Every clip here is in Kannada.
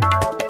you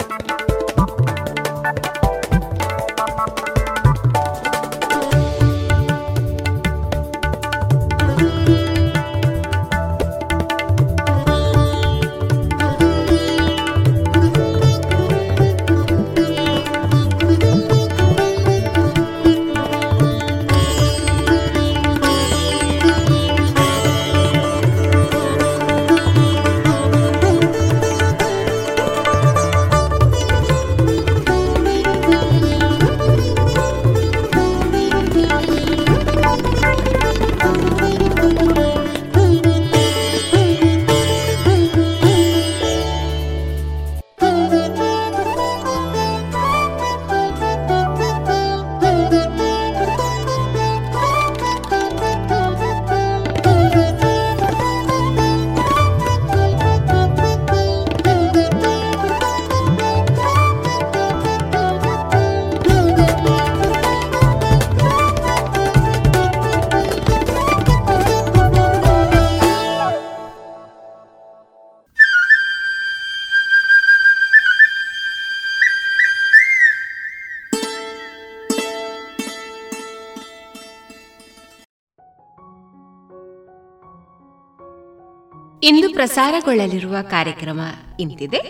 ಇಂದು ಪ್ರಸಾರಗೊಳ್ಳಲಿರುವ ಕಾರ್ಯಕ್ರಮ ಇಂತಿದೆ.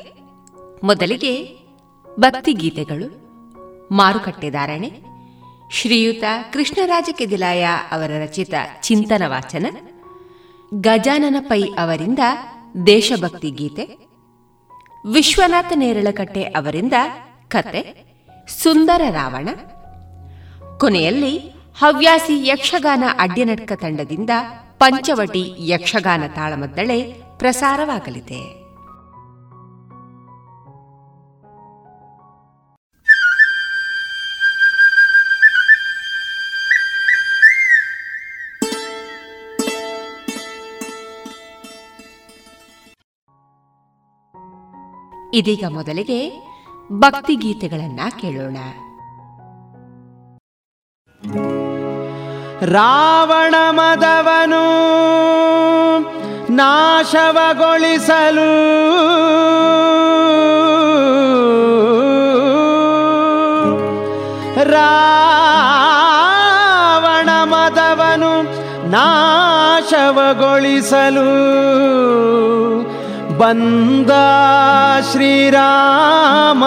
ಮೊದಲಿಗೆ ಭಕ್ತಿಗೀತೆಗಳು ಮಾರುಕಟ್ಟೆದಾರಣೆ ಶ್ರೀಯುತ ಕೃಷ್ಣರಾಜ ಕೆದಿಲಾಯ ಅವರ ರಚಿತ ಚಿಂತನ ವಾಚನ, ಗಜಾನನ ಪೈ ಅವರಿಂದ ದೇಶಭಕ್ತಿ ಗೀತೆ, ವಿಶ್ವನಾಥ ನೇರಳಕಟ್ಟೆ ಅವರಿಂದ ಕತೆ, ಸುಂದರ ರಾವಣ, ಕೊನೆಯಲ್ಲಿ ಹವ್ಯಾಸಿ ಯಕ್ಷಗಾನ ಅಡ್ಯನಟ್ಕ ತಂಡದಿಂದ ಪಂಚವಟಿ ಯಕ್ಷಗಾನ ತಾಳಮದ್ದಳೆ ಪ್ರಸಾರವಾಗಲಿದೆ. ಇದೀಗ ಮೊದಲಿಗೆ ಭಕ್ತಿಗೀತೆಗಳನ್ನ ಕೇಳೋಣ. ರಾವಣ ಮದವನು ನಾಶವಗೊಳಿಸಲು ರಾವಣ ಮದವನು ನಾಶವಗೊಳಿಸಲು ಬಂದ ಶ್ರೀರಾಮ.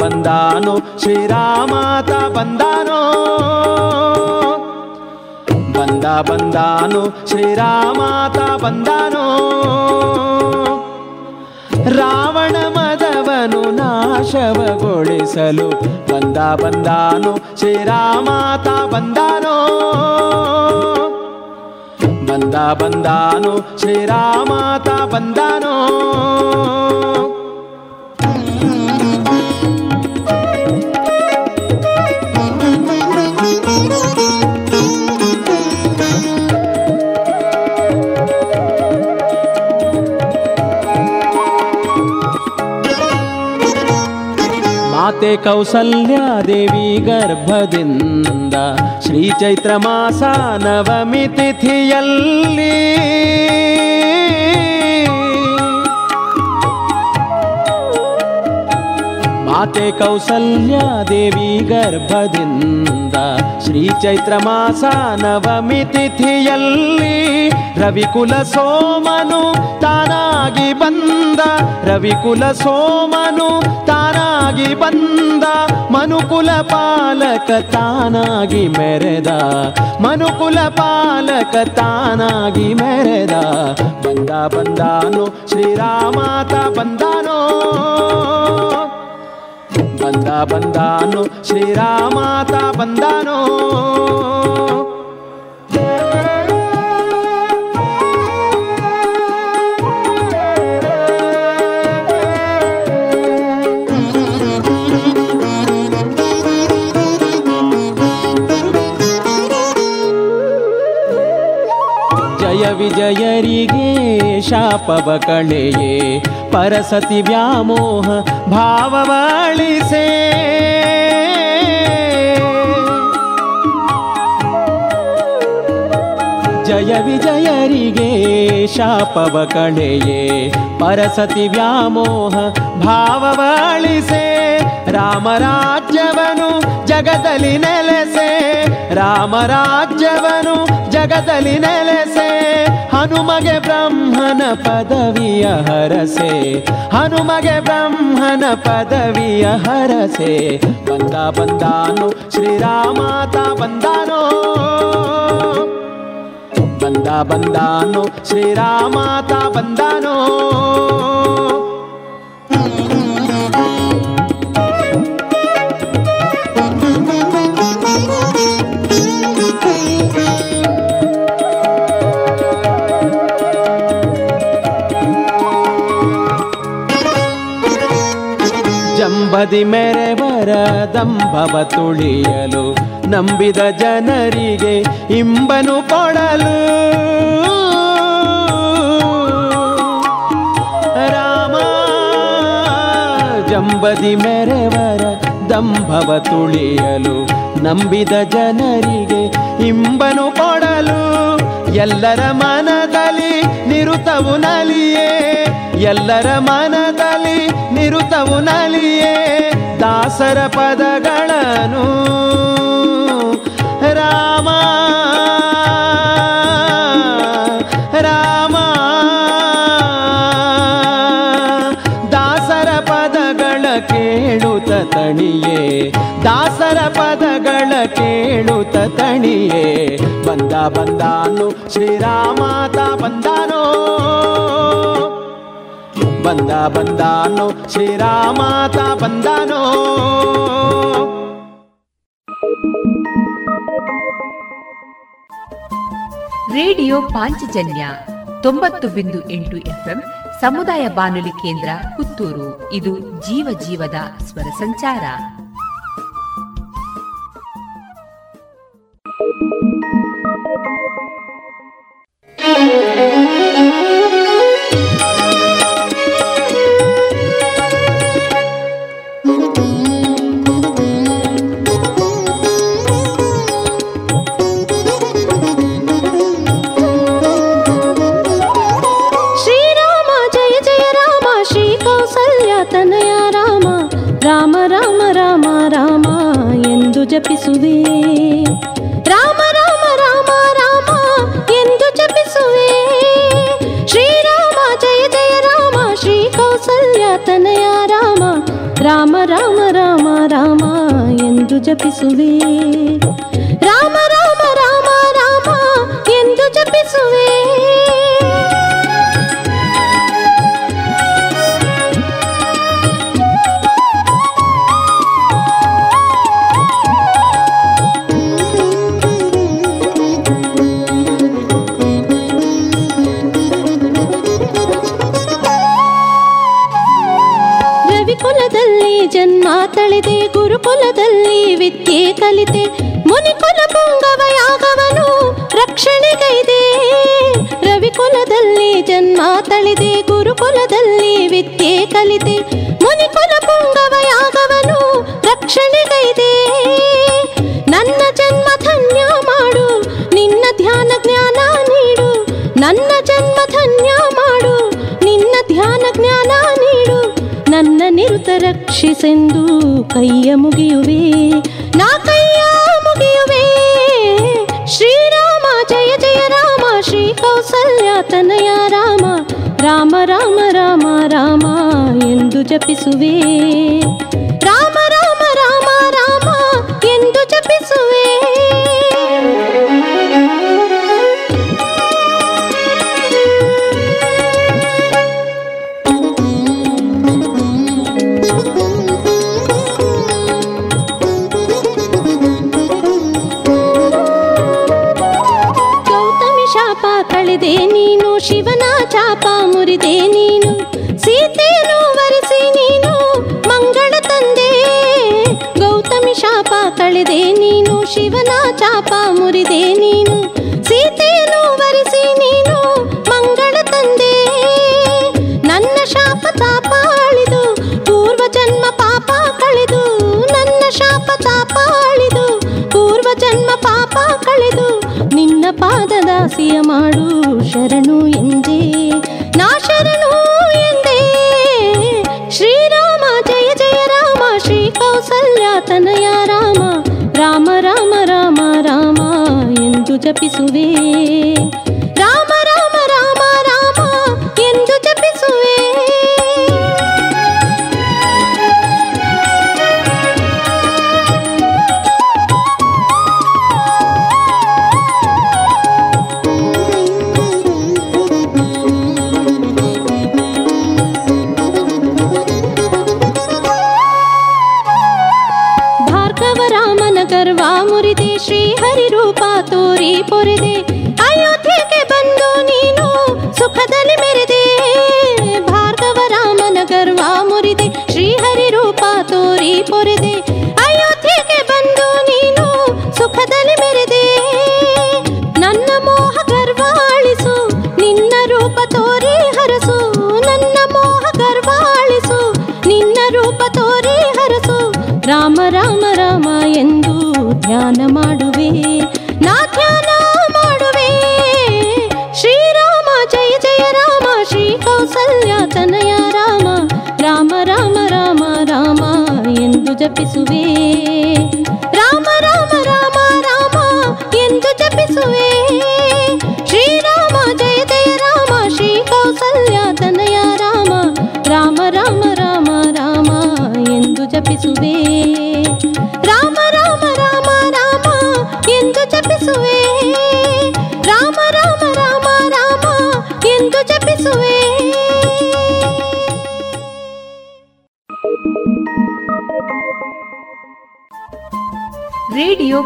ಬಂದಾನು? ಶ್ರೀರಾಮಾತ ಬಂದಾನೋ? ಬಂದ ಬಂದಾನು? ಶ್ರೀರಾಮಾತ ಬಂದಾನೋ? ರಾವಣ ಮದವನು ನಾಶವಗೊಳಿಸಲು ಬಂದ ಬಂದಾನು? ಶ್ರೀರಾಮಾತ ಬಂದಾನೋ? ಬಂದ ಬಂದಾನು? ಶ್ರೀರಾಮಾತ ಬಂದಾನೋ? ಮಾತೆ ಕೌಸಲ್ಯಾದೇವಿ ಗರ್ಭದಿಂದ ಶ್ರೀ ಚೈತ್ರ ಮಾಸ ನವಮಿ ತಿಥಿಯಲ್ಲಿ ಮಾತೆ ಕೌಸಲ್ಯಾದೇವಿ ಗರ್ಭದಿಂದ ಶ್ರೀ ಚೈತ್ರ ಮಾಸ ನವಮಿ ತಿಥಿಯಲ್ಲಿ ರವಿಕುಲ ಸೋಮನು ತಾನಾಗಿ ಬಂದ, ರವಿಕುಲ ಸೋಮನು ತಾನಾಗಿ ಬಂದ, ಮನುಕುಲ ಪಾಲಕ ತಾನಾಗಿ ಮೆರೆದ, ಮನುಕುಲ ಪಾಲಕ ತಾನಾಗಿ ಮೆರೆದ, ಬಂದ ಬಂದಾನು ಶ್ರೀರಾಮಾತ ಬಂದಾನೋ? ಬಂದ ಬಂದಾನು ಶ್ರೀರಾಮಾತ ಬಂದಾನೋ? ಜಯ ವಿಜಯರಿಗೆ ಶಾಪವ ಕಣೆಯೇ ಪರಸತಿ ವ್ಯಾಮೋಹ ಭಾವವಾಳಿಸೇ. ಜಯ ವಿಜಯರಿಗೆ ಶಾಪವ ಕಳೆಯೇ ಪರಸತಿ ವ್ಯಾಮೋಹ ಭಾವವಾಳಿಸೆ. ರಾಮರಾಜ್ಯವನು ಜಗದಲ್ಲಿ ನೆಲೆಸೆ ರಾಮರಾಜ್ಯವನು ಜಗದಲ್ಲಿ ನೆಲೆಸೆ. ಹನುಮಗೆ ಬ್ರಹ್ಮನ ಪದವಿಯ ಹರಸೆ. ಹನುಮಗೆ ಬ್ರಹ್ಮನ ಪದವಿಯ ಹರಸೆ. ಬಂದ ಬಂದಾನು ಶ್ರೀರಾಮಾತ ಬಂದಾನೋ? ಬಂದ ಬಂದಾನು ಶ್ರೀರಾಮಾತ ಬಂದಾನೋ? ಜಂಬದಿ ಮೆರೆವರ ದಂಭವ ತುಳಿಯಲು ನಂಬಿದ ಜನರಿಗೆ ಇಂಬನು ಕೊಡಲು. ರಾಮ, ಜಂಬದಿ ಮೆರೆವರ ದಂಭವ ತುಳಿಯಲು ನಂಬಿದ ಜನರಿಗೆ ಇಂಬನು ಕೊಡಲು. ಎಲ್ಲರ ಮನದಲ್ಲಿ ನಿರುತವು ನಲಿಯೇ, ಎಲ್ಲರ ಮನದಲ್ಲಿ ನಿರುತವು ನಲಿಯೇ ದಾಸರ ಪದಗಳನ್ನು. ರಾಮ ರಾಮ, ದಾಸರ ಪದಗಳ ಕೇಳುತ್ತ ತಣಿಯೇ, ದಾಸರ ಪದಗಳ ಕೇಳುತ್ತ ತಣಿಯೇ. ಬಂದ ಬಂದಾನು ಶ್ರೀರಾಮಾತ ಬಂದಾನೋ. ಬಂದ ಬಂದಾನೋ ಶ್ರೀರಾಮಾತ ಬಂದಾನೋ. ರೇಡಿಯೋ ಪಾಂಚಜನ್ಯ ತೊಂಬತ್ತು ಬಿಂದು ಎಂಟು ಎಫ್ಎಂ ಸಮುದಾಯ ಬಾನುಲಿ ಕೇಂದ್ರ ಪುತ್ತೂರು. ಇದು ಜೀವ ಜೀವದ ಸ್ವರ ಸಂಚಾರ. ಶ್ರೀರಾಮ ಜಪಿಸುವೆ ರಾಮ ರಾಮ ರಾಮ ರಾಮ ಎಂದು ಜಪಿಸುವೆ ಶ್ರೀರಾಮ ಜಯ ಜಯ ರಾಮ ಶ್ರೀ ಕೌಸಲ್ಯ ತನಯ ರಾಮ ರಾಮ ರಾಮ ರಾಮ ರಾಮ ಎಂದು ಜಪಿಸುವೆ ಜನ್ಮ ಗುರುಕುಲದಲ್ಲಿ ವಿದ್ಯೆ ಕಲಿತೆ ಮುನಿಕುಲ ಪುಂಗವ ಯಾಗವನು ರಕ್ಷಣೆಗೈದೆ. ರವಿಕುಲದಲ್ಲಿ ಜನ್ಮ ತಳೆದೆ, ಗುರುಕುಲದಲ್ಲಿ ವಿದ್ಯೆ ಕಲಿತೆ ಮುನಿಕುಲ ಪುಂಗವ ಯಾಗವನು ರಕ್ಷಣೆಗೈದೆ. ನನ್ನ ಜನ್ಮ ಧನ್ಯ ಮಾಡು, ನಿನ್ನ ಧ್ಯಾನ ಜ್ಞಾನ ನೀಡು, ನನ್ನ ರಕ್ಷಿಸೆಂದು ಕೈಯ ಮುಗಿಯುವೆ. ನಾ ಕೈಯ ಮುಗಿಯುವೆ. ಶ್ರೀರಾಮ, ಜಯ ಜಯ ರಾಮ, ಶ್ರೀ ಕೌಸಲ್ಯ, ತನಯ ರಾಮ ರಾಮ ರಾಮ ರಾಮ ರಾಮ ಎಂದು ಜಪಿಸುವೆ. ತೋರಿದೆ ನೀನು, ಸೀತೆಯನ್ನು ವರಿಸಿ ನೀನು, ಮಂಗಳ ತಂದೆ. ಗೌತಮಿ ಶಾಪ ತಳೆದೆ ನೀನು, ಶಿವನ ಚಾಪ ಮುರಿದೆ ನೀನು, ಸೀತೆಯನ್ನು ವರಿಸಿ ನೀನು, ಮಂಗಳ ತಂದೆ. ನನ್ನ ಶಾಪ ತಾಪ ಅಳಿದು ಪೂರ್ವ ಜನ್ಮ ಪಾಪ ಕಳೆದು, ನನ್ನ ಶಾಪ ತಾಪ ಅಳಿದು ಪೂರ್ವ ಜನ್ಮ ಪಾಪ ಕಳೆದು, ನಿನ್ನ ಪಾದದಾಸಿಯ ಮಾಡು ಶರಣು ಎಂದೇ. नाश श्रीराम जय जय राम श्री कौसल्यातनय राम राम राम राम रामायन्तु च पि सुवे ಪೊರೆದೆ ಅಯೋಧ್ಯೆಗೆ ಬಂದು ನೀನು ಸುಖದಲ್ಲಿ ಮೆರೆದೆ. ನನ್ನ ಮೋಹ ಗರ್ವಾಳಿಸು, ನಿನ್ನ ರೂಪ ತೋರಿ ಹರಸು. ನನ್ನ ಮೋಹ ಗರ್ವಾಳಿಸು, ನಿನ್ನ ರೂಪ ತೋರಿ ಹರಸು. ರಾಮ ರಾಮ ರಾಮ ಎಂದು ಧ್ಯಾನ ಮಾಡು. ತಪ್ಪಿಸುವೆ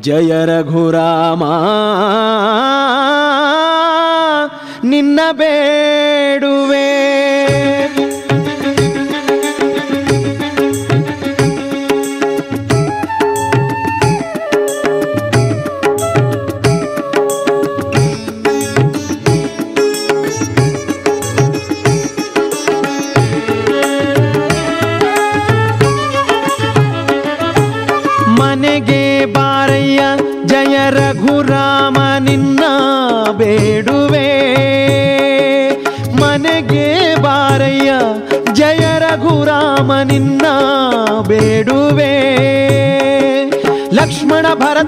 ಜಯ ರಘುರಾಮ ನಿನ್ನ ಬೇಡುವೆ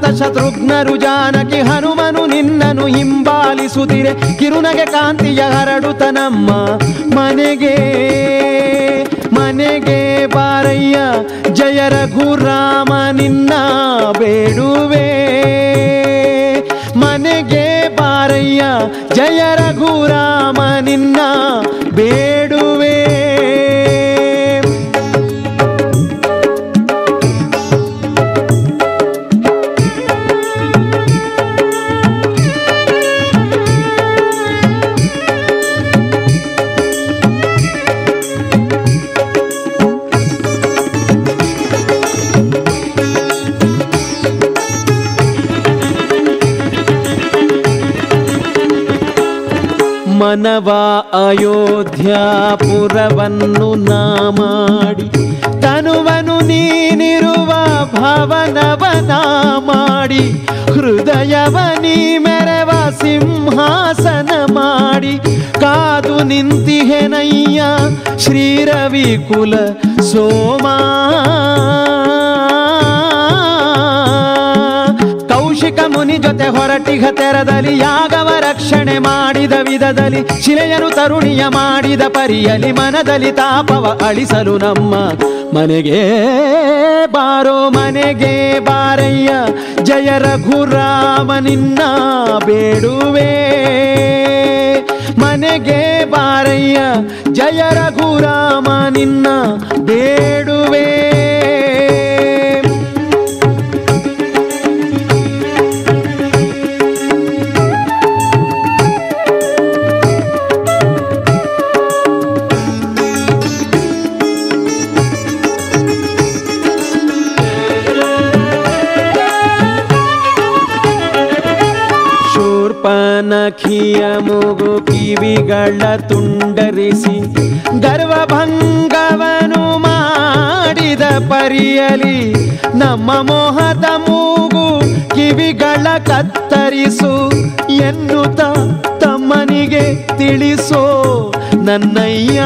ಭರತ ಶತ್ರುಘ್ನರು ಜಾನಕಿ ಹನುಮನು ನಿನ್ನನು ಹಿಂಬಾಲಿಸುತ್ತಿರೆ ಕಿರುನಗೆ ಕಾಂತಿಯ ಹರಡುತ್ತ ನಮ್ಮ ಮನೆಗೆ ಮನೆಗೆ ಬಾರಯ್ಯ, ಜಯ ರಘುರಾಮ ನಿನ್ನ ಬೇಡುವೆ. ಮನೆಗೆ ಬಾರಯ್ಯ, ಜಯ ರಘುರಾಮ ನಿನ್ನ ಬೇಡುವೆ. ಅಯೋಧ್ಯಾಪುರವನ್ನು ನಾ ಮಾಡಿ ತನುವನು ನೀನಿರುವ ಭವನವನ ಮಾಡಿ ಹೃದಯವ ನೀ ಮೆರವ ಸಿಂಹಾಸನ ಮಾಡಿ, ಕಾದು ನಿಂತಿಹೆನಯ್ಯ ಶ್ರೀರವಿ ಕುಲ ಸೋಮಾ. ಜೊತೆ ಹೊರಟಿಗ ತೆರದಲ್ಲಿ ಯಾಗವ ರಕ್ಷಣೆ ಮಾಡಿದ ವಿಧದಲ್ಲಿ ಶಿಲೆಯನು ತರುಣಿಯ ಮಾಡಿದ ಪರಿಯಲಿ ಮನದಲ್ಲಿ ತಾಪವ ಅಳಿಸಲು ನಮ್ಮ ಮನೆಗೆ ಬಾರೋ ಮನೆಗೆ ಬಾರಯ್ಯ, ಜಯ ರಘುರಾಮ ನಿನ್ನ ಬೇಡುವೆ. ಮನೆಗೆ ಬಾರಯ್ಯ, ಜಯ ರಘುರಾಮ ನಿನ್ನ ಬೇಡುವೆ. ಕಿವಿಗಳ ತುಂಡರಿಸಿ ಗರ್ವಭಂಗವನು ಮಾಡಿದ ಪರಿಯಲಿ ನಮ್ಮ ಮೋಹದ ಮೂಗು ಕಿವಿಗಳ ಕತ್ತರಿಸು ಎನ್ನುತ್ತ ತಮ್ಮನಿಗೆ ತಿಳಿಸೋ ನನ್ನಯ್ಯ.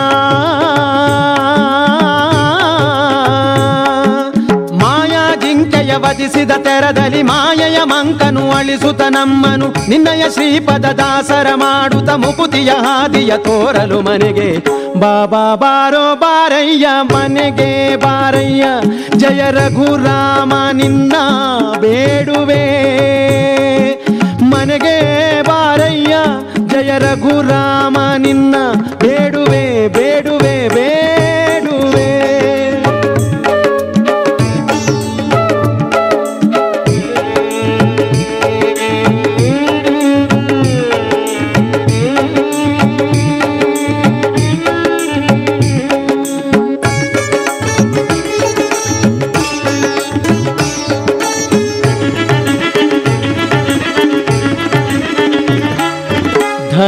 ವಧಿಸಿದ ತೆರದಲ್ಲಿ ಮಾಯೆಯ ಮಂಕನು ಅಳಿಸುತ್ತ ನಮ್ಮನು. ನಿನ್ನಯ ಶ್ರೀಪದ ದಾಸರ ಮಾಡುತ್ತ ಮುಕುತಿಯ ಹಾದಿಯ ತೋರಲು ಮನೆಗೆ. ಬಾಬಾ ಬಾರೋ ಬಾರಯ್ಯ, ಮನೆಗೆ ಬಾರಯ್ಯ. ಜಯ ರಘುರಾಮ ನಿನ್ನ ಬೇಡುವೆ. ಮನೆಗೆ ಬಾರಯ್ಯ, ಜಯ ರಘುರಾಮ ನಿನ್ನ ಬೇಡುವೆ ಬೇಡುವೆ.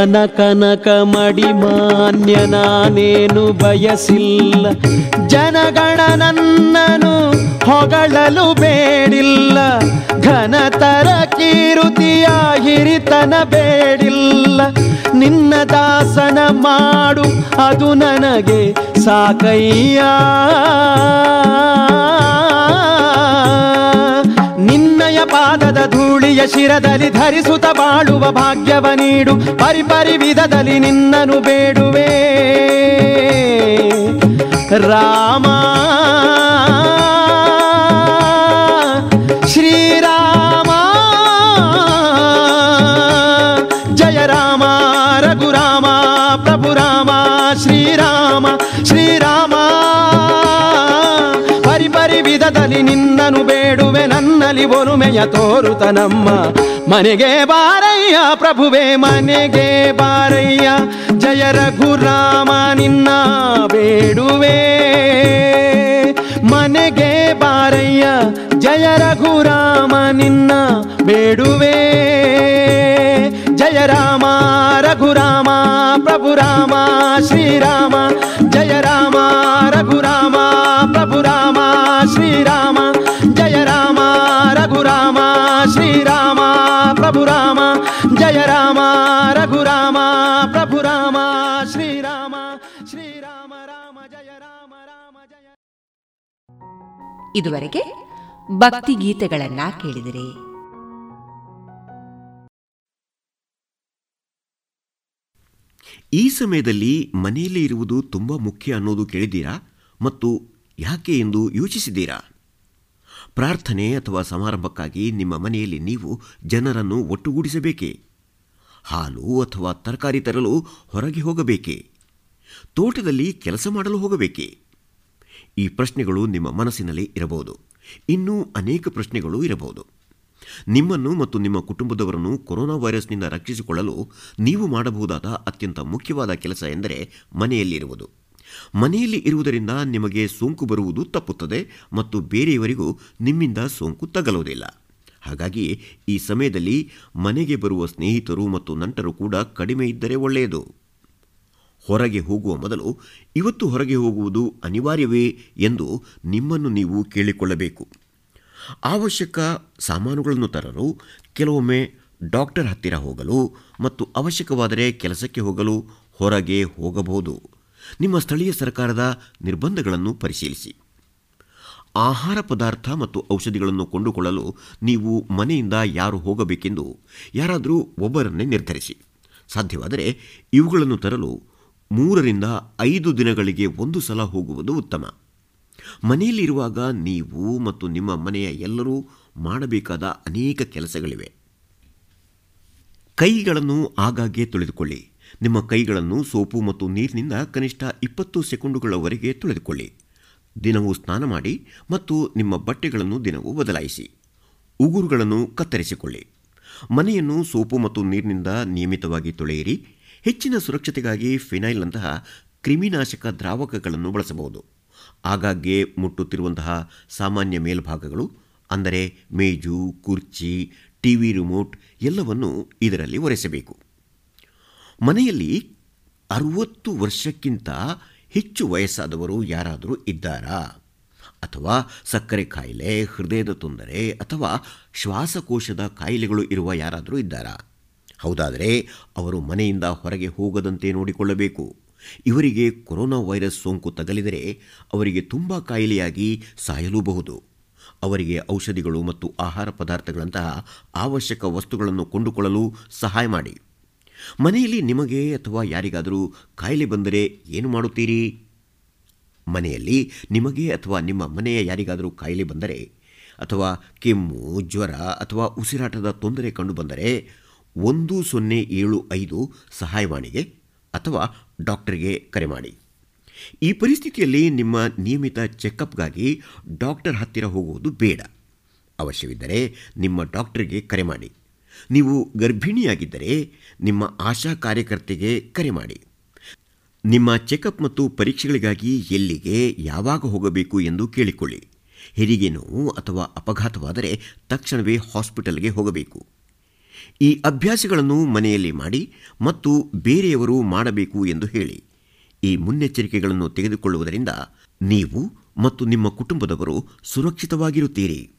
ಧನ ಕನಕ ಮಡಿ ಮಾನ್ಯ ನಾನೇನು ಬಯಸಿಲ್ಲ. ಜನಗಣ ನನ್ನನು ಹೊಗಳಲು ಬೇಡಿಲ್ಲ. ಘನತರ ತರ ಕೀರುತಿಯ ಹಿರಿತನ ಬೇಡಿಲ್ಲ. ನಿನ್ನ ದಾಸನ ಮಾಡು, ಅದು ನನಗೆ ಸಾಕಯ್ಯ. ಪಾದದ ಧೂಳಿಯ ಶಿರದಲ್ಲಿ ಧರಿಸುತ್ತ ಬಾಳುವ ಭಾಗ್ಯವ ನೀಡು. ಪರಿಪರಿ ವಿಧದಲ್ಲಿ ನಿನ್ನನು ಬೇಡುವೆ. ರಾಮ ನನ್ನಲ್ಲಿ ಒಲುಮೆಯ ತೋರುತ ನಮ್ಮ ಮನೆಗೆ ಬಾರಯ್ಯ, ಪ್ರಭುವೆ, ಮನೆಗೆ ಬಾರಯ್ಯ. ಜಯ ರಘುರಾಮ, ನಿನ್ನ ಬೇಡುವೆ. ಮನೆಗೆ ಬಾರಯ್ಯ, ಜಯ ರಘುರಾಮ, ನಿನ್ನ ಬೇಡುವೆ. ಜಯ ರಾಮ, ರಘುರಾಮ, ಪ್ರಭು ರಾಮ ಶ್ರೀರಾಮ ಜಯ ರಾಮ, ರಘುರಾಮ, ಪ್ರಭು ರಾಮ ಶ್ರೀರಾಮ ಶ್ರೀರಾಮ ಪ್ರಭು ರಾಮ ಜಯ ರಾಮ ರಘುರಾಮ ಪ್ರಭು ರಾಮ ಶ್ರೀರಾಮ ಶ್ರೀರಾಮ ರಾಮ ಜಯ ರಾಮ ರಾಮ ಜಯ ಇದುವರೆಗೆ ಭಕ್ತಿ ಗೀತೆಗಳನ್ನ ಕೇಳಿದಿರಿ. ಈ ಸಮಯದಲ್ಲಿ ಮನೆಯಲ್ಲಿ ಇರುವುದು ತುಂಬಾ ಮುಖ್ಯ ಅನ್ನೋದು ಕೇಳಿದ್ದೀರಾ? ಮತ್ತು ಯಾಕೆ ಎಂದು ಯೋಚಿಸಿದ್ದೀರಾ? ಪ್ರಾರ್ಥನೆ ಅಥವಾ ಸಮಾರಂಭಕ್ಕಾಗಿ ನಿಮ್ಮ ಮನೆಯಲ್ಲಿ ನೀವು ಜನರನ್ನು ಒಟ್ಟುಗೂಡಿಸಬೇಕೇ? ಹಾಲು ಅಥವಾ ತರಕಾರಿ ತರಲು ಹೊರಗೆ ಹೋಗಬೇಕೇ? ತೋಟದಲ್ಲಿ ಕೆಲಸ ಮಾಡಲು ಹೋಗಬೇಕೇ? ಈ ಪ್ರಶ್ನೆಗಳು ನಿಮ್ಮ ಮನಸ್ಸಿನಲ್ಲಿ ಇರಬಹುದು. ಇನ್ನೂ ಅನೇಕ ಪ್ರಶ್ನೆಗಳು ಇರಬಹುದು. ನಿಮ್ಮನ್ನು ಮತ್ತು ನಿಮ್ಮ ಕುಟುಂಬದವರನ್ನು ಕೊರೋನಾ ವೈರಸ್ನಿಂದ ರಕ್ಷಿಸಿಕೊಳ್ಳಲು ನೀವು ಮಾಡಬಹುದಾದ ಅತ್ಯಂತ ಮುಖ್ಯವಾದ ಕೆಲಸ ಎಂದರೆ ಮನೆಯಲ್ಲಿರುವುದು. ಮನೆಯಲ್ಲಿ ಇರುವುದರಿಂದ ನಿಮಗೆ ಸೋಂಕು ಬರುವುದು ತಪ್ಪುತ್ತದೆ ಮತ್ತು ಬೇರೆಯವರಿಗೂ ನಿಮ್ಮಿಂದ ಸೋಂಕು ತಗಲುವುದಿಲ್ಲ. ಹಾಗಾಗಿ ಈ ಸಮಯದಲ್ಲಿ ಮನೆಗೆ ಬರುವ ಸ್ನೇಹಿತರು ಮತ್ತು ನಂಟರು ಕೂಡ ಕಡಿಮೆ ಇದ್ದರೆ ಒಳ್ಳೆಯದು. ಹೊರಗೆ ಹೋಗುವ ಮೊದಲು ಇವತ್ತು ಹೊರಗೆ ಹೋಗುವುದು ಅನಿವಾರ್ಯವೇ ಎಂದು ನಿಮ್ಮನ್ನು ನೀವು ಕೇಳಿಕೊಳ್ಳಬೇಕು. ಅವಶ್ಯಕ ಸಾಮಾನುಗಳನ್ನು ತರಲು, ಕೆಲವೊಮ್ಮೆ ಡಾಕ್ಟರ್ ಹತ್ತಿರ ಹೋಗಲು ಮತ್ತು ಅವಶ್ಯಕವಾದರೆ ಕೆಲಸಕ್ಕೆ ಹೋಗಲು ಹೊರಗೆ ಹೋಗಬಹುದು. ನಿಮ್ಮ ಸ್ಥಳೀಯ ಸರ್ಕಾರದ ನಿರ್ಬಂಧಗಳನ್ನು ಪರಿಶೀಲಿಸಿ. ಆಹಾರ ಪದಾರ್ಥ ಮತ್ತು ಔಷಧಿಗಳನ್ನು ಕೊಂಡುಕೊಳ್ಳಲು ನೀವು ಮನೆಯಿಂದ ಯಾರು ಹೋಗಬೇಕೆಂದು ಯಾರಾದರೂ ಒಬ್ಬರನ್ನೇ ನಿರ್ಧರಿಸಿ. ಸಾಧ್ಯವಾದರೆ ಇವುಗಳನ್ನು ತರಲು ಮೂರರಿಂದ ಐದು ದಿನಗಳಿಗೆ ಒಂದು ಸಲ ಹೋಗುವುದು ಉತ್ತಮ. ಮನೆಯಲ್ಲಿರುವಾಗ ನೀವು ಮತ್ತು ನಿಮ್ಮ ಮನೆಯ ಎಲ್ಲರೂ ಮಾಡಬೇಕಾದ ಅನೇಕ ಕೆಲಸಗಳಿವೆ. ಕೈಗಳನ್ನು ಆಗಾಗ್ಗೆ ತೊಳೆದುಕೊಳ್ಳಿ. ನಿಮ್ಮ ಕೈಗಳನ್ನು ಸೋಪು ಮತ್ತು ನೀರಿನಿಂದ ಕನಿಷ್ಠ ಇಪ್ಪತ್ತು ಸೆಕೆಂಡುಗಳವರೆಗೆ ತೊಳೆದುಕೊಳ್ಳಿ. ದಿನವೂ ಸ್ನಾನ ಮಾಡಿ ಮತ್ತು ನಿಮ್ಮ ಬಟ್ಟೆಗಳನ್ನು ದಿನವೂ ಬದಲಾಯಿಸಿ. ಉಗುರುಗಳನ್ನು ಕತ್ತರಿಸಿಕೊಳ್ಳಿ. ಮನೆಯನ್ನು ಸೋಪು ಮತ್ತು ನೀರಿನಿಂದ ನಿಯಮಿತವಾಗಿ ತೊಳೆಯಿರಿ. ಹೆಚ್ಚಿನ ಸುರಕ್ಷತೆಗಾಗಿ ಫಿನೈಲ್ನಂತಹ ಕ್ರಿಮಿನಾಶಕ ದ್ರಾವಕಗಳನ್ನು ಬಳಸಬಹುದು. ಆಗಾಗ್ಗೆ ಮುಟ್ಟುತ್ತಿರುವಂತಹ ಸಾಮಾನ್ಯ ಮೇಲ್ಭಾಗಗಳು, ಅಂದರೆ ಮೇಜು, ಕುರ್ಚಿ, ಟಿವಿ ರಿಮೋಟ್ ಎಲ್ಲವನ್ನು ಇದರಲ್ಲಿ ಒರೆಸಬೇಕು. ಮನೆಯಲ್ಲಿ ಅರುವತ್ತು ವರ್ಷಕ್ಕಿಂತ ಹೆಚ್ಚು ವಯಸ್ಸಾದವರು ಯಾರಾದರೂ ಇದ್ದಾರಾ? ಅಥವಾ ಸಕ್ಕರೆ ಕಾಯಿಲೆ ಹೃದಯದ ತೊಂದರೆ, ಅಥವಾ ಶ್ವಾಸಕೋಶದ ಕಾಯಿಲೆಗಳು ಇರುವ ಯಾರಾದರೂ ಇದ್ದಾರಾ? ಹೌದಾದರೆ ಅವರು ಮನೆಯಿಂದ ಹೊರಗೆ ಹೋಗದಂತೆ ನೋಡಿಕೊಳ್ಳಬೇಕು. ಇವರಿಗೆ ಕೊರೋನಾ ವೈರಸ್ ಸೋಂಕು ತಗಲಿದರೆ ಅವರಿಗೆ ತುಂಬ ಕಾಯಿಲೆಯಾಗಿ ಸಾಯಲೂಬಹುದು. ಅವರಿಗೆ ಔಷಧಿಗಳು ಮತ್ತು ಆಹಾರ ಪದಾರ್ಥಗಳಂತಹ ಅವಶ್ಯಕ ವಸ್ತುಗಳನ್ನು ಕೊಂಡುಕೊಳ್ಳಲು ಸಹಾಯ ಮಾಡಿ. ಮನೆಯಲ್ಲಿ ನಿಮಗೆ ಅಥವಾ ಯಾರಿಗಾದರೂ ಕಾಯಿಲೆ ಬಂದರೆ ಏನು ಮಾಡುತ್ತೀರಿ? ಮನೆಯಲ್ಲಿ ನಿಮಗೆ ಅಥವಾ ನಿಮ್ಮ ಮನೆಯ ಯಾರಿಗಾದರೂ ಕಾಯಿಲೆ ಬಂದರೆ ಅಥವಾ ಕೆಮ್ಮು, ಜ್ವರ ಅಥವಾ ಉಸಿರಾಟದ ತೊಂದರೆ ಕಂಡುಬಂದರೆ ಒಂದು ಸೊನ್ನೆ ಏಳು ಐದು ಸಹಾಯವಾಣಿಗೆ ಅಥವಾ ಡಾಕ್ಟರ್ಗೆ ಕರೆ ಮಾಡಿ. ಈ ಪರಿಸ್ಥಿತಿಯಲ್ಲಿ ನಿಮ್ಮ ನಿಯಮಿತ ಚೆಕಪ್ಗಾಗಿ ಡಾಕ್ಟರ್ ಹತ್ತಿರ ಹೋಗುವುದು ಬೇಡ. ಅವಶ್ಯವಿದ್ದರೆ ನಿಮ್ಮ ಡಾಕ್ಟರ್ಗೆ ಕರೆ ಮಾಡಿ. ನೀವು ಗರ್ಭಿಣಿಯಾಗಿದ್ದರೆ ನಿಮ್ಮ ಆಶಾ ಕಾರ್ಯಕರ್ತೆಗೆ ಕರೆ ಮಾಡಿ. ನಿಮ್ಮ ಚೆಕಪ್ ಮತ್ತು ಪರೀಕ್ಷೆಗಳಿಗಾಗಿ ಎಲ್ಲಿಗೆ, ಯಾವಾಗ ಹೋಗಬೇಕು ಎಂದು ಕೇಳಿಕೊಳ್ಳಿ. ಹೆರಿಗೆ ನೋವು ಅಥವಾ ಅಪಘಾತವಾದರೆ ತಕ್ಷಣವೇ ಹಾಸ್ಪಿಟಲ್ಗೆ ಹೋಗಬೇಕು. ಈ ಅಭ್ಯಾಸಗಳನ್ನು ಮನೆಯಲ್ಲಿ ಮಾಡಿ ಮತ್ತು ಬೇರೆಯವರು ಮಾಡಬೇಕು ಎಂದು ಹೇಳಿ. ಈ ಮುನ್ನೆಚ್ಚರಿಕೆಗಳನ್ನು ತೆಗೆದುಕೊಳ್ಳುವುದರಿಂದ ನೀವು ಮತ್ತು ನಿಮ್ಮ ಕುಟುಂಬದವರು ಸುರಕ್ಷಿತವಾಗಿರುತ್ತೀರಿ.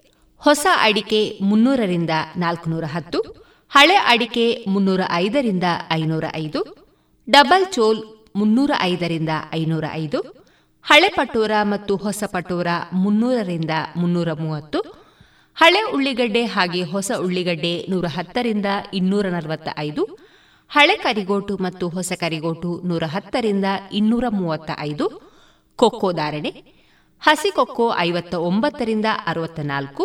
ಹೊಸ ಅಡಿಕೆ ಮುನ್ನೂರರಿಂದ ನಾಲ್ಕುನೂರ ಹತ್ತು, ಹಳೆ ಅಡಿಕೆ ಮುನ್ನೂರ ಐದರಿಂದ ಐನೂರ ಐದು, ಡಬಲ್ ಚೋಲ್ ಮುನ್ನೂರ ಐದರಿಂದ ಐನೂರ ಐದು, ಹಳೆ ಪಟೋರ ಮತ್ತು ಹೊಸ ಪಟೋರ ಮುನ್ನೂರರಿಂದ ಮುನ್ನೂರ ಮೂವತ್ತು, ಹಳೆ ಉಳ್ಳಿಗಡ್ಡೆ ಹಾಗೆ ಹೊಸ ಉಳ್ಳಿಗಡ್ಡೆ ನೂರ ಹತ್ತರಿಂದ ಇನ್ನೂರ ನಲವತ್ತ ಐದು, ಹಳೆ ಕರಿಗೋಟು ಮತ್ತು ಹೊಸ ಕರಿಗೋಟು ನೂರ ಹತ್ತರಿಂದ ಇನ್ನೂರ ಮೂವತ್ತ ಐದು, ಕೊಕ್ಕೋ ಧಾರಣೆ ಹಸಿಕೊಕ್ಕೋ ಐವತ್ತ ಒಂಬತ್ತರಿಂದ ಅರವತ್ತ ನಾಲ್ಕು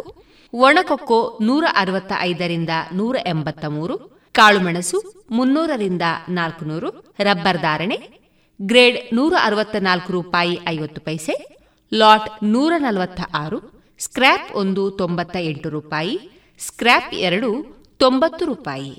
ಒಣಕೊಕ್ಕೋ ನೂರ ಅರವತ್ತ ಐದರಿಂದ ನೂರ ಎಂಬತ್ತ ಮೂರು ಕಾಳುಮೆಣಸು ಮುನ್ನೂರರಿಂದ ನಾಲ್ಕುನೂರು, ರಬ್ಬರ್ ಧಾರಣೆ, ಗ್ರೇಡ್ ನೂರ ಅರವತ್ತ ನಾಲ್ಕು ರೂಪಾಯಿ ಐವತ್ತು ಪೈಸೆ, ಲಾಟ್ ನೂರ ನಲವತ್ತ ಆರು ಸ್ಕ್ರ್ಯಾಪ್ ಒಂದು ತೊಂಬತ್ತ ಎಂಟು ರೂಪಾಯಿ, ಸ್ಕ್ರ್ಯಾಪ್ ಎರಡು ತೊಂಬತ್ತು ರೂಪಾಯಿ.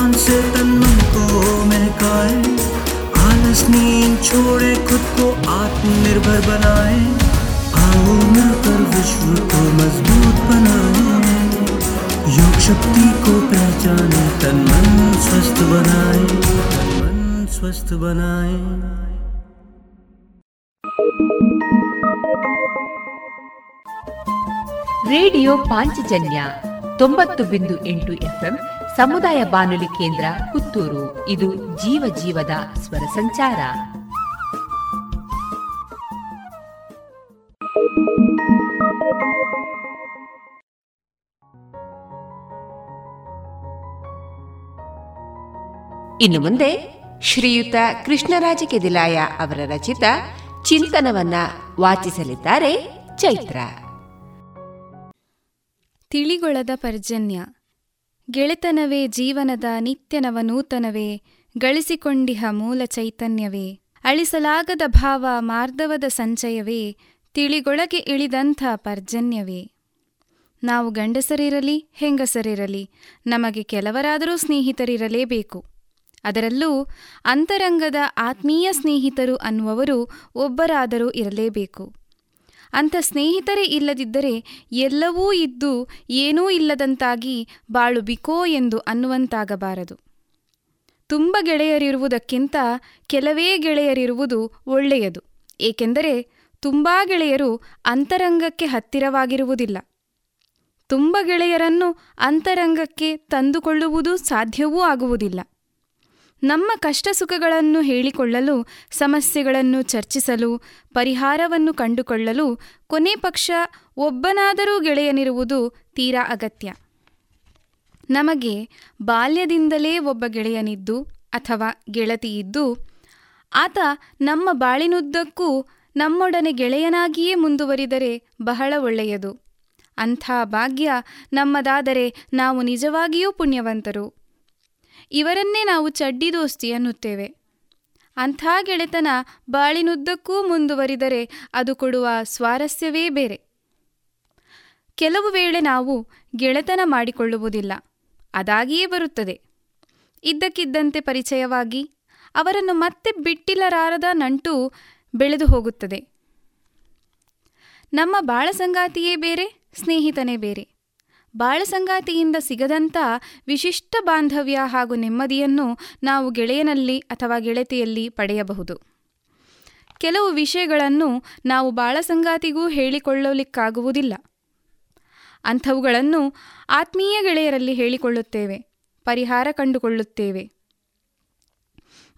से तन मन को महकाए आलस नींद छोड़े खुद को आत्मनिर्भर बनाए आओ मिलकर विश्व को मजबूत बनाए योग शक्ति को पहचाने तन मन स्वस्थ बनाए तन मन स्वस्थ बनाए ರೇಡಿಯೋ ಪಾಂಚಜನ್ಯ ತೊಂಬತ್ತು ಬಿಂದು ಎಂಟು ಎಫ್ಎಂ ಸಮುದಾಯ ಬಾನುಲಿ ಕೇಂದ್ರ ಪುತ್ತೂರು. ಇದು ಜೀವ ಜೀವದ ಸ್ವರ ಸಂಚಾರ. ಇನ್ನು ಮುಂದೆ ಶ್ರೀಯುತ ಕೃಷ್ಣರಾಜ ಕೆದಿಲಾಯ ಅವರ ರಚಿತ ಚಿಂತನವನ್ನ ವಾಚಿಸಲಿದ್ದಾರೆ ಚೈತ್ರ. ತಿಳಿಗೊಳದ ಪರ್ಜನ್ಯ. ಗೆಳೆತನವೇ ಜೀವನದ ನಿತ್ಯನವ ನೂತನವೇ ಗಳಿಸಿಕೊಂಡಿಹ ಮೂಲ ಚೈತನ್ಯವೇ. ಅಳಿಸಲಾಗದ ಭಾವ ಮಾರ್ಧವದ ಸಂಚಯವೇ, ತಿಳಿಗೊಳಗೆ ಇಳಿದಂಥ ಪರ್ಜನ್ಯವೇ. ನಾವು ಗಂಡಸರಿರಲಿ, ಹೆಂಗಸರಿರಲಿ, ನಮಗೆ ಕೆಲವರಾದರೂ ಸ್ನೇಹಿತರಿರಲೇಬೇಕು. ಅದರಲ್ಲೂ ಅಂತರಂಗದ ಆತ್ಮೀಯ ಸ್ನೇಹಿತರು ಅನ್ನುವವರು ಒಬ್ಬರಾದರೂ ಇರಲೇಬೇಕು. ಅಂಥ ಸ್ನೇಹಿತರೇ ಇಲ್ಲದಿದ್ದರೆ ಎಲ್ಲವೂ ಇದ್ದು ಏನೂ ಇಲ್ಲದಂತಾಗಿ ಬಾಳು ಬಿಕೋ ಎಂದು ಅನ್ನುವಂತಾಗಬಾರದು. ತುಂಬ ಗೆಳೆಯರಿರುವುದಕ್ಕಿಂತ ಕೆಲವೇ ಗೆಳೆಯರಿರುವುದು ಒಳ್ಳೆಯದು. ಏಕೆಂದರೆ ತುಂಬ ಗೆಳೆಯರು ಅಂತರಂಗಕ್ಕೆ ಹತ್ತಿರವಾಗಿರುವುದಿಲ್ಲ. ತುಂಬ ಗೆಳೆಯರನ್ನು ಅಂತರಂಗಕ್ಕೆ ತಂದುಕೊಳ್ಳುವುದು ಸಾಧ್ಯವೂ ಆಗುವುದಿಲ್ಲ. ನಮ್ಮ ಕಷ್ಟ ಸುಖಗಳನ್ನು ಹೇಳಿಕೊಳ್ಳಲು, ಸಮಸ್ಯೆಗಳನ್ನು ಚರ್ಚಿಸಲು, ಪರಿಹಾರವನ್ನು ಕಂಡುಕೊಳ್ಳಲು ಕೊನೆ ಪಕ್ಷ ಒಬ್ಬನಾದರೂ ಗೆಳೆಯನಿರುವುದು ತೀರಾ ಅಗತ್ಯ. ನಮಗೆ ಬಾಲ್ಯದಿಂದಲೇ ಒಬ್ಬ ಗೆಳೆಯನಿದ್ದು ಅಥವಾ ಗೆಳತಿಯಿದ್ದು, ಆತ ನಮ್ಮ ಬಾಳಿನುದ್ದಕ್ಕೂ ನಮ್ಮೊಡನೆ ಗೆಳೆಯನಾಗಿಯೇ ಮುಂದುವರಿದರೆ ಬಹಳ ಒಳ್ಳೆಯದು. ಅಂಥ ಭಾಗ್ಯ ನಮ್ಮದಾದರೆ ನಾವು ನಿಜವಾಗಿಯೂ ಪುಣ್ಯವಂತರು. ಇವರನ್ನೇ ನಾವು ಚಡ್ಡಿ ದೋಸ್ತಿ ಅನ್ನುತ್ತೇವೆ. ಅಂಥ ಗೆಳೆತನ ಬಾಳಿನುದ್ದಕ್ಕೂ ಮುಂದುವರಿದರೆ ಅದು ಕೊಡುವ ಸ್ವಾರಸ್ಯವೇ ಬೇರೆ. ಕೆಲವು ವೇಳೆ ನಾವು ಗೆಳೆತನ ಮಾಡಿಕೊಳ್ಳುವುದಿಲ್ಲ, ಅದಾಗಿಯೇ ಬರುತ್ತದೆ. ಇದ್ದಕ್ಕಿದ್ದಂತೆ ಪರಿಚಯವಾಗಿ ಅವರನ್ನು ಮತ್ತೆ ಬಿಟ್ಟಿಲ್ಲರಾರದ ನಂಟು ಬೆಳೆದು ಹೋಗುತ್ತದೆ. ನಮ್ಮ ಬಾಳಸಂಗಾತಿಯೇ ಬೇರೆ, ಸ್ನೇಹಿತನೇ ಬೇರೆ. ಬಾಳಸಂಗಾತಿಯಿಂದ ಸಿಗದಂಥ ವಿಶಿಷ್ಟ ಬಾಂಧವ್ಯ ಹಾಗೂ ನೆಮ್ಮದಿಯನ್ನು ನಾವು ಗೆಳೆಯನಲ್ಲಿ ಅಥವಾ ಗೆಳತಿಯಲ್ಲಿ ಪಡೆಯಬಹುದು. ಕೆಲವು ವಿಷಯಗಳನ್ನು ನಾವು ಬಾಳಸಂಗಾತಿಗೂ ಹೇಳಿಕೊಳ್ಳಲಿಕ್ಕಾಗುವುದಿಲ್ಲ. ಅಂಥವುಗಳನ್ನು ಆತ್ಮೀಯ ಗೆಳೆಯರಲ್ಲಿ ಹೇಳಿಕೊಳ್ಳುತ್ತೇವೆ, ಪರಿಹಾರ ಕಂಡುಕೊಳ್ಳುತ್ತೇವೆ.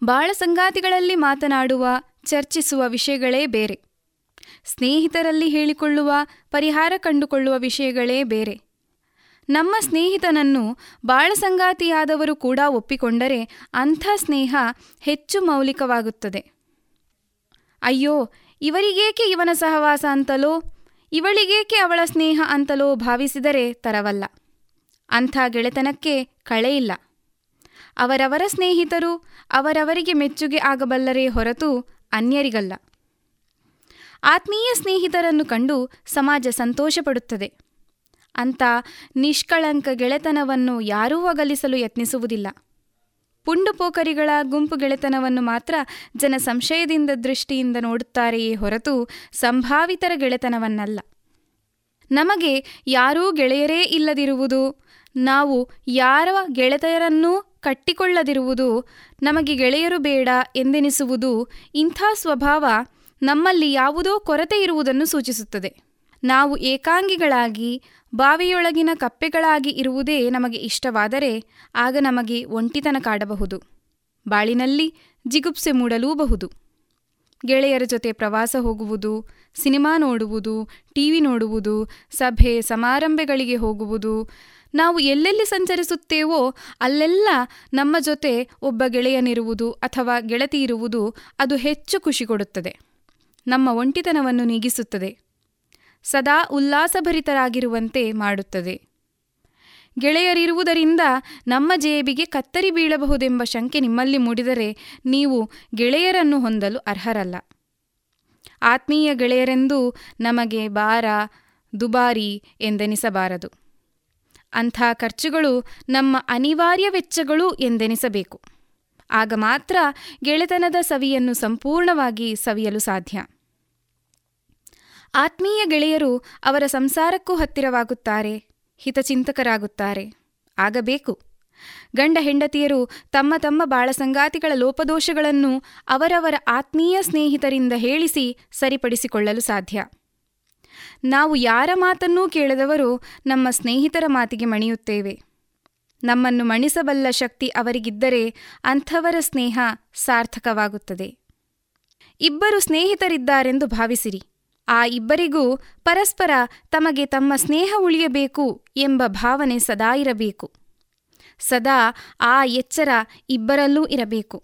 ಬಾಳ ಸಂಗಾತಿಗಳಲ್ಲಿ ಮಾತನಾಡುವ, ಚರ್ಚಿಸುವ ವಿಷಯಗಳೇ ಬೇರೆ. ಸ್ನೇಹಿತರಲ್ಲಿ ಹೇಳಿಕೊಳ್ಳುವ, ಪರಿಹಾರ ಕಂಡುಕೊಳ್ಳುವ ವಿಷಯಗಳೇ ಬೇರೆ. ನಮ್ಮ ಸ್ನೇಹಿತನನ್ನು ಬಾಳಸಂಗಾತಿಯಾದವರು ಕೂಡ ಒಪ್ಪಿಕೊಂಡರೆ ಅಂಥ ಸ್ನೇಹ ಹೆಚ್ಚು ಮೌಲಿಕವಾಗುತ್ತದೆ. ಅಯ್ಯೋ, ಇವರಿಗೇಕೆ ಇವನ ಸಹವಾಸ ಅಂತಲೋ? ಇವಳಿಗೇಕೆ ಅವಳ ಸ್ನೇಹ ಅಂತಲೋ ಭಾವಿಸಿದರೆ ತರವಲ್ಲ. ಅಂಥ ಗೆಳೆತನಕ್ಕೆ ಕಳೆಯಿಲ್ಲ ಅವರವರ ಸ್ನೇಹಿತರು ಅವರವರಿಗೆ ಮೆಚ್ಚುಗೆ ಆಗಬಲ್ಲರೇ ಹೊರತು ಅನ್ಯರಿಗಲ್ಲ. ಆತ್ಮೀಯ ಸ್ನೇಹಿತರನ್ನು ಕಂಡು ಸಮಾಜ ಸಂತೋಷಪಡುತ್ತದೆ. ಅಂಥ ನಿಷ್ಕಳಂಕ ಗೆಳೆತನವನ್ನು ಯಾರೂ ಅಗಲಿಸಲು ಯತ್ನಿಸುವುದಿಲ್ಲ. ಪುಂಡು ಪೋಕರಿಗಳ ಗುಂಪು ಗೆಳೆತನವನ್ನು ಮಾತ್ರ ಜನ ಸಂಶಯದಿಂದ ದೃಷ್ಟಿಯಿಂದ ನೋಡುತ್ತಾರೆಯೇ ಹೊರತು ಸಂಭಾವಿತರ ಗೆಳೆತನವನ್ನಲ್ಲ. ನಮಗೆ ಯಾರೂ ಗೆಳೆಯರೇ ಇಲ್ಲದಿರುವುದು, ನಾವು ಯಾರ ಗೆಳೆತಯರನ್ನೂ ಕಟ್ಟಿಕೊಳ್ಳದಿರುವುದು ನಮಗೆ ಗೆಳೆಯರು ಬೇಡ ಎಂದೆನಿಸುವುದು ಇಂಥ ಸ್ವಭಾವ ನಮ್ಮಲ್ಲಿ ಯಾವುದೋ ಕೊರತೆ ಇರುವುದನ್ನು ಸೂಚಿಸುತ್ತದೆ. ನಾವು ಏಕಾಂಗಿಗಳಾಗಿ, ಬಾವಿಯೊಳಗಿನ ಕಪ್ಪೆಗಳಾಗಿ ಇರುವುದೇ ನಮಗೆ ಇಷ್ಟವಾದರೆ ಆಗ ನಮಗೆ ಒಂಟಿತನ ಕಾಡಬಹುದು. ಬಾಳಿನಲ್ಲಿ ಜಿಗುಪ್ಸೆ ಮೂಡಲೂಬಹುದು. ಗೆಳೆಯರ ಜೊತೆ ಪ್ರವಾಸ ಹೋಗುವುದು, ಸಿನಿಮಾ ನೋಡುವುದು, ಟಿವಿ ನೋಡುವುದು, ಸಭೆ, ಸಮಾರಂಭಗಳಿಗೆ ಹೋಗುವುದು, ನಾವು ಎಲ್ಲೆಲ್ಲಿ ಸಂಚರಿಸುತ್ತೇವೋ ಅಲ್ಲೆಲ್ಲ ನಮ್ಮ ಜೊತೆ ಒಬ್ಬ ಗೆಳೆಯನಿರುವುದು ಅಥವಾ ಗೆಳತಿ ಇರುವುದು ಅದು ಹೆಚ್ಚು ಖುಷಿ ಕೊಡುತ್ತದೆ. ನಮ್ಮ ಒಂಟಿತನವನ್ನು ನೀಗಿಸುತ್ತದೆ. ಸದಾ ಉಲ್ಲಾಸಭರಿತರಾಗಿರುವಂತೆ ಮಾಡುತ್ತದೆ. ಗೆಳೆಯರಿರುವುದರಿಂದ ನಮ್ಮ ಜೇಬಿಗೆ ಕತ್ತರಿ ಬೀಳಬಹುದೆಂಬ ಶಂಕೆ ನಿಮ್ಮಲ್ಲಿ ಮೂಡಿದರೆ ನೀವು ಗೆಳೆಯರನ್ನು ಹೊಂದಲು ಅರ್ಹರಲ್ಲ. ಆತ್ಮೀಯ ಗೆಳೆಯರೆಂದು ನಮಗೆ ಭಾರ ದುಬಾರಿ ಎಂದೆನಿಸಬಾರದು. ಅಂಥ ಖರ್ಚುಗಳು ನಮ್ಮ ಅನಿವಾರ್ಯ ವೆಚ್ಚಗಳು ಎಂದೆನಿಸಬೇಕು. ಆಗ ಮಾತ್ರ ಗೆಳೆತನದ ಸವಿಯನ್ನು ಸಂಪೂರ್ಣವಾಗಿ ಸವಿಯಲು ಸಾಧ್ಯ. ಆತ್ಮೀಯ ಗೆಳೆಯರು ಅವರ ಸಂಸಾರಕ್ಕೂ ಹತ್ತಿರವಾಗುತ್ತಾರೆ, ಹಿತಚಿಂತಕರಾಗುತ್ತಾರೆ. ಆಗಬೇಕು. ಗಂಡ ಹೆಂಡತಿಯರು ತಮ್ಮ ತಮ್ಮ ಬಾಳಸಂಗಾತಿಗಳ ಲೋಪದೋಷಗಳನ್ನು ಅವರವರ ಆತ್ಮೀಯ ಸ್ನೇಹಿತರಿಂದ ಹೇಳಿಸಿ ಸರಿಪಡಿಸಿಕೊಳ್ಳಲು ಸಾಧ್ಯ. ನಾವು ಯಾರ ಮಾತನ್ನೂ ಕೇಳದವರು ನಮ್ಮ ಸ್ನೇಹಿತರ ಮಾತಿಗೆ ಮಣಿಯುತ್ತೇವೆ. ನಮ್ಮನ್ನು ಮಣಿಸಬಲ್ಲ ಶಕ್ತಿ ಅವರಿಗಿದ್ದರೆ ಅಂಥವರ ಸ್ನೇಹ ಸಾರ್ಥಕವಾಗುತ್ತದೆ. ಇಬ್ಬರು ಸ್ನೇಹಿತರಿದ್ದಾರೆಂದು ಭಾವಿಸಿರಿ. ಆ ಇಬ್ಬರಿಗೂ ಪರಸ್ಪರ ತಮಗೆ ತಮ್ಮ ಸ್ನೇಹ ಉಳಿಯಬೇಕು ಎಂಬ ಭಾವನೆ ಸದಾ ಇರಬೇಕು. ಸದಾ ಆ ಎಚ್ಚರ ಇಬ್ಬರಲ್ಲೂ ಇರಬೇಕು.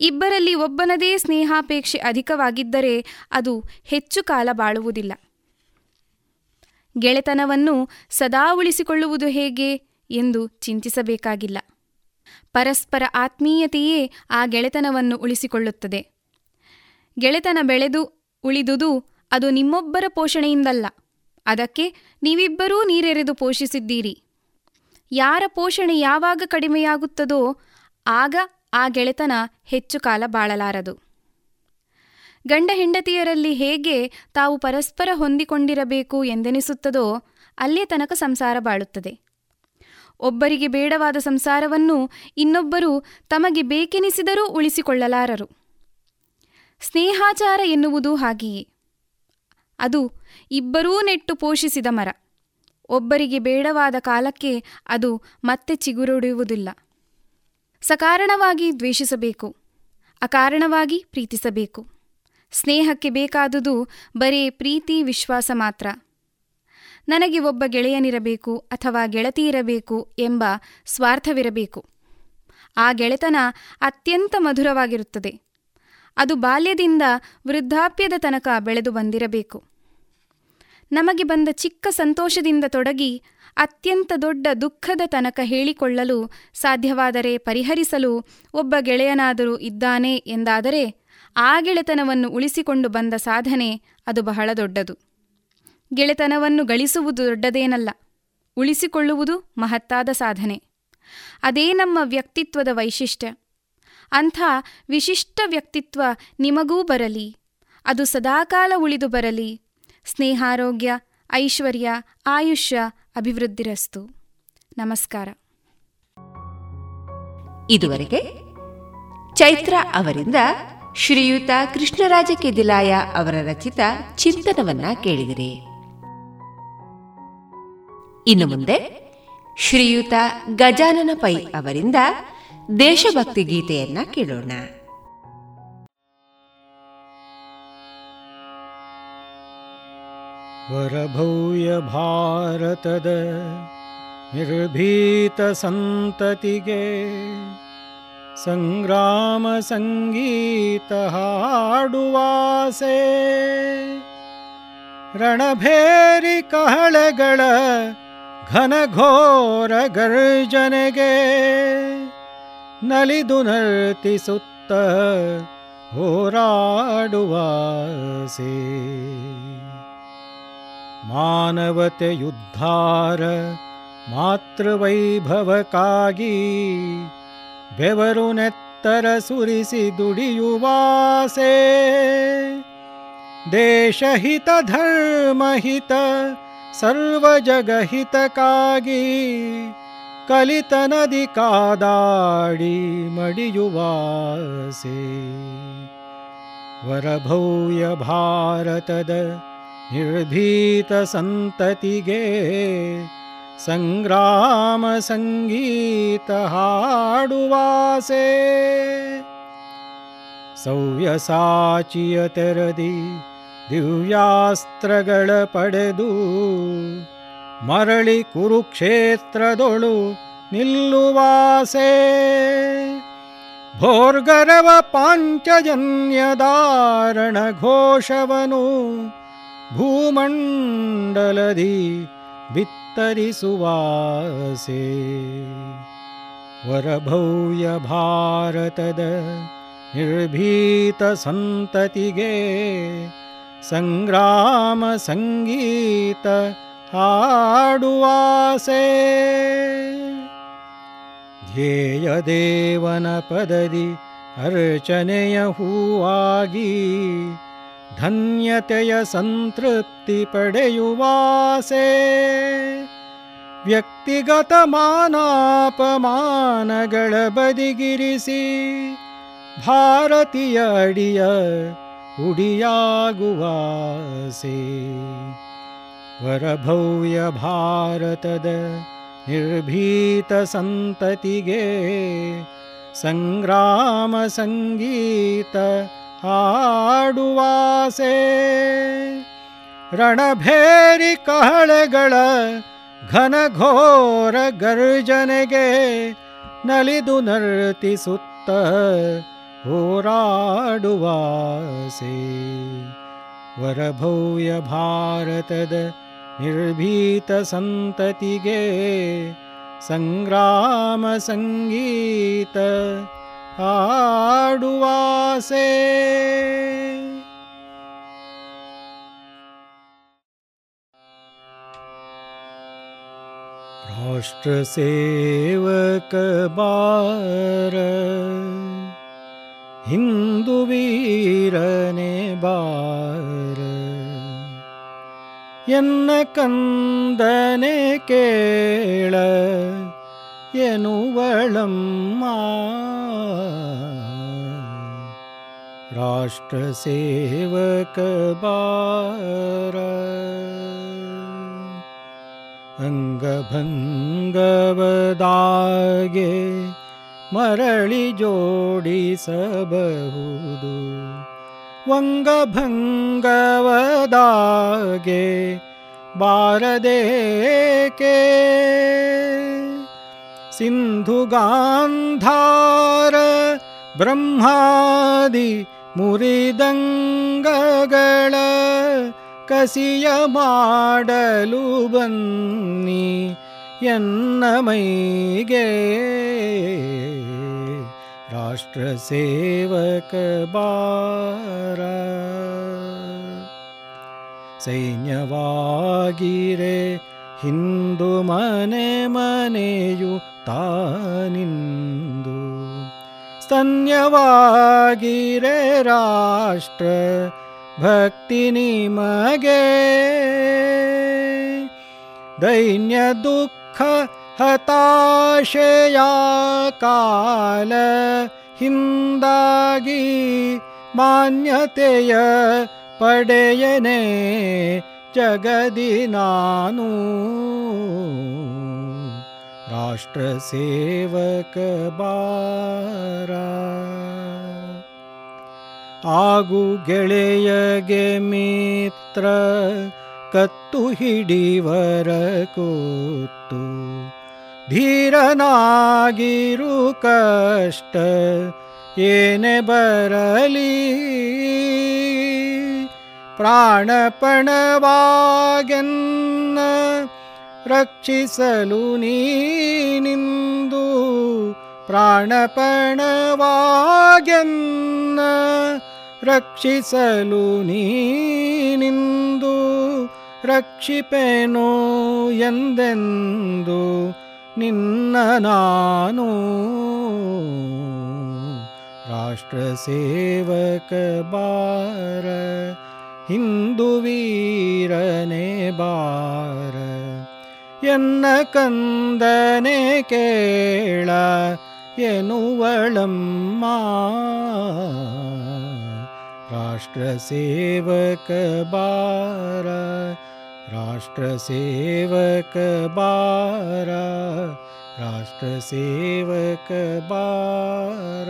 ಇಬ್ಬರಲ್ಲಿ ಒಬ್ಬನದೇ ಸ್ನೇಹಾಪೇಕ್ಷೆ ಅಧಿಕವಾಗಿದ್ದರೆ ಅದು ಹೆಚ್ಚು ಕಾಲ ಬಾಳುವುದಿಲ್ಲ. ಗೆಳೆತನವನ್ನು ಸದಾ ಉಳಿಸಿಕೊಳ್ಳುವುದು ಹೇಗೆ ಎಂದು ಚಿಂತಿಸಬೇಕಾಗಿಲ್ಲ. ಪರಸ್ಪರ ಆತ್ಮೀಯತೆಯೇ ಆ ಗೆಳೆತನವನ್ನು ಉಳಿಸಿಕೊಳ್ಳುತ್ತದೆ. ಗೆಳೆತನ ಬೆಳೆದು ಉಳಿದುದು ಅದು ನಿಮ್ಮೊಬ್ಬರ ಪೋಷಣೆಯಿಂದಲ್ಲ. ಅದಕ್ಕೆ ನೀವಿಬ್ಬರೂ ನೀರೆರೆದು ಪೋಷಿಸಿದ್ದೀರಿ. ಯಾರ ಪೋಷಣೆ ಯಾವಾಗ ಕಡಿಮೆಯಾಗುತ್ತದೋ ಆಗ ಆ ಗೆಳೆತನ ಹೆಚ್ಚು ಕಾಲ ಬಾಳಲಾರದು. ಗಂಡ ಹೆಂಡತಿಯರಲ್ಲಿ ಹೇಗೆ ತಾವು ಪರಸ್ಪರ ಹೊಂದಿಕೊಂಡಿರಬೇಕು ಎಂದೆನಿಸುತ್ತದೋ ಅಲ್ಲೇ ತನಕ ಸಂಸಾರ ಬಾಳುತ್ತದೆ. ಒಬ್ಬರಿಗೆ ಬೇಡವಾದ ಸಂಸಾರವನ್ನು ಇನ್ನೊಬ್ಬರು ತಮಗೆ ಬೇಕೆನಿಸಿದರೂ ಉಳಿಸಿಕೊಳ್ಳಲಾರರು. ಸ್ನೇಹಾಚಾರ ಎನ್ನುವುದು ಹಾಗೆಯೇ. ಅದು ಇಬ್ಬರೂ ನೆಟ್ಟು ಪೋಷಿಸಿದ ಮರ. ಒಬ್ಬರಿಗೆ ಬೇಡವಾದ ಕಾಲಕ್ಕೆ ಅದು ಮತ್ತೆ ಚಿಗುರೊಡೆಯುವುದಿಲ್ಲ. ಸಕಾರಣವಾಗಿ ದ್ವೇಷಿಸಬೇಕು, ಅಕಾರಣವಾಗಿ ಪ್ರೀತಿಸಬೇಕು. ಸ್ನೇಹಕ್ಕೆ ಬೇಕಾದುದು ಬರೀ ಪ್ರೀತಿ, ವಿಶ್ವಾಸ ಮಾತ್ರ. ನನಗೆ ಒಬ್ಬ ಗೆಳೆಯನಿರಬೇಕು ಅಥವಾ ಗೆಳತಿ ಇರಬೇಕು ಎಂಬ ಸ್ವಾರ್ಥವಿರಬೇಕು. ಆ ಗೆಳೆತನ ಅತ್ಯಂತ ಮಧುರವಾಗಿರುತ್ತದೆ. ಅದು ಬಾಲ್ಯದಿಂದ ವೃದ್ಧಾಪ್ಯದ ತನಕ ಬೆಳೆದು ಬಂದಿರಬೇಕು. ನಮಗೆ ಬಂದ ಚಿಕ್ಕ ಸಂತೋಷದಿಂದ ತೊಡಗಿ ಅತ್ಯಂತ ದೊಡ್ಡ ದುಃಖದ ತನಕ ಹೇಳಿಕೊಳ್ಳಲು ಸಾಧ್ಯವಾದರೆ ಪರಿಹರಿಸಲು ಒಬ್ಬ ಗೆಳೆಯನಾದರೂ ಇದ್ದಾನೆ ಎಂದಾದರೆ ಆ ಗೆಳೆತನವನ್ನು ಉಳಿಸಿಕೊಂಡು ಬಂದ ಸಾಧನೆ ಅದು ಬಹಳ ದೊಡ್ಡದು. ಗೆಳೆತನವನ್ನು ಗಳಿಸುವುದು ದೊಡ್ಡದೇನಲ್ಲ, ಉಳಿಸಿಕೊಳ್ಳುವುದು ಮಹತ್ತಾದ ಸಾಧನೆ. ಅದೇ ನಮ್ಮ ವ್ಯಕ್ತಿತ್ವದ ವೈಶಿಷ್ಟ್ಯ. ಅಂಥ ವಿಶಿಷ್ಟ ವ್ಯಕ್ತಿತ್ವ ನಿಮಗೂ ಬರಲಿ, ಅದು ಸದಾಕಾಲ ಉಳಿದು ಬರಲಿ ಸ್ನೇಹಾರೋಗ್ಯ, ಐಶ್ವರ್ಯ, ಆಯುಷ್ಯ, ಅಭಿವೃದ್ಧಿರಸ್ತು. ನಮಸ್ಕಾರ. ಇದುವರೆಗೆ ಚೈತ್ರ ಅವರಿಂದ ಶ್ರೀಯುತ ಕೃಷ್ಣರಾಜ ಕೆದಿಲಾಯ ಅವರ ರಚಿತ ಚಿಂತನವನ್ನ ಕೇಳಿದಿರಿ. ಇನ್ನು ಮುಂದೆ ಶ್ರೀಯುತ ಗಜಾನನ ಪೈ ಅವರಿಂದ ದೇಶಭಕ್ತಿ ಗೀತೆಯನ್ನ ಕೇಳೋಣ. ವರಭವ್ಯ ಭಾರತದ ನಿರ್ಭೀತ ಸಂತತಿಗೆ ಸಂಗ್ರಾಮ ಸಂಗೀತ ಹಾಡುವಾಸೆ ರಣಭೇರಿ ಕಹಳೆಗಳ ಘನಘೋರ ಗರ್ಜನೆಗೆ ನಲಿದು ನರ್ತಿಸುತ್ತ ಹೋರಾಡುವಾಸೆ ಮಾನವತೆಯುದ್ಧಾರ ಮಾತೃವೈಭವಕ್ಕಾಗಿ ಬೆವರು ನೆತ್ತರ ಸುರಿಸಿ ದುಡಿಯುವಾಸೆ ದೇಶಹಿತ ಧರ್ಮಹಿತ ಸರ್ವಜಗಹಿತಕ್ಕಾಗಿ ಕಲಿತ ನದಿ ಕಾದಾಡಿ ಮಡಿಯುವಾಸೆ ವರಭವ್ಯ ಭಾರತದ ನಿರ್ಭೀತ ಸಂತತಿಗೆ ಸಂಗ್ರಾಮ ಸಂಗೀತ ಹಾಡುವಾಸೆ. ಸವ್ಯಸಾಚಿಯ ತೆರದಿ ದಿವ್ಯಾಸ್ತ್ರಗಳ ಪಡೆದು ಮರಳಿ ಕುರುಕ್ಷೇತ್ರದೊಳು ನಿಲ್ಲುವಾಸೆ. ಭೋರ್ಗರವ ಪಾಂಚಜನ್ಯದಾರಣ ಘೋಷವನು भूमण्डलदि वित्तरि सुवासे सङ्ग्रामसङ्गीत हाडुवासे। ध्येयदेवनपददि अर्चनय हूवागी ಧನ್ಯತೆಯ ಸಂತೃಪ್ತಿ ಪಡೆಯುವಾಸೆ. ವ್ಯಕ್ತಿಗತ ಮಾನಾಪಮಾನಗಳ ಬದಿಗಿರಿಸಿ ಭಾರತೀಯ ಅಡಿಯ ಉಡಿಯಾಗುವಾಸೆ ವರಭವ್ಯ ಭಾರತದ ನಿರ್ಭೀತ ಸಂತತಿಗೆ ಸಂಗ್ರಾಮ ಸಂಗೀತ ಹಾಡುವಾಸೆ ರಣಭೇರಿ ಕಹಳೆಗಳ ಘನಘೋರ ಗರ್ಜನೆಗೆ ನಲಿದು ನರ್ತಿಸುತ್ತ ಹೋರಾಡುವಾಸೆ ವರಭವ್ಯ ಭಾರತದ ನಿರ್ಭೀತ ಸಂತತಿಗೆ ಸಂಗ್ರಾಮ ಸಂಗೀತ आडुवासे राष्ट्रसेवकबार हिन्दुवीरने बार बारन्न कन्दने केळ ಎನ್ನುವಳಮ್ಮ. ರಾಷ್ಟ್ರ ಸೇವಕ ಬಾರ ಅಂಗಭಂಗವದಾಗೆ ಮರಳಿ ಜೋಡಿಸಬಹುದು. ವಂಗಭಂಗವದಾಗೆ ಬಾರದೇಕೆ? ಸಿಂಧುಗಾಂಧಾರ ಬ್ರಹ್ಮಾದಿ ಮುರಿದಂಗಗಳ ಕಸಿಯ ಮಾಡಲು ಬನ್ನಿ ಎನ್ನ ಮೈಗೆ. ರಾಷ್ಟ್ರ ಸೇವಕ ಬಾರ. ಸೈನ್ಯವಾಗಿರೆ ಹಿಂದು ಮನೆ ಮನೆಯು ತಾನಿಂದು ಸ್ತನ್ಯವಾಗಿರೆ ರಾಷ್ಟ್ರ ಭಕ್ತಿ ನಿಮಗೆ ದೈನ್ಯ ದುಃಖ ಹತಾಶೆಯ ಕಾಲ ಹಿಂದಾಗಿ ಮಾನ್ಯತೆಯ ಪಡೆಯನೆ ಜಗದಿ ನಾನು ರಾಷ್ಟ್ರ ಸೇವಕ ಬಾರ ಆಗು ಗೆಳೆಯಗೆ ಮಿತ್ರ ಕತ್ತು ಹಿಡಿವರ ಕೂತು ಧೀರನಾಗಿರು ಕಷ್ಟ ಏನೆ ಬರಲಿ ಪ್ರಾಣಪಣವಾಗೆನ್ನ ರಕ್ಷಿಸಲು ನೀನಿಂದು ಪ್ರಾಣಪಣವಾಗೆನ್ನ ರಕ್ಷಿಸಲು ನೀನಿಂದು ರಕ್ಷಿಪೆನೋ ಎಂದೆಂದು ನಿನ್ನ ನಾನು ರಾಷ್ಟ್ರ ಸೇವಕ ಬಾರ ಹಿಂದು ವೀರನೆ ಬಾರ ಎನ್ನ ಕಂದನೆ ಕೇಳ ಎನ್ನುವಳಮ್ಮ ರಾಷ್ಟ್ರ ಸೇವಕ ಬಾರ ರಾಷ್ಟ್ರ ಸೇವಕ ಬಾರ ರಾಷ್ಟ್ರ ಸೇವಕ ಬಾರ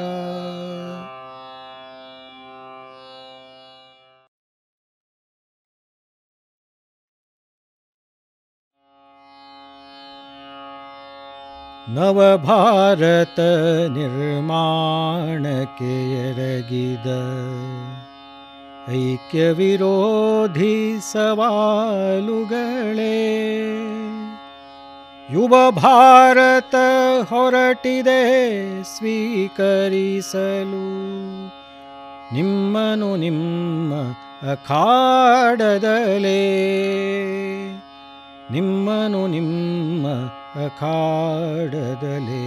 ನವಭಾರತ ನಿರ್ಮಾಣಕ್ಕೆ ಎರಗಿದ ಐಕ್ಯ ವಿರೋಧಿ ಸವಾಲುಗಳೇ. ಯುವ ಭಾರತ ಹೊರಟಿದೆ ಸ್ವೀಕರಿಸಲು. ನಿಮ್ಮನು ನಿಮ್ಮ ಅಖಾಡದಲೇ ನಿಮ್ಮನು ನಿಮ್ಮ ಅಖಾಡದಲೇ.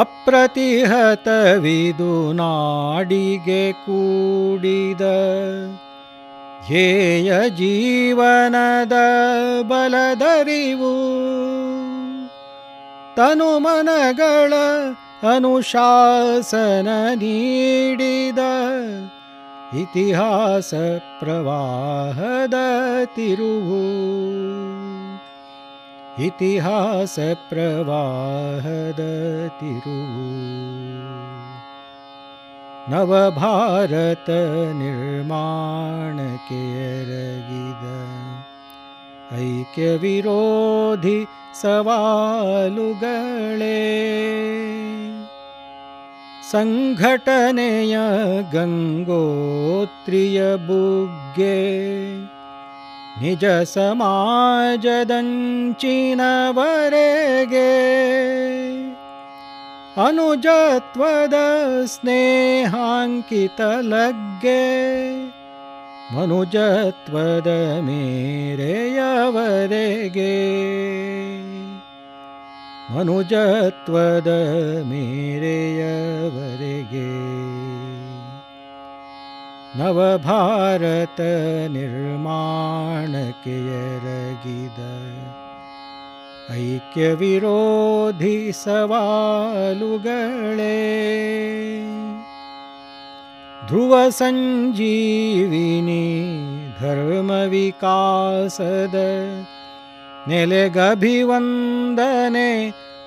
ಅಪ್ರತಿಹತವಿದು ನಾಡಿಗೆ ಕೂಡಿದ ಧ್ಯೇಯ ಜೀವನದ ಬಲದರಿವು. ತನುಮನಗಳ ಅನುಶಾಸನ ನೀಡಿದ इतिहासप्रवाहदतिरुः इतिहासप्रवाहदतिरु नवभारतनिर्माणकेरगिद ऐक्यविरोधि सवालुगणे सङ्घटनेय गङ्गोत्रियबुग्गे निजसमाजदञ्चिनवरेगे अनुजत्वदस्नेहाङ्कितलग्गे अनुजत्वद स्नेहाङ्कितलग्गे ಮನುಜತ್ವದ ಮೇರೆಯವರೆಗೆ ನವಭಾರತ ನಿರ್ಮಾಣಕ್ಕೆ ಎರಗಿದ ಐಕ್ಯ ವಿರೋಧಿ ಸವಾಲುಗಳೇ ಧ್ರುವ ಸಂಜೀವಿನಿ ಧರ್ಮ ವಿಕಾಸದ ನೆಲೆಗಭಿವಂದನೆ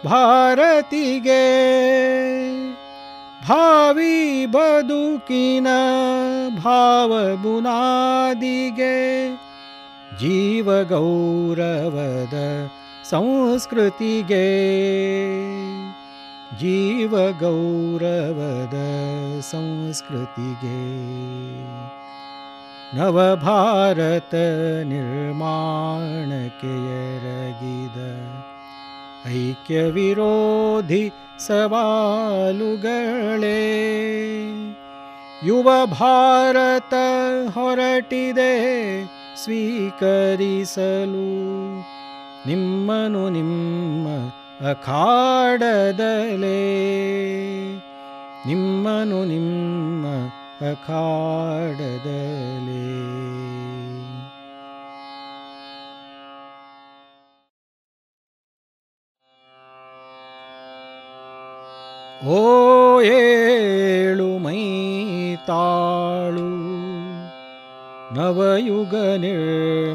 ಭಾರತಿಗೆ ಭಾವಿ ಬದುಕಿನ ಭಾವ ಬುನಾದಿಗೆ ಜೀವ ಗೌರವದ ಸಂಸ್ಕೃತಿಗೆ ಜೀವ ಗೌರವದ ಸಂಸ್ಕೃತಿಗೆ ನವಭಾರತ ನಿರ್ಮಾಣಕ್ಕೆ ಎರಗಿದ ಐಕ್ಯ ವಿರೋಧಿ ಸವಾಲುಗಳೇ ಯುವ ಭಾರತ ಹೊರಟಿದೆ ಸ್ವೀಕರಿಸಲು. ನಿಮ್ಮನು ನಿಮ್ಮ ಅಖಾಡದಲೇ ನಿಮ್ಮನು ನಿಮ್ಮ ಅಖಾಡದಲೇ ಓ ಏಳು ಮೈ ತಾಳು ನವಯುಗ ನಿರ್ಮಾಪಕನೇ.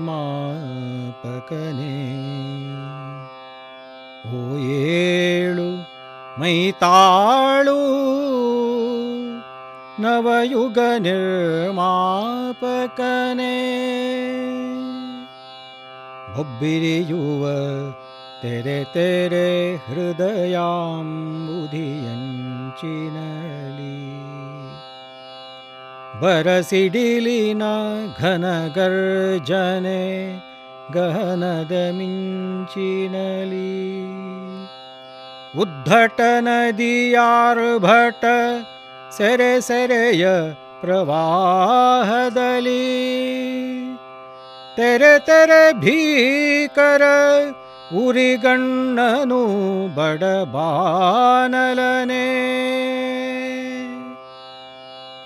ಓ ಏಳು ಮೈ ತಾಳು ನವಯುಗ ನಿರ್ಮಾಪಕನೇ. ಒಬ್ಬಿರಿಯುವ तेरे तेरे हृदयाम्बुधियञ्चिनली बरसिडिलिना घनगर्जने गहनदमिञ्चिनली। उद्धटनदीयार्भट सेरे सेरेय प्रवाहदली। तेरे तेरे भीकर ಉರಿಗಣ್ಣನು ಬಡಬಾನಲನೆ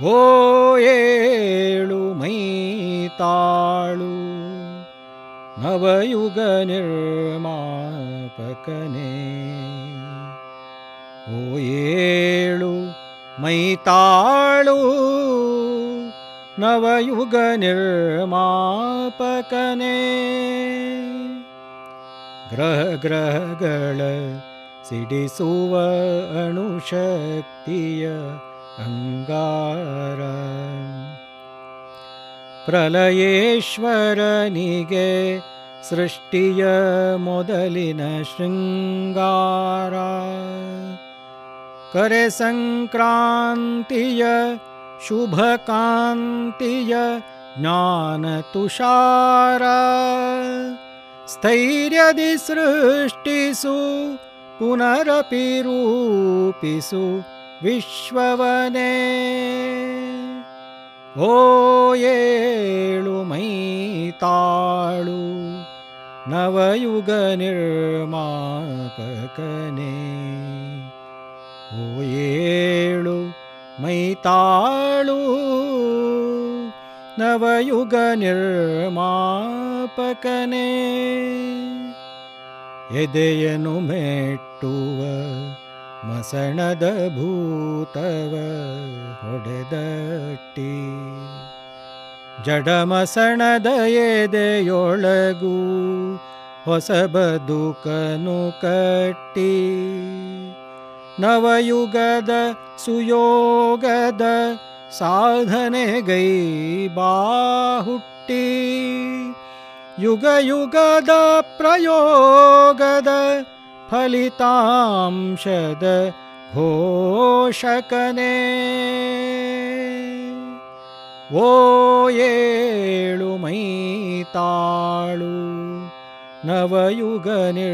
ಓ ಏಳು ಮೈ ತಾಳು ನವಯುಗ ನಿರ್ಮಾಪಕನೇ. ಓ ಏಳು ಮೈತಾಳು ನವಯುಗ ನಿರ್ಮಾಪಕನೇ. ಗ್ರಹ ಗ್ರಹಗಳ ಸಿಡಿಸುವ ಅಣುಶಕ್ತಿಯ ಅಂಗಾರ ಪ್ರಲಯೇಶ್ವರನಿಗೆ ಸೃಷ್ಟಿಯ ಮೊದಲಿನ ಶೃಂಗಾರ ಕರೆ ಸಂಕ್ರಾಂತಿಯ ಶುಭ ಕಾಂತಿಯ स्थैर्यदिसृष्टिषु पुनरपिरूपिषु विश्ववने। ओ येळु मैताळु नवयुगनिर्माककने ओ येळु मयिताळु ನವಯುಗ ನಿರ್ಮಾಪಕನೇ. ಎದೆಯನು ಮೆಟ್ಟುವ ಮಸಣದ ಭೂತವ ಹೊಡೆದಟ್ಟಿ. ಜಡಮಸಣದ ಎದೆಯೊಳಗೂ ಹೊಸ ಬದುಕನು ಕಟ್ಟಿ. ನವಯುಗದ ಸುಯೋಗದ साधने गै बाहुट्टी। युगयुगद प्रयोगद फलितांशद घोषकने। ओ येळु मैताळु नवयुगनिर्मापकने।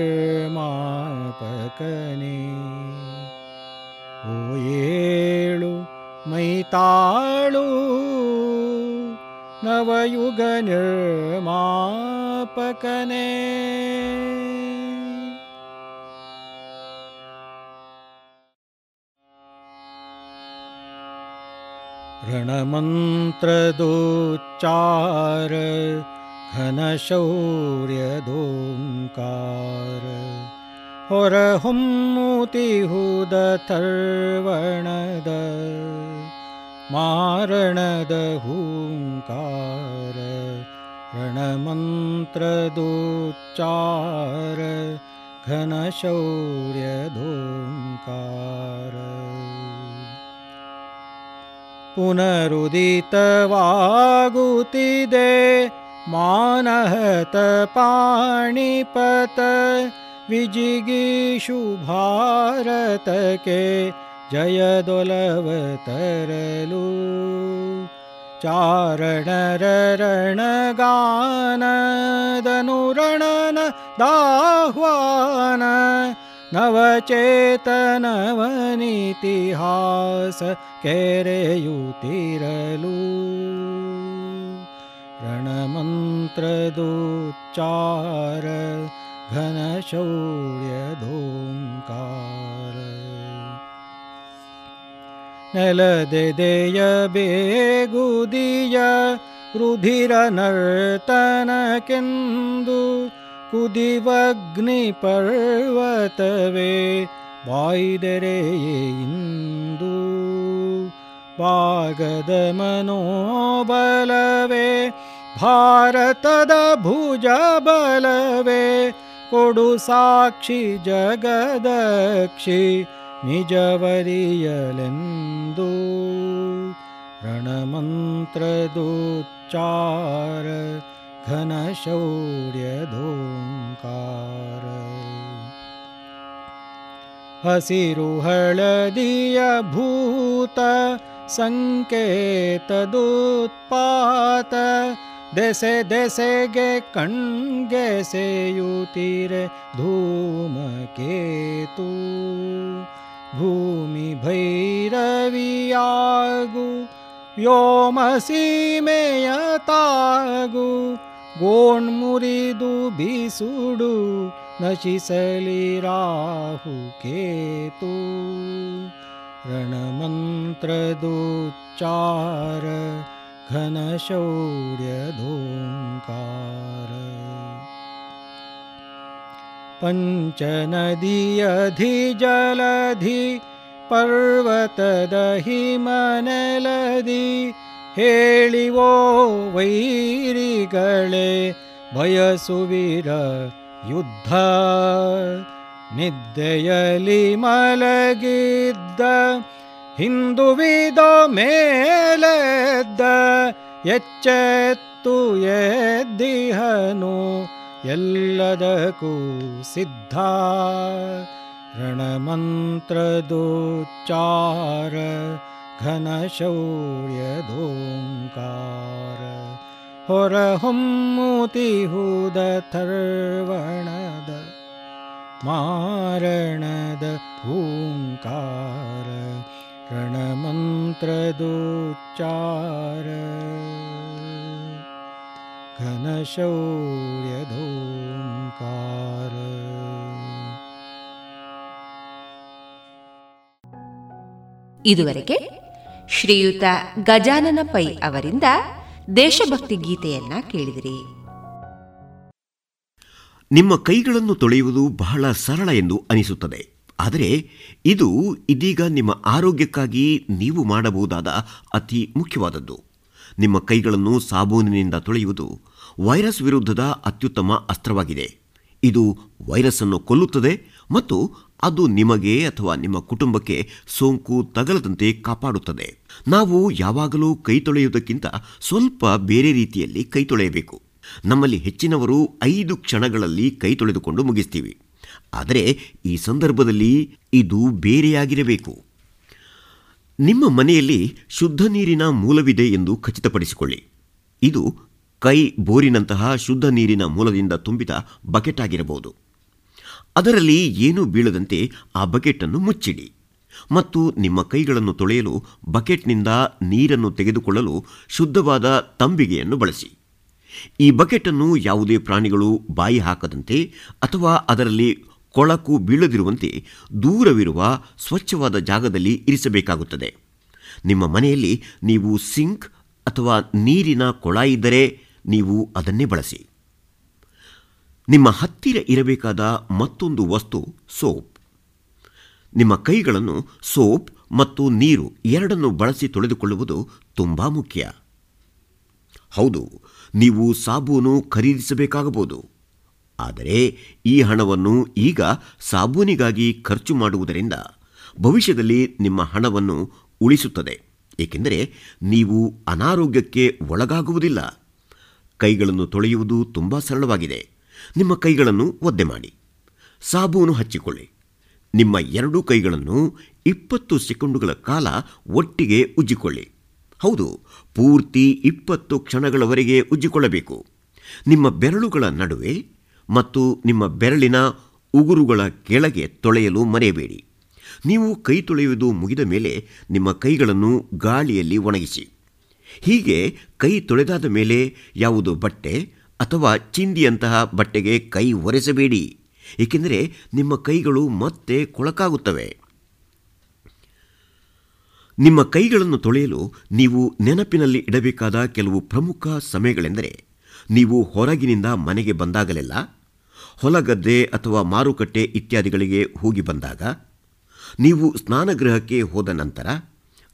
ओ येळु मयिताळु नवयुगनिर्मापकने। रणमन्त्रदोच्चार घनशौर्यदोङ्कार र हुम्मुति हुदथर्वणद मारणदहूंकारमन्त्रदोच्चार घनशौर्य ढूंकार पुनरुदितवागुतिदे मानहतपाणिपत विजिगीषु भारतके जय दोलवतरलु। चारणररणगाननुरणन दाह्वान नवचेतनवनितिहास केरेयुतिरलु केरयुतिरलु रणमन्त्रदुच्चार घनशौर्योङ्कार देय बेगुदिय रुधिरनर्तनकिन्दु कुदिवग्निपर्वतवे वायिदरे इन्दु वागदमनोबलवे भारतद भुज कोडुसाक्षि जगदक्षि निजवरीयलिन्दु रणमन्त्रदुच्चार घनशौर्योङ्कार हसिरुहलदीयभूत सङ्केतदुत्पात् देशे देशे गे कण् सेयुतिरे धूमकेतु। भूमि भैरवियागु व्योमसीमेयतागु गोण्मुरिदु बिसुडु नशिसलिराहु केतुमन्त्रदुच्चार ಗೋಣ್ಮುರಿದು ಬಿಸುಡು ನಶಿಸಲಿ ರಾಹು ಕೇತು ರಣಮಂತ್ರದೋಚ್ಚಾರ ಘನಶೌರ್ಯದೋಂಕಾರ ಪಂಚನದಿಯಧಿ ಜಲಧಿ ಪರ್ವತದ ಹಿಮನೆಲದಿ ಹೇಳಿವೋ ವೈರಿಗಳೇ ಬಯಸುವಿರ ಯುದ್ಧ ನಿದ್ದೆಯಲಿ ಮಲಗಿದ್ದ ಹಿಂದುವಿದ ಮೇಲೆದ್ದ ಎಚ್ಚೆತ್ತು ಎದ್ದಿಹನು ಎಲ್ಲದಕ್ಕೂ ಸಿದ್ಧ ರಣಮಂತ್ರದೋಚ್ಚಾರ ಘನಶೌರ್ಯದೋಂಕಾರ ಹೊರಹೊಮ್ಮುತಿಹುದ ಥರ್ವಣದ ಮಾರಣದ ಓಂಕಾರ ರಣಮಂತ್ರದೋಚ್ಚಾರ घनशौर्यधोङ्कार ಇದುವರೆಗೆ ಶ್ರೀಯುತ ಗಜಾನನ ಪೈ ಅವರಿಂದ ದೇಶಭಕ್ತಿ ಗೀತೆಯನ್ನ ಕೇಳಿದಿರಿ. ನಿಮ್ಮ ಕೈಗಳನ್ನು ತೊಳೆಯುವುದು ಬಹಳ ಸರಳ ಎಂದು ಅನಿಸುತ್ತದೆ. ಆದರೆ ಇದು ಇದೀಗ ನಿಮ್ಮ ಆರೋಗ್ಯಕ್ಕಾಗಿ ನೀವು ಮಾಡಬಹುದಾದ ಅತಿ ಮುಖ್ಯವಾದದ್ದು. ನಿಮ್ಮ ಕೈಗಳನ್ನು ಸಾಬೂನಿನಿಂದ ತೊಳೆಯುವುದು ವೈರಸ್ ವಿರುದ್ಧದ ಅತ್ಯುತ್ತಮ ಅಸ್ತ್ರವಾಗಿದೆ. ಇದು ವೈರಸ್ ಅನ್ನು ಕೊಲ್ಲುತ್ತದೆ ಮತ್ತು ಅದು ನಿಮಗೆ ಅಥವಾ ನಿಮ್ಮ ಕುಟುಂಬಕ್ಕೆ ಸೋಂಕು ತಗಲದಂತೆ ಕಾಪಾಡುತ್ತದೆ. ನಾವು ಯಾವಾಗಲೂ ಕೈ ತೊಳೆಯುವುದಕ್ಕಿಂತ ಸ್ವಲ್ಪ ಬೇರೆ ರೀತಿಯಲ್ಲಿ ಕೈ ತೊಳೆಯಬೇಕು. ನಮ್ಮಲ್ಲಿ ಹೆಚ್ಚಿನವರು ಐದು ಕ್ಷಣಗಳಲ್ಲಿ ಕೈ ತೊಳೆದುಕೊಂಡು ಮುಗಿಸ್ತೀವಿ. ಆದರೆ ಈ ಸಂದರ್ಭದಲ್ಲಿ ಇದು ಬೇರೆಯಾಗಿರಬೇಕು. ನಿಮ್ಮ ಮನೆಯಲ್ಲಿ ಶುದ್ಧ ನೀರಿನ ಮೂಲವಿದೆ ಎಂದು ಖಚಿತಪಡಿಸಿಕೊಳ್ಳಿ. ಇದು ಕೈ ಬೋರಿನಂತಹ ಶುದ್ಧ ನೀರಿನ ಮೂಲದಿಂದ ತುಂಬಿದ ಬಕೆಟ್ ಆಗಿರಬಹುದು. ಅದರಲ್ಲಿ ಏನೂ ಬೀಳದಂತೆ ಆ ಬಕೆಟನ್ನು ಮುಚ್ಚಿಡಿ. ಮತ್ತು ನಿಮ್ಮ ಕೈಗಳನ್ನು ತೊಳೆಯಲು ಬಕೆಟ್ನಿಂದ ನೀರನ್ನು ತೆಗೆದುಕೊಳ್ಳಲು ಶುದ್ಧವಾದ ತಂಬಿಗೆಯನ್ನು ಬಳಸಿ. ಈ ಬಕೆಟನ್ನು ಯಾವುದೇ ಪ್ರಾಣಿಗಳು ಬಾಯಿ ಹಾಕದಂತೆ ಅಥವಾ ಅದರಲ್ಲಿ ಕೊಳಕು ಬೀಳದಿರುವಂತೆ ದೂರವಿರುವ ಸ್ವಚ್ಛವಾದ ಜಾಗದಲ್ಲಿ ಇರಿಸಬೇಕಾಗುತ್ತದೆ. ನಿಮ್ಮ ಮನೆಯಲ್ಲಿ ನೀವು ಸಿಂಕ್ ಅಥವಾ ನೀರಿನ ಕೊಳ ಇದ್ದರೆ ನೀವು ಅದನ್ನೇ ಬಳಸಿ. ನಿಮ್ಮ ಹತ್ತಿರ ಇರಬೇಕಾದ ಮತ್ತೊಂದು ವಸ್ತು ಸೋಪ್. ನಿಮ್ಮ ಕೈಗಳನ್ನು ಸೋಪ್ ಮತ್ತು ನೀರು ಎರಡನ್ನು ಬಳಸಿ ತೊಳೆದುಕೊಳ್ಳುವುದು ತುಂಬ ಮುಖ್ಯ. ಹೌದು, ನೀವು ಸಾಬೂನು ಖರೀದಿಸಬೇಕಾಗಬಹುದು. ಆದರೆ ಈ ಹಣವನ್ನು ಈಗ ಸಾಬೂನಿಗಾಗಿ ಖರ್ಚು ಮಾಡುವುದರಿಂದ ಭವಿಷ್ಯದಲ್ಲಿ ನಿಮ್ಮ ಹಣವನ್ನು ಉಳಿಸುತ್ತದೆ. ಏಕೆಂದರೆ ನೀವು ಅನಾರೋಗ್ಯಕ್ಕೆ ಒಳಗಾಗುವುದಿಲ್ಲ. ಕೈಗಳನ್ನು ತೊಳೆಯುವುದು ತುಂಬ ಸರಳವಾಗಿದೆ. ನಿಮ್ಮ ಕೈಗಳನ್ನು ಒದ್ದೆ ಮಾಡಿ. ಸಾಬೂನು ಹಚ್ಚಿಕೊಳ್ಳಿ. ನಿಮ್ಮ ಎರಡೂ ಕೈಗಳನ್ನು ಇಪ್ಪತ್ತು ಸೆಕೆಂಡುಗಳ ಕಾಲ ಒಟ್ಟಿಗೆ ಉಜ್ಜಿಕೊಳ್ಳಿ. ಹೌದು, ಪೂರ್ತಿ ಇಪ್ಪತ್ತು ಕ್ಷಣಗಳವರೆಗೆ ಉಜ್ಜಿಕೊಳ್ಳಬೇಕು. ನಿಮ್ಮ ಬೆರಳುಗಳ ನಡುವೆ ಮತ್ತು ನಿಮ್ಮ ಬೆರಳಿನ ಉಗುರುಗಳ ಕೆಳಗೆ ತೊಳೆಯಲು ಮರೆಯಬೇಡಿ. ನೀವು ಕೈ ತೊಳೆಯುವುದು ಮುಗಿದ ಮೇಲೆ ನಿಮ್ಮ ಕೈಗಳನ್ನು ಗಾಳಿಯಲ್ಲಿ ಒಣಗಿಸಿ. ಹೀಗೆ ಕೈ ತೊಳೆದಾದ ಮೇಲೆ ಯಾವುದು ಬಟ್ಟೆ ಅಥವಾ ಚಿಂದಿಯಂತಹ ಬಟ್ಟೆಗೆ ಕೈ ಒರೆಸಬೇಡಿ. ಏಕೆಂದರೆ ನಿಮ್ಮ ಕೈಗಳು ಮತ್ತೆ ಕೊಳಕಾಗುತ್ತವೆ. ನಿಮ್ಮ ಕೈಗಳನ್ನು ತೊಳೆಯಲು ನೀವು ನೆನಪಿನಲ್ಲಿ ಇಡಬೇಕಾದ ಕೆಲವು ಪ್ರಮುಖ ಸಮಯಗಳೆಂದರೆ, ನೀವು ಹೊರಗಿನಿಂದ ಮನೆಗೆ ಬಂದಾಗಲೆಲ್ಲ ಹೊಲಗದ್ದೆ ಅಥವಾ ಮಾರುಕಟ್ಟೆ ಇತ್ಯಾದಿಗಳಿಗೆ ಹೋಗಿ ಬಂದಾಗ, ನೀವು ಸ್ನಾನಗೃಹಕ್ಕೆ ಹೋದ ನಂತರ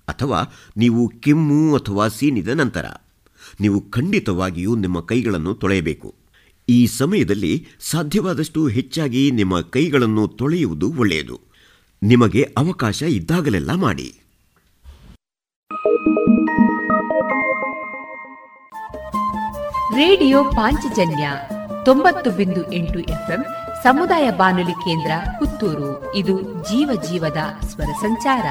ಅಥವಾ ನೀವು ಕೆಮ್ಮು ಅಥವಾ ಸೀನಿದ ನಂತರ, ನೀವು ಖಂಡಿತವಾಗಿಯೂ ನಿಮ್ಮ ಕೈಗಳನ್ನು ತೊಳೆಯಬೇಕು. ಈ ಸಮಯದಲ್ಲಿ ಸಾಧ್ಯವಾದಷ್ಟು ಹೆಚ್ಚಾಗಿ ನಿಮ್ಮ ಕೈಗಳನ್ನು ತೊಳೆಯುವುದು ಒಳ್ಳೆಯದು. ನಿಮಗೆ ಅವಕಾಶ ಇದ್ದಾಗಲೆಲ್ಲ ಮಾಡಿ. ರೇಡಿಯೋ ಪಾಂಚಜನ್ಯ ತೊಂಬತ್ತು ಬಿಂದು ಎಂಟು ಎಫ್ಎಂ ಸಮುದಾಯ ಬಾನುಲಿ ಕೇಂದ್ರ ಪುತ್ತೂರು ಇದು ಜೀವ ಜೀವದ ಸ್ವರ ಸಂಚಾರ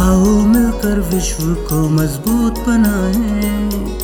आओ मिलकर विश्व को मजबूत बनाए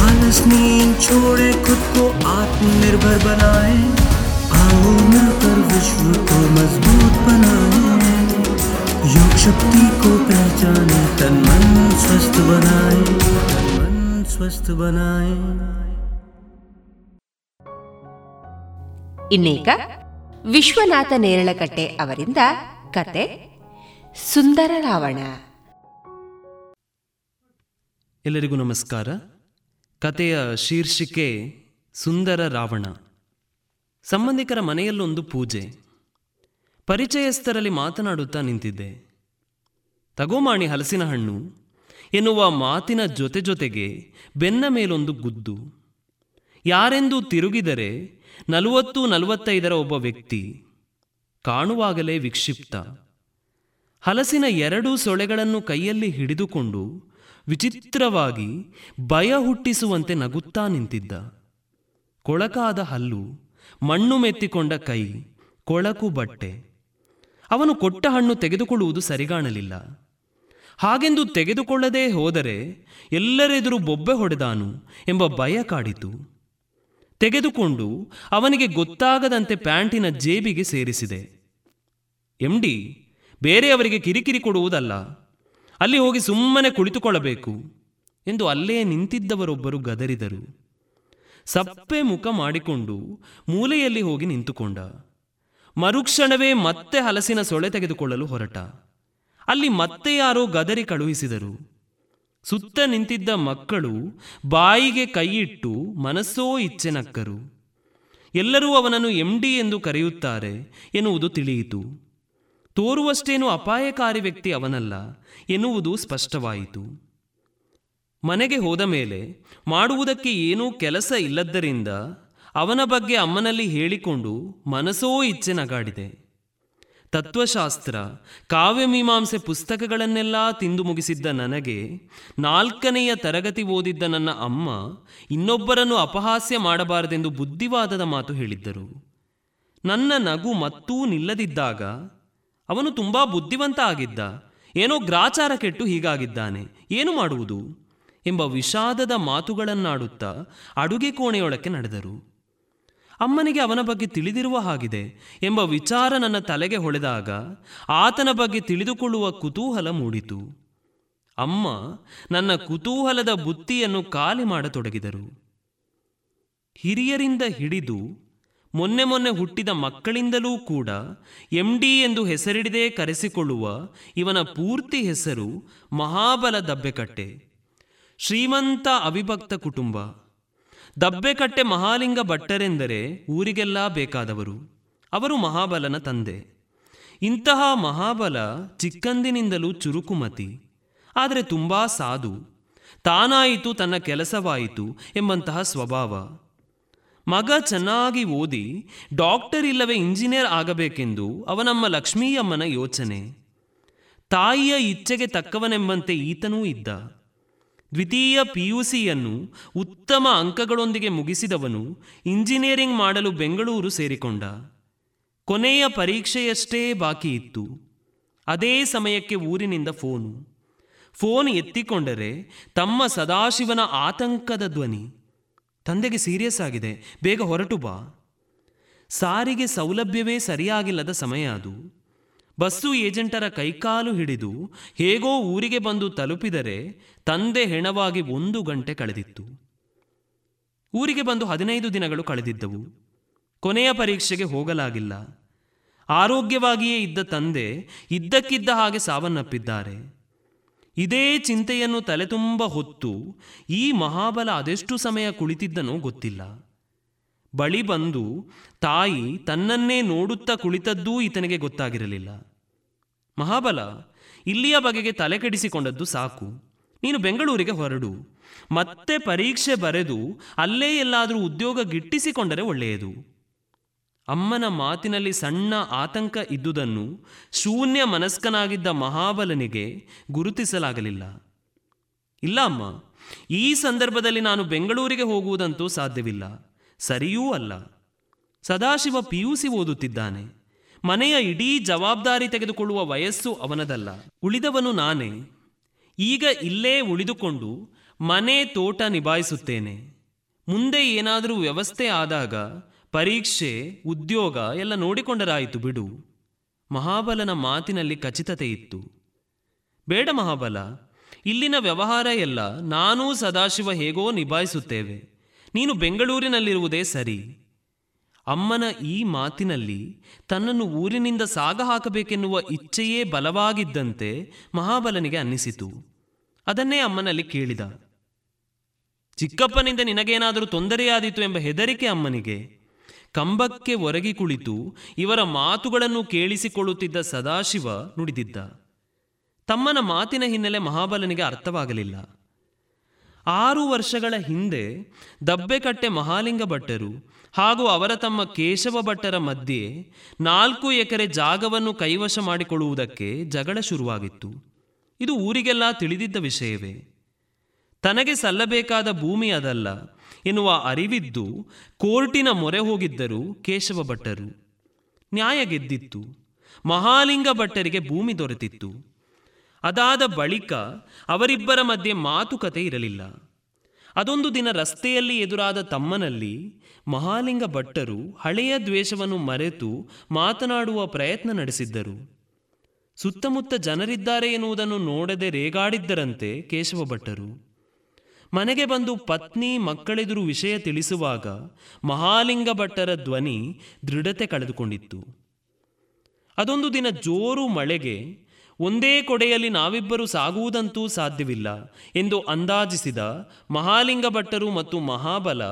आलस नींद छोड़े खुद को आत्मनिर्भर बनाए आओ मिलकर विश्व को मजबूत बनाए योग शक्ति को पहचाने तन मन स्वस्थ बनाए तन मन स्वस्थ बनाए ಇನ್ನೀಗ ವಿಶ್ವನಾಥ ನೇರಳಕಟ್ಟೆ ಅವರಿಂದ ಕತೆ ಸುಂದರ ರಾವಣ ಎಲ್ಲರಿಗೂ ನಮಸ್ಕಾರ ಕತೆಯ ಶೀರ್ಷಿಕೆ ಸುಂದರ ರಾವಣ. ಸಂಬಂಧಿಕರ ಮನೆಯಲ್ಲೊಂದು ಪೂಜೆ. ಪರಿಚಯಸ್ಥರಲ್ಲಿ ಮಾತನಾಡುತ್ತಾ ನಿಂತಿದ್ದೆ. ತಗೋಮಾಣಿ ಹಲಸಿನ ಹಣ್ಣು. ಎನ್ನುವ ಮಾತಿನ ಜೊತೆ ಜೊತೆಗೆ ಬೆನ್ನ ಮೇಲೊಂದು ಗುದ್ದು. ಯಾರೆಂದು ತಿರುಗಿದರೆ ನಲವತ್ತು ನಲವತ್ತೈದರ ಒಬ್ಬ ವ್ಯಕ್ತಿ. ಕಾಣುವಾಗಲೇ ವಿಕ್ಷಿಪ್ತ. ಹಲಸಿನ ಎರಡೂ ಸೊಳೆಗಳನ್ನು ಕೈಯಲ್ಲಿ ಹಿಡಿದುಕೊಂಡು ವಿಚಿತ್ರವಾಗಿ ಭಯ ಹುಟ್ಟಿಸುವಂತೆ ನಗುತ್ತಾ ನಿಂತಿದ್ದ. ಕೊಳಕಾದ ಹಲ್ಲು, ಮಣ್ಣು ಮೆತ್ತಿಕೊಂಡ ಕೈ, ಕೊಳಕು ಬಟ್ಟೆ. ಅವನು ಕೊಟ್ಟ ಹಣ್ಣು ತೆಗೆದುಕೊಳ್ಳುವುದು ಸರಿಗಾಣಲಿಲ್ಲ. ಹಾಗೆಂದು ತೆಗೆದುಕೊಳ್ಳದೇ ಹೋದರೆ ಎಲ್ಲರೆದುರು ಬೊಬ್ಬೆ ಹೊಡೆದಾನು ಎಂಬ ಭಯ ಕಾಡಿತು. ತೆಗೆದುಕೊಂಡು ಅವನಿಗೆ ಗೊತ್ತಾಗದಂತೆ ಪ್ಯಾಂಟಿನ ಜೇಬಿಗೆ ಸೇರಿಸಿದೆ. ಎಂಡಿ ಬೇರೆಯವರಿಗೆ ಕಿರಿಕಿರಿ ಕೊಡುವುದಲ್ಲ. ಅಲ್ಲಿ ಹೋಗಿ ಸುಮ್ಮನೆ ಕುಳಿತುಕೊಳ್ಳಬೇಕು ಎಂದು ಅಲ್ಲೇ ನಿಂತಿದ್ದವರೊಬ್ಬರು ಗದರಿದರು. ಸಪ್ಪೆ ಮುಖ ಮಾಡಿಕೊಂಡು ಮೂಲೆಯಲ್ಲಿ ಹೋಗಿ ನಿಂತುಕೊಂಡ. ಮರುಕ್ಷಣವೇ ಮತ್ತೆ ಹಲಸಿನ ಸೊಳೆ ತೆಗೆದುಕೊಳ್ಳಲು ಹೊರಟ. ಅಲ್ಲಿ ಮತ್ತೆ ಯಾರೋ ಗದರಿ ಕಳುಹಿಸಿದರು. ಸುತ್ತ ನಿಂತಿದ್ದ ಮಕ್ಕಳು ಬಾಯಿಗೆ ಕೈಯಿಟ್ಟು ಮನಸ್ಸೋ ಇಚ್ಛೆ ನಕ್ಕರು. ಎಲ್ಲರೂ ಅವನನ್ನು ಎಂಡಿ ಎಂದು ಕರೆಯುತ್ತಾರೆ ಎನ್ನುವುದು ತಿಳಿಯಿತು. ತೋರುವಷ್ಟೇನು ಅಪಾಯಕಾರಿ ವ್ಯಕ್ತಿ ಅವನಲ್ಲ ಎನ್ನುವುದು ಸ್ಪಷ್ಟವಾಯಿತು. ಮನೆಗೆ ಹೋದ ಮೇಲೆ ಮಾಡುವುದಕ್ಕೆ ಏನೂ ಕೆಲಸ ಇಲ್ಲದ್ದರಿಂದ ಅವನ ಬಗ್ಗೆ ಅಮ್ಮನಲ್ಲಿ ಹೇಳಿಕೊಂಡು ಮನಸೋ ಇಚ್ಛೆ ನಗಾಡಿದೆ. ತತ್ವಶಾಸ್ತ್ರ ಕಾವ್ಯಮೀಮಾಂಸೆ ಪುಸ್ತಕಗಳನ್ನೆಲ್ಲ ತಿಂದು ಮುಗಿಸಿದ್ದ ನನಗೆ ನಾಲ್ಕನೆಯ ತರಗತಿ ಓದಿದ್ದ ನನ್ನ ಅಮ್ಮ ಇನ್ನೊಬ್ಬರನ್ನು ಅಪಹಾಸ್ಯ ಮಾಡಬಾರದೆಂದು ಬುದ್ಧಿವಾದದ ಮಾತು ಹೇಳಿದ್ದರು. ನನ್ನ ನಗು ಮತ್ತೂ ನಿಲ್ಲದಿದ್ದಾಗ ಅವನು ತುಂಬಾ ಬುದ್ಧಿವಂತ ಆಗಿದ್ದ. ಏನೋ ಗ್ರಾಚಾರ ಕೆಟ್ಟು ಹೀಗಾಗಿದ್ದಾನೆ. ಏನು ಮಾಡುವುದು? ಎಂಬ ವಿಷಾದದ ಮಾತುಗಳನ್ನಾಡುತ್ತಾ ಅಡುಗೆ ಕೋಣೆಯೊಳಕ್ಕೆ ನಡೆದರು. ಅಮ್ಮನಿಗೆ ಅವನ ಬಗ್ಗೆ ತಿಳಿದಿರುವ ಹಾಗಿದೆ ಎಂಬ ವಿಚಾರ ನನ್ನ ತಲೆಗೆ ಹೊಳೆದಾಗ ಆತನ ಬಗ್ಗೆ ತಿಳಿದುಕೊಳ್ಳುವ ಕುತೂಹಲ ಮೂಡಿತು. ಅಮ್ಮ ನನ್ನ ಕುತೂಹಲದ ಬುತ್ತಿಯನ್ನು ಖಾಲಿ ಮಾಡತೊಡಗಿದರು. ಹಿರಿಯರಿಂದ ಹಿಡಿದು ಮೊನ್ನೆ ಮೊನ್ನೆ ಹುಟ್ಟಿದ ಮಕ್ಕಳಿಂದಲೂ ಕೂಡ ಎಂ ಡಿ ಎಂದು ಹೆಸರಿಡದೆ ಕರೆಸಿಕೊಳ್ಳುವ ಇವನ ಪೂರ್ತಿ ಹೆಸರು ಮಹಾಬಲ ದಬ್ಬೆಕಟ್ಟೆ. ಶ್ರೀಮಂತ ಅವಿಭಕ್ತ ಕುಟುಂಬ. ದಬ್ಬೆಕಟ್ಟೆ ಮಹಾಲಿಂಗ ಭಟ್ಟರೆಂದರೆ ಊರಿಗೆಲ್ಲ ಬೇಕಾದವರು. ಅವರು ಮಹಾಬಲನ ತಂದೆ. ಇಂತಹ ಮಹಾಬಲ ಚಿಕ್ಕಂದಿನಿಂದಲೂ ಚುರುಕುಮತಿ. ಆದರೆ ತುಂಬ ಸಾಧು. ತಾನಾಯಿತು ತನ್ನ ಕೆಲಸವಾಯಿತು ಎಂಬಂತಹ ಸ್ವಭಾವ. ಮಗ ಚೆನ್ನಾಗಿ ಓದಿ ಡಾಕ್ಟರ್ ಇಲ್ಲವೇ ಇಂಜಿನಿಯರ್ ಆಗಬೇಕೆಂದು ಅವನಮ್ಮ ಲಕ್ಷ್ಮೀಯಮ್ಮನ ಯೋಚನೆ. ತಾಯಿಯ ಇಚ್ಛೆಗೆ ತಕ್ಕವನೆಂಬಂತೆ ಈತನೂ ಇದ್ದ. ದ್ವಿತೀಯ ಪಿ ಯು ಸಿಯನ್ನು ಉತ್ತಮ ಅಂಕಗಳೊಂದಿಗೆ ಮುಗಿಸಿದವನು ಇಂಜಿನಿಯರಿಂಗ್ ಮಾಡಲು ಬೆಂಗಳೂರು ಸೇರಿಕೊಂಡ. ಕೊನೆಯ ಪರೀಕ್ಷೆಯಷ್ಟೇ ಬಾಕಿ ಇತ್ತು. ಅದೇ ಸಮಯಕ್ಕೆ ಊರಿನಿಂದ ಫೋನು. ಫೋನ್ ಎತ್ತಿಕೊಂಡರೆ ತಮ್ಮ ಸದಾಶಿವನ ಆತಂಕದ ಧ್ವನಿ. ತಂದೆಗೆ ಸೀರಿಯಸ್ ಆಗಿದೆ. ಬೇಗ ಹೊರಟು ಬಾ. ಸಾರಿಗೆ ಸೌಲಭ್ಯವೇ ಸರಿಯಾಗಿಲ್ಲದ ಸಮಯ ಅದು. ಬಸ್ಸು ಏಜೆಂಟರ ಕೈಕಾಲು ಹಿಡಿದು ಹೇಗೋ ಊರಿಗೆ ಬಂದು ತಲುಪಿದರೆ ತಂದೆ ಹೆಣವಾಗಿ ಒಂದು ಗಂಟೆ ಕಳೆದಿತ್ತು. ಊರಿಗೆ ಬಂದು ಹದಿನೈದು ದಿನಗಳು ಕಳೆದಿದ್ದವು. ಕೊನೆಯ ಪರೀಕ್ಷೆಗೆ ಹೋಗಲಾಗಿಲ್ಲ. ಆರೋಗ್ಯವಾಗಿಯೇ ಇದ್ದ ತಂದೆ ಇದ್ದಕ್ಕಿದ್ದ ಹಾಗೆ ಸಾವನ್ನಪ್ಪಿದ್ದಾರೆ. ಇದೇ ಚಿಂತೆಯನ್ನು ತಲೆತುಂಬ ಹೊತ್ತು ಈ ಮಹಾಬಲ ಅದೆಷ್ಟು ಸಮಯ ಕುಳಿತಿದ್ದನೋ ಗೊತ್ತಿಲ್ಲ. ಬಳಿ ಬಂದು ತಾಯಿ ತನ್ನನ್ನೇ ನೋಡುತ್ತಾ ಕುಳಿತದ್ದೂ ಈತನಿಗೆ ಗೊತ್ತಾಗಿರಲಿಲ್ಲ. ಮಹಾಬಲ, ಇಲ್ಲಿಯ ಬಗೆಗೆ ತಲೆ ಕೆಡಿಸಿಕೊಂಡದ್ದು ಸಾಕು. ನೀನು ಬೆಂಗಳೂರಿಗೆ ಹೊರಡು. ಮತ್ತೆ ಪರೀಕ್ಷೆ ಬರೆದು ಅಲ್ಲೇ ಎಲ್ಲಾದರೂ ಉದ್ಯೋಗ ಗಿಟ್ಟಿಸಿಕೊಂಡರೆ ಒಳ್ಳೆಯದು. ಅಮ್ಮನ ಮಾತಿನಲ್ಲಿ ಸಣ್ಣ ಆತಂಕ ಇದ್ದುದನ್ನು ಶೂನ್ಯ ಮನಸ್ಕನಾಗಿದ್ದ ಮಹಾಬಲನಿಗೆ ಗುರುತಿಸಲಾಗಲಿಲ್ಲ. ಇಲ್ಲ ಅಮ್ಮ, ಈ ಸಂದರ್ಭದಲ್ಲಿ ನಾನು ಬೆಂಗಳೂರಿಗೆ ಹೋಗುವುದಂತೂ ಸಾಧ್ಯವಿಲ್ಲ. ಸರಿಯೂ ಅಲ್ಲ. ಸದಾಶಿವ ಪಿ ಯು ಸಿ ಓದುತ್ತಿದ್ದಾನೆ. ಮನೆಯ ಇಡೀ ಜವಾಬ್ದಾರಿ ತೆಗೆದುಕೊಳ್ಳುವ ವಯಸ್ಸು ಅವನದಲ್ಲ. ಉಳಿದವನು ನಾನೇ. ಈಗ ಇಲ್ಲೇ ಉಳಿದುಕೊಂಡು ಮನೆ ತೋಟ ನಿಭಾಯಿಸುತ್ತೇನೆ. ಮುಂದೆ ಏನಾದರೂ ವ್ಯವಸ್ಥೆ ಆದಾಗ ಪರೀಕ್ಷೆ, ಉದ್ಯೋಗ ಎಲ್ಲ ನೋಡಿಕೊಂಡರಾಯಿತು ಬಿಡು. ಮಹಾಬಲನ ಮಾತಿನಲ್ಲಿ ಖಚಿತತೆ ಇತ್ತು. ಬೇಡ ಮಹಾಬಲ, ಇಲ್ಲಿನ ವ್ಯವಹಾರ ಎಲ್ಲ ನಾನೂ ಸದಾಶಿವ ಹೇಗೋ ನಿಭಾಯಿಸುತ್ತೇವೆ. ನೀನು ಬೆಂಗಳೂರಿನಲ್ಲಿರುವುದೇ ಸರಿ. ಅಮ್ಮನ ಈ ಮಾತಿನಲ್ಲಿ ತನ್ನನ್ನು ಊರಿನಿಂದ ಸಾಗ ಹಾಕಬೇಕೆನ್ನುವ ಇಚ್ಛೆಯೇ ಬಲವಾಗಿದ್ದಂತೆ ಮಹಾಬಲನಿಗೆ ಅನ್ನಿಸಿತು. ಅದನ್ನೇ ಅಮ್ಮನಲ್ಲಿ ಕೇಳಿದ. ಚಿಕ್ಕಪ್ಪನಿಂದ ನಿನಗೇನಾದರೂ ತೊಂದರೆಯಾದೀತು ಎಂಬ ಹೆದರಿಕೆ ಅಮ್ಮನಿಗೆ. ಕಂಬಕ್ಕೆ ಒರಗಿ ಕುಳಿತು ಇವರ ಮಾತುಗಳನ್ನು ಕೇಳಿಸಿಕೊಳ್ಳುತ್ತಿದ್ದ ಸದಾಶಿವ ನುಡಿದಿದ್ದ. ತಮ್ಮನ ಮಾತಿನ ಹಿನ್ನೆಲೆ ಮಹಾಬಲನಿಗೆ ಅರ್ಥವಾಗಲಿಲ್ಲ. ಆರು ವರ್ಷಗಳ ಹಿಂದೆ ದಬ್ಬೆಕಟ್ಟೆ ಮಹಾಲಿಂಗ ಭಟ್ಟರು ಹಾಗೂ ಅವರ ತಮ್ಮ ಕೇಶವ ಭಟ್ಟರ ಮಧ್ಯೆ ನಾಲ್ಕು ಎಕರೆ ಜಾಗವನ್ನು ಕೈವಶ ಮಾಡಿಕೊಳ್ಳುವುದಕ್ಕೆ ಜಗಳ ಶುರುವಾಗಿತ್ತು. ಇದು ಊರಿಗೆಲ್ಲ ತಿಳಿದಿದ್ದ ವಿಷಯವೇ. ತನಗೆ ಸಲ್ಲಬೇಕಾದ ಭೂಮಿ ಅದಲ್ಲ. ಎನ್ನುವ ಅರಿವಿದ್ದು ಕೋರ್ಟಿನ ಮೊರೆ ಹೋಗಿದ್ದರು ಕೇಶವ ಭಟ್ಟರು. ನ್ಯಾಯ ಗೆದ್ದಿತ್ತು. ಮಹಾಲಿಂಗ ಭಟ್ಟರಿಗೆ ಭೂಮಿ ದೊರೆತಿತ್ತು. ಅದಾದ ಬಳಿಕ ಅವರಿಬ್ಬರ ಮಧ್ಯೆ ಮಾತುಕತೆ ಇರಲಿಲ್ಲ. ಅದೊಂದು ದಿನ ರಸ್ತೆಯಲ್ಲಿ ಎದುರಾದ ತಮ್ಮನಲ್ಲಿ ಮಹಾಲಿಂಗ ಭಟ್ಟರು ಹಳೆಯ ದ್ವೇಷವನ್ನು ಮರೆತು ಮಾತನಾಡುವ ಪ್ರಯತ್ನ ನಡೆಸಿದ್ದರು. ಸುತ್ತಮುತ್ತ ಜನರಿದ್ದಾರೆ ಎನ್ನುವುದನ್ನು ನೋಡದೆ ರೇಗಾಡಿದ್ದರಂತೆ ಕೇಶವ ಭಟ್ಟರು. ಮನೆಗೆ ಬಂದು ಪತ್ನಿ ಮಕ್ಕಳೆದುರು ವಿಷಯ ತಿಳಿಸುವಾಗ ಮಹಾಲಿಂಗ ಭಟ್ಟರ ಧ್ವನಿ ದೃಢತೆ ಕಳೆದುಕೊಂಡಿತ್ತು. ಅದೊಂದು ದಿನ ಜೋರು ಮಳೆಗೆ ಒಂದೇ ಕೊಡೆಯಲ್ಲಿ ನಾವಿಬ್ಬರು ಸಾಗುವುದಂತೂ ಸಾಧ್ಯವಿಲ್ಲ ಎಂದು ಅಂದಾಜಿಸಿದ ಮಹಾಲಿಂಗ ಭಟ್ಟರು ಮತ್ತು ಮಹಾಬಲ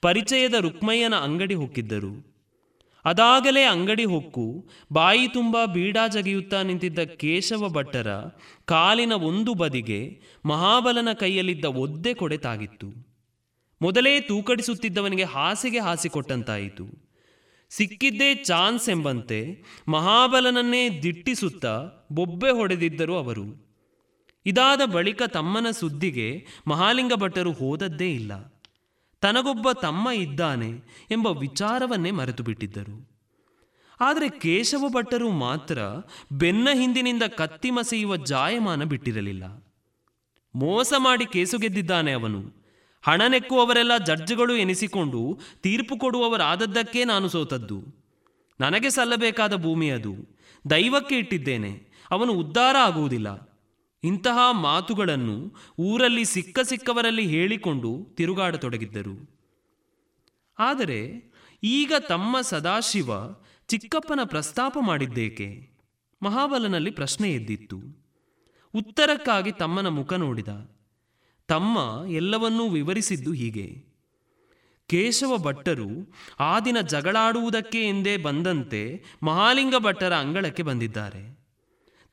ಪರಿಚಯದ ರುಕ್ಮಯ್ಯನ ಅಂಗಡಿ ಹೊಕ್ಕಿದ್ದರು. ಅದಾಗಲೇ ಅಂಗಡಿ ಹೊಕ್ಕು, ಬಾಯಿ ತುಂಬ ಬೀಡಾ ಜಗಿಯುತ್ತಾ ನಿಂತಿದ್ದ ಕೇಶವ ಭಟ್ಟರ ಕಾಲಿನ ಒಂದು ಬದಿಗೆ ಮಹಾಬಲನ ಕೈಯಲ್ಲಿದ್ದ ಒದ್ದೆ ಕೊಡೆತಾಗಿತ್ತು. ಮೊದಲೇ ತೂಕಡಿಸುತ್ತಿದ್ದವನಿಗೆ ಹಾಸಿಗೆ ಹಾಸಿಕೊಟ್ಟಂತಾಯಿತು. ಸಿಕ್ಕಿದ್ದೇ ಚಾನ್ಸ್ ಎಂಬಂತೆ ಮಹಾಬಲನನ್ನೇ ದಿಟ್ಟಿಸುತ್ತಾ ಬೊಬ್ಬೆ ಹೊಡೆದಿದ್ದರು ಅವರು. ಇದಾದ ಬಳಿಕ ತಮ್ಮನ ಸುದ್ದಿಗೆ ಮಹಾಲಿಂಗ ಭಟ್ಟರು ಹೋದದ್ದೇ ಇಲ್ಲ. ತನಗೊಬ್ಬ ತಮ್ಮ ಇದ್ದಾನೆ ಎಂಬ ವಿಚಾರವನ್ನೇ ಮರೆತು ಬಿಟ್ಟಿದ್ದರು ಆದರೆ ಕೇಶವ ಭಟ್ಟರು ಮಾತ್ರ ಬೆನ್ನ ಹಿಂದಿನಿಂದ ಕತ್ತಿ ಮಸೆಯುವ ಜಾಯಮಾನ ಬಿಟ್ಟಿರಲಿಲ್ಲ. ಮೋಸ ಮಾಡಿ ಕೇಸು ಗೆದ್ದಿದ್ದಾನೆ ಅವನು. ಹಣ ನೆಕ್ಕುವವರೆಲ್ಲ ಜಡ್ಜ್ಗಳು ಎನಿಸಿಕೊಂಡು ತೀರ್ಪು ಕೊಡುವವರಾದದ್ದಕ್ಕೆ ನಾನು ಸೋತದ್ದು. ನನಗೆ ಸಲ್ಲಬೇಕಾದ ಭೂಮಿ ಅದು. ದೈವಕ್ಕೆ ಇಟ್ಟಿದ್ದೇನೆ. ಅವನು ಉದ್ಧಾರ ಆಗುವುದಿಲ್ಲ. ಇಂತಹ ಮಾತುಗಳನ್ನು ಊರಲ್ಲಿ ಸಿಕ್ಕ ಸಿಕ್ಕವರಲ್ಲಿ ಹೇಳಿಕೊಂಡು ತಿರುಗಾಡತೊಡಗಿದ್ದರು. ಆದರೆ ಈಗ ತಮ್ಮ ಸದಾಶಿವ ಚಿಕ್ಕಪ್ಪನ ಪ್ರಸ್ತಾಪ ಮಾಡಿದ್ದೇಕೆ? ಮಹಾಬಲನಲ್ಲಿ ಪ್ರಶ್ನೆ ಎದ್ದಿತ್ತು. ಉತ್ತರಕ್ಕಾಗಿ ತಮ್ಮನ ಮುಖ ನೋಡಿದ. ತಮ್ಮ ಎಲ್ಲವನ್ನೂ ವಿವರಿಸಿದ್ದು ಹೀಗೆ. ಕೇಶವ ಭಟ್ಟರು ಆ ದಿನ ಜಗಳಾಡುವುದಕ್ಕೆ ಎಂದೇ ಬಂದಂತೆ ಮಹಾಲಿಂಗ ಭಟ್ಟರ ಅಂಗಳಕ್ಕೆ ಬಂದಿದ್ದಾರೆ.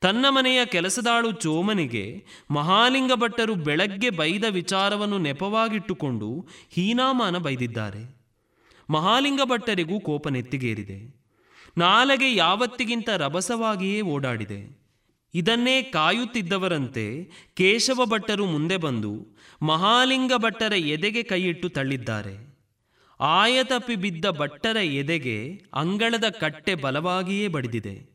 ತನ್ನ ಮನೆಯ ಕೆಲಸದಾಳು ಚೋಮನಿಗೆ ಮಹಾಲಿಂಗ ಭಟ್ಟರು ಬೆಳಗ್ಗೆ ಬೈದ ವಿಚಾರವನ್ನು ನೆಪವಾಗಿಟ್ಟುಕೊಂಡು ಹೀನಾಮಾನ ಬೈದಿದ್ದಾರೆ. ಮಹಾಲಿಂಗ ಭಟ್ಟರಿಗೂ ಕೋಪ ನೆತ್ತಿಗೇರಿದೆ. ನಾಲಗೆ ಯಾವತ್ತಿಗಿಂತ ರಭಸವಾಗಿಯೇ ಓಡಾಡಿದೆ. ಇದನ್ನೇ ಕಾಯುತ್ತಿದ್ದವರಂತೆ ಕೇಶವ ಭಟ್ಟರು ಮುಂದೆ ಬಂದು ಮಹಾಲಿಂಗ ಭಟ್ಟರ ಎದೆಗೆ ಕೈಯಿಟ್ಟು ತಳ್ಳಿದ್ದಾರೆ. ಆಯತಪ್ಪಿ ಬಿದ್ದ ಭಟ್ಟರ ಎದೆಗೆ ಅಂಗಳದ ಕಟ್ಟೆ ಬಲವಾಗಿಯೇ ಬಡಿದಿದೆ.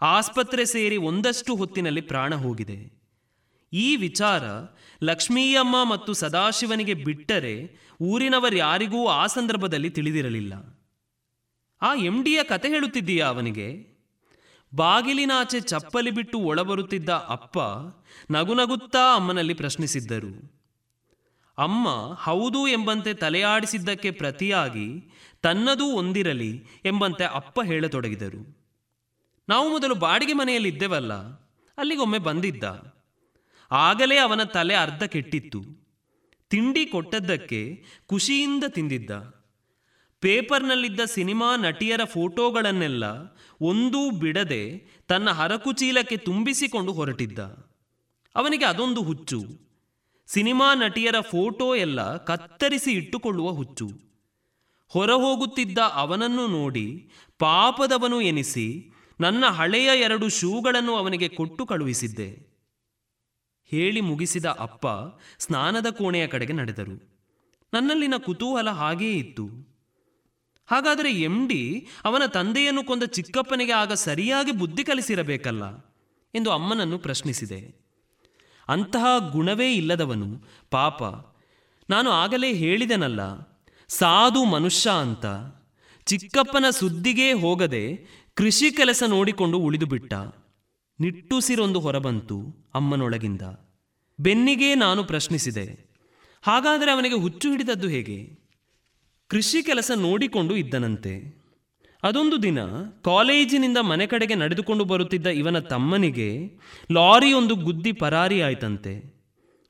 ಆಸ್ಪತ್ರೆ ಸೇರಿ ಒಂದಷ್ಟು ಹೊತ್ತಿನಲ್ಲಿ ಪ್ರಾಣ ಹೋಗಿದೆ. ಈ ವಿಚಾರ ಲಕ್ಷ್ಮೀಯಮ್ಮ ಮತ್ತು ಸದಾಶಿವನಿಗೆ ಬಿಟ್ಟರೆ ಊರಿನವರ್ಯಾರಿಗೂ ಆ ಸಂದರ್ಭದಲ್ಲಿ ತಿಳಿದಿರಲಿಲ್ಲ. ಆ ಎಂ ಡಿಯ ಕತೆ ಹೇಳುತ್ತಿದ್ದೀಯಾ ಅವನಿಗೆ? ಬಾಗಿಲಿನಾಚೆ ಚಪ್ಪಲಿ ಬಿಟ್ಟು ಒಳಬರುತ್ತಿದ್ದ ಅಪ್ಪ ನಗುನಗುತ್ತಾ ಅಮ್ಮನಲ್ಲಿ ಪ್ರಶ್ನಿಸಿದ್ದರು. ಅಮ್ಮ, ಹೌದು ಎಂಬಂತೆ ತಲೆಯಾಡಿಸಿದ್ದಕ್ಕೆ ಪ್ರತಿಯಾಗಿ ತನ್ನದೂ ಒಂದಿರಲಿ ಎಂಬಂತೆ ಅಪ್ಪ ಹೇಳತೊಡಗಿದರು. ನಾವು ಮೊದಲು ಬಾಡಿಗೆ ಮನೆಯಲ್ಲಿದ್ದೆವಲ್ಲ ಅಲ್ಲಿಗೊಮ್ಮೆ ಬಂದಿದ್ದ. ಆಗಲೇ ಅವನ ತಲೆ ಅರ್ಧ ಕೆಟ್ಟಿತ್ತು. ತಿಂಡಿ ಕೊಟ್ಟದ್ದಕ್ಕೆ ಖುಷಿಯಿಂದ ತಿಂದಿದ್ದ. ಪೇಪರ್ನಲ್ಲಿದ್ದ ಸಿನಿಮಾ ನಟಿಯರ ಫೋಟೋಗಳನ್ನೆಲ್ಲ ಒಂದೂ ಬಿಡದೆ ತನ್ನ ಹರಕುಚೀಲಕ್ಕೆ ತುಂಬಿಸಿಕೊಂಡು ಹೊರಟಿದ್ದ. ಅವನಿಗೆ ಅದೊಂದು ಹುಚ್ಚು. ಸಿನಿಮಾ ನಟಿಯರ ಫೋಟೋ ಎಲ್ಲ ಕತ್ತರಿಸಿ ಇಟ್ಟುಕೊಳ್ಳುವ ಹುಚ್ಚು. ಹೊರ ಹೋಗುತ್ತಿದ್ದ ಅವನನ್ನು ನೋಡಿ ಪಾಪದವನು ಎನಿಸಿ ನನ್ನ ಹಳೆಯ ಎರಡು ಶೂಗಳನ್ನು ಅವನಿಗೆ ಕೊಟ್ಟು ಕಳುಹಿಸಿದ್ದೆ. ಹೇಳಿ ಮುಗಿಸಿದ ಅಪ್ಪ ಸ್ನಾನದ ಕೋಣೆಯ ಕಡೆಗೆ ನಡೆದರು. ನನ್ನಲ್ಲಿನ ಕುತೂಹಲ ಹಾಗೇ ಇತ್ತು. ಹಾಗಾದರೆ ಎಂ ಡಿ ಅವನ ತಂದೆಯನ್ನು ಕೊಂದ ಚಿಕ್ಕಪ್ಪನಿಗೆ ಆಗ ಸರಿಯಾಗಿ ಬುದ್ಧಿ ಕಲಿಸಿರಬೇಕಲ್ಲ ಎಂದು ಅಮ್ಮನನ್ನು ಪ್ರಶ್ನಿಸಿದೆ. ಅಂತಹ ಗುಣವೇ ಇಲ್ಲದವನು ಪಾಪ, ನಾನು ಆಗಲೇ ಹೇಳಿದೆನಲ್ಲ, ಸಾಧು ಮನುಷ್ಯ ಅಂತ. ಚಿಕ್ಕಪ್ಪನ ಸುದ್ದಿಗೇ ಹೋಗದೆ ಕೃಷಿ ಕೆಲಸ ನೋಡಿಕೊಂಡು ಉಳಿದು ಬಿಟ್ಟ ನಿಟ್ಟುಸಿರೊಂದು ಹೊರಬಂತು ಅಮ್ಮನೊಳಗಿಂದ. ಬೆನ್ನಿಗೆ ನಾನು ಪ್ರಶ್ನಿಸಿದೆ, ಹಾಗಾದರೆ ಅವನಿಗೆ ಹುಚ್ಚು ಹಿಡಿದದ್ದು ಹೇಗೆ? ಕೃಷಿ ಕೆಲಸ ನೋಡಿಕೊಂಡು ಇದ್ದನಂತೆ. ಅದೊಂದು ದಿನ ಕಾಲೇಜಿನಿಂದ ಮನೆ ಕಡೆಗೆ ನಡೆದುಕೊಂಡು ಬರುತ್ತಿದ್ದ ಇವನ ತಮ್ಮನಿಗೆ ಲಾರಿಯೊಂದು ಗುದ್ದಿ ಪರಾರಿಯಾಯ್ತಂತೆ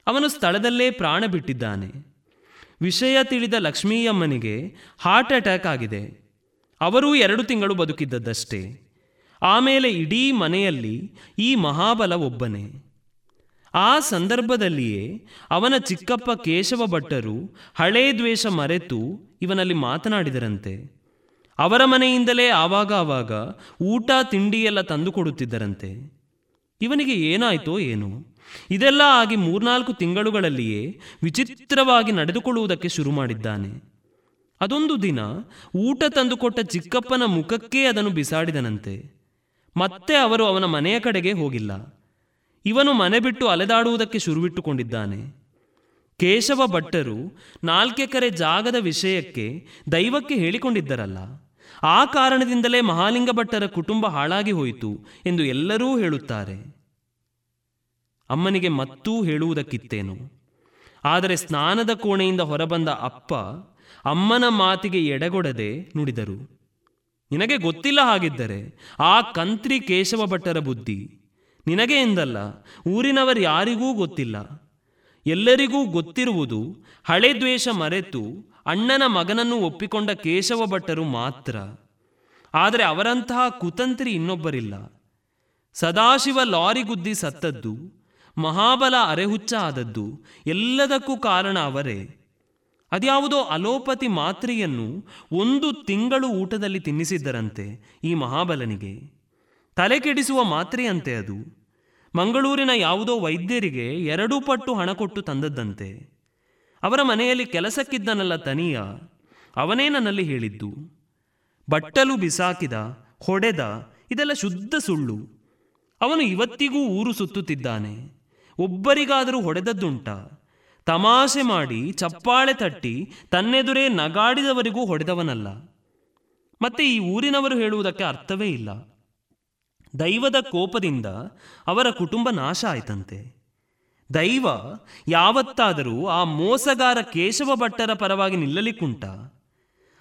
ಅವನು ಸ್ಥಳದಲ್ಲೇ ಪ್ರಾಣ ಬಿಟ್ಟಿದ್ದಾನೆ. ವಿಷಯ ತಿಳಿದ ಲಕ್ಷ್ಮೀಯಮ್ಮನಿಗೆ ಹಾರ್ಟ್ ಅಟ್ಯಾಕ್ ಆಗಿದೆ. ಅವರೂ ಎರಡು ತಿಂಗಳು ಬದುಕಿದ್ದದ್ದಷ್ಟೇ. ಆಮೇಲೆ ಇಡೀ ಮನೆಯಲ್ಲಿ ಈ ಮಹಾಬಲ ಒಬ್ಬನೇ. ಆ ಸಂದರ್ಭದಲ್ಲಿಯೇ ಅವನ ಚಿಕ್ಕಪ್ಪ ಕೇಶವ ಭಟ್ಟರು ಹಳೇ ದ್ವೇಷ ಮರೆತು ಇವನಲ್ಲಿ ಮಾತನಾಡಿದರಂತೆ. ಅವರ ಮನೆಯಿಂದಲೇ ಆವಾಗ ಆವಾಗ ಊಟ ತಿಂಡಿಯೆಲ್ಲ ಎಲ್ಲ ತಂದು ಕೊಡುತ್ತಿದ್ದರಂತೆ. ಇವನಿಗೆ ಏನಾಯ್ತೋ ಏನು. ಇದೆಲ್ಲ ಆಗಿ ಮೂರ್ನಾಲ್ಕು ತಿಂಗಳುಗಳಲ್ಲಿಯೇ ವಿಚಿತ್ರವಾಗಿ ನಡೆದುಕೊಳ್ಳುವುದಕ್ಕೆ ಶುರು ಮಾಡಿದ್ದಾನೆ. ಅದೊಂದು ದಿನ ಊಟ ತಂದುಕೊಟ್ಟ ಚಿಕ್ಕಪ್ಪನ ಮುಖಕ್ಕೇ ಅದನ್ನು ಬಿಸಾಡಿದನಂತೆ. ಮತ್ತೆ ಅವರು ಅವನ ಮನೆಯ ಕಡೆಗೆ ಹೋಗಿಲ್ಲ. ಇವನು ಮನೆ ಬಿಟ್ಟು ಅಲೆದಾಡುವುದಕ್ಕೆ ಶುರುವಿಟ್ಟುಕೊಂಡಿದ್ದಾನೆ. ಕೇಶವ ಭಟ್ಟರು ನಾಲ್ಕೆಕರೆ ಜಾಗದ ವಿಷಯಕ್ಕೆ ದೈವಕ್ಕೆ ಹೇಳಿಕೊಂಡಿದ್ದರಲ್ಲ. ಆ ಕಾರಣದಿಂದಲೇ ಮಹಾಲಿಂಗ ಭಟ್ಟರ ಕುಟುಂಬ ಹಾಳಾಗಿ ಹೋಯಿತು ಎಂದು ಎಲ್ಲರೂ ಹೇಳುತ್ತಾರೆ. ಅಮ್ಮನಿಗೆ ಮತ್ತೂ ಹೇಳುವುದಕ್ಕಿತ್ತೇನು. ಆದರೆ ಸ್ನಾನದ ಕೋಣೆಯಿಂದ ಹೊರಬಂದ ಅಪ್ಪ ಅಮ್ಮನ ಮಾತಿಗೆ ಎಡೆಗೊಡದೆ ನುಡಿದರು. ನಿನಗೆ ಗೊತ್ತಿಲ್ಲ ಹಾಗಿದ್ದರೆ ಆ ಕಂತ್ರಿ ಕೇಶವ ಭಟ್ಟರ ಬುದ್ಧಿ. ನಿನಗೆ ಎಂದಲ್ಲ, ಊರಿನವರು ಯಾರಿಗೂ ಗೊತ್ತಿಲ್ಲ. ಎಲ್ಲರಿಗೂ ಗೊತ್ತಿರುವುದು ಹಳೆ ದ್ವೇಷ ಮರೆತು ಅಣ್ಣನ ಮಗನನ್ನು ಒಪ್ಪಿಕೊಂಡ ಕೇಶವ ಭಟ್ಟರು ಮಾತ್ರ. ಆದರೆ ಅವರಂತಹ ಕುತಂತ್ರಿ ಇನ್ನೊಬ್ಬರಿಲ್ಲ. ಸದಾಶಿವ ಲಾರಿ ಗುದ್ದಿ ಸತ್ತದ್ದು, ಮಹಾಬಲ ಅರೆಹುಚ್ಚ ಆದದ್ದು, ಎಲ್ಲದಕ್ಕೂ ಕಾರಣ ಅವರೇ. ಅದ್ಯಾವುದೋ ಅಲೋಪತಿ ಮಾತ್ರೆಯನ್ನು ಒಂದು ತಿಂಗಳು ಊಟದಲ್ಲಿ ತಿನ್ನಿಸಿದ್ದರಂತೆ ಈ ಮಹಾಬಲನಿಗೆ. ತಲೆ ಕೆಡಿಸುವ ಮಾತ್ರೆಯಂತೆ ಅದು. ಮಂಗಳೂರಿನ ಯಾವುದೋ ವೈದ್ಯರಿಗೆ ಎರಡೂ ಪಟ್ಟು ಹಣ ಕೊಟ್ಟು ತಂದದ್ದಂತೆ. ಅವರ ಮನೆಯಲ್ಲಿ ಕೆಲಸಕ್ಕಿದ್ದನಲ್ಲ ತನಿಯ, ಅವನೇ ನನ್ನಲ್ಲಿ ಹೇಳಿದ್ದು. ಬಟ್ಟಲು ಬಿಸಾಕಿದ, ಹೊಡೆದ, ಇದೆಲ್ಲ ಶುದ್ಧ ಸುಳ್ಳು. ಅವನು ಇವತ್ತಿಗೂ ಊರು ಸುತ್ತುತ್ತಿದ್ದಾನೆ. ಒಬ್ಬರಿಗಾದರೂ ಹೊಡೆದದ್ದುಂಟ? ತಮಾಷೆ ಮಾಡಿ ಚಪ್ಪಾಳೆ ತಟ್ಟಿ ತನ್ನೆದುರೇ ನಗಾಡಿದವರಿಗೂ ಹೊಡೆದವನಲ್ಲ. ಮತ್ತೆ ಈ ಊರಿನವರು ಹೇಳುವುದಕ್ಕೆ ಅರ್ಥವೇ ಇಲ್ಲ. ದೈವದ ಕೋಪದಿಂದ ಅವರ ಕುಟುಂಬ ನಾಶ ಆಯ್ತಂತೆ. ದೈವ ಯಾವತ್ತಾದರೂ ಆ ಮೋಸಗಾರ ಕೇಶವ ಭಟ್ಟರ ಪರವಾಗಿ ನಿಲ್ಲಲಿಕ್ಕುಂಟ.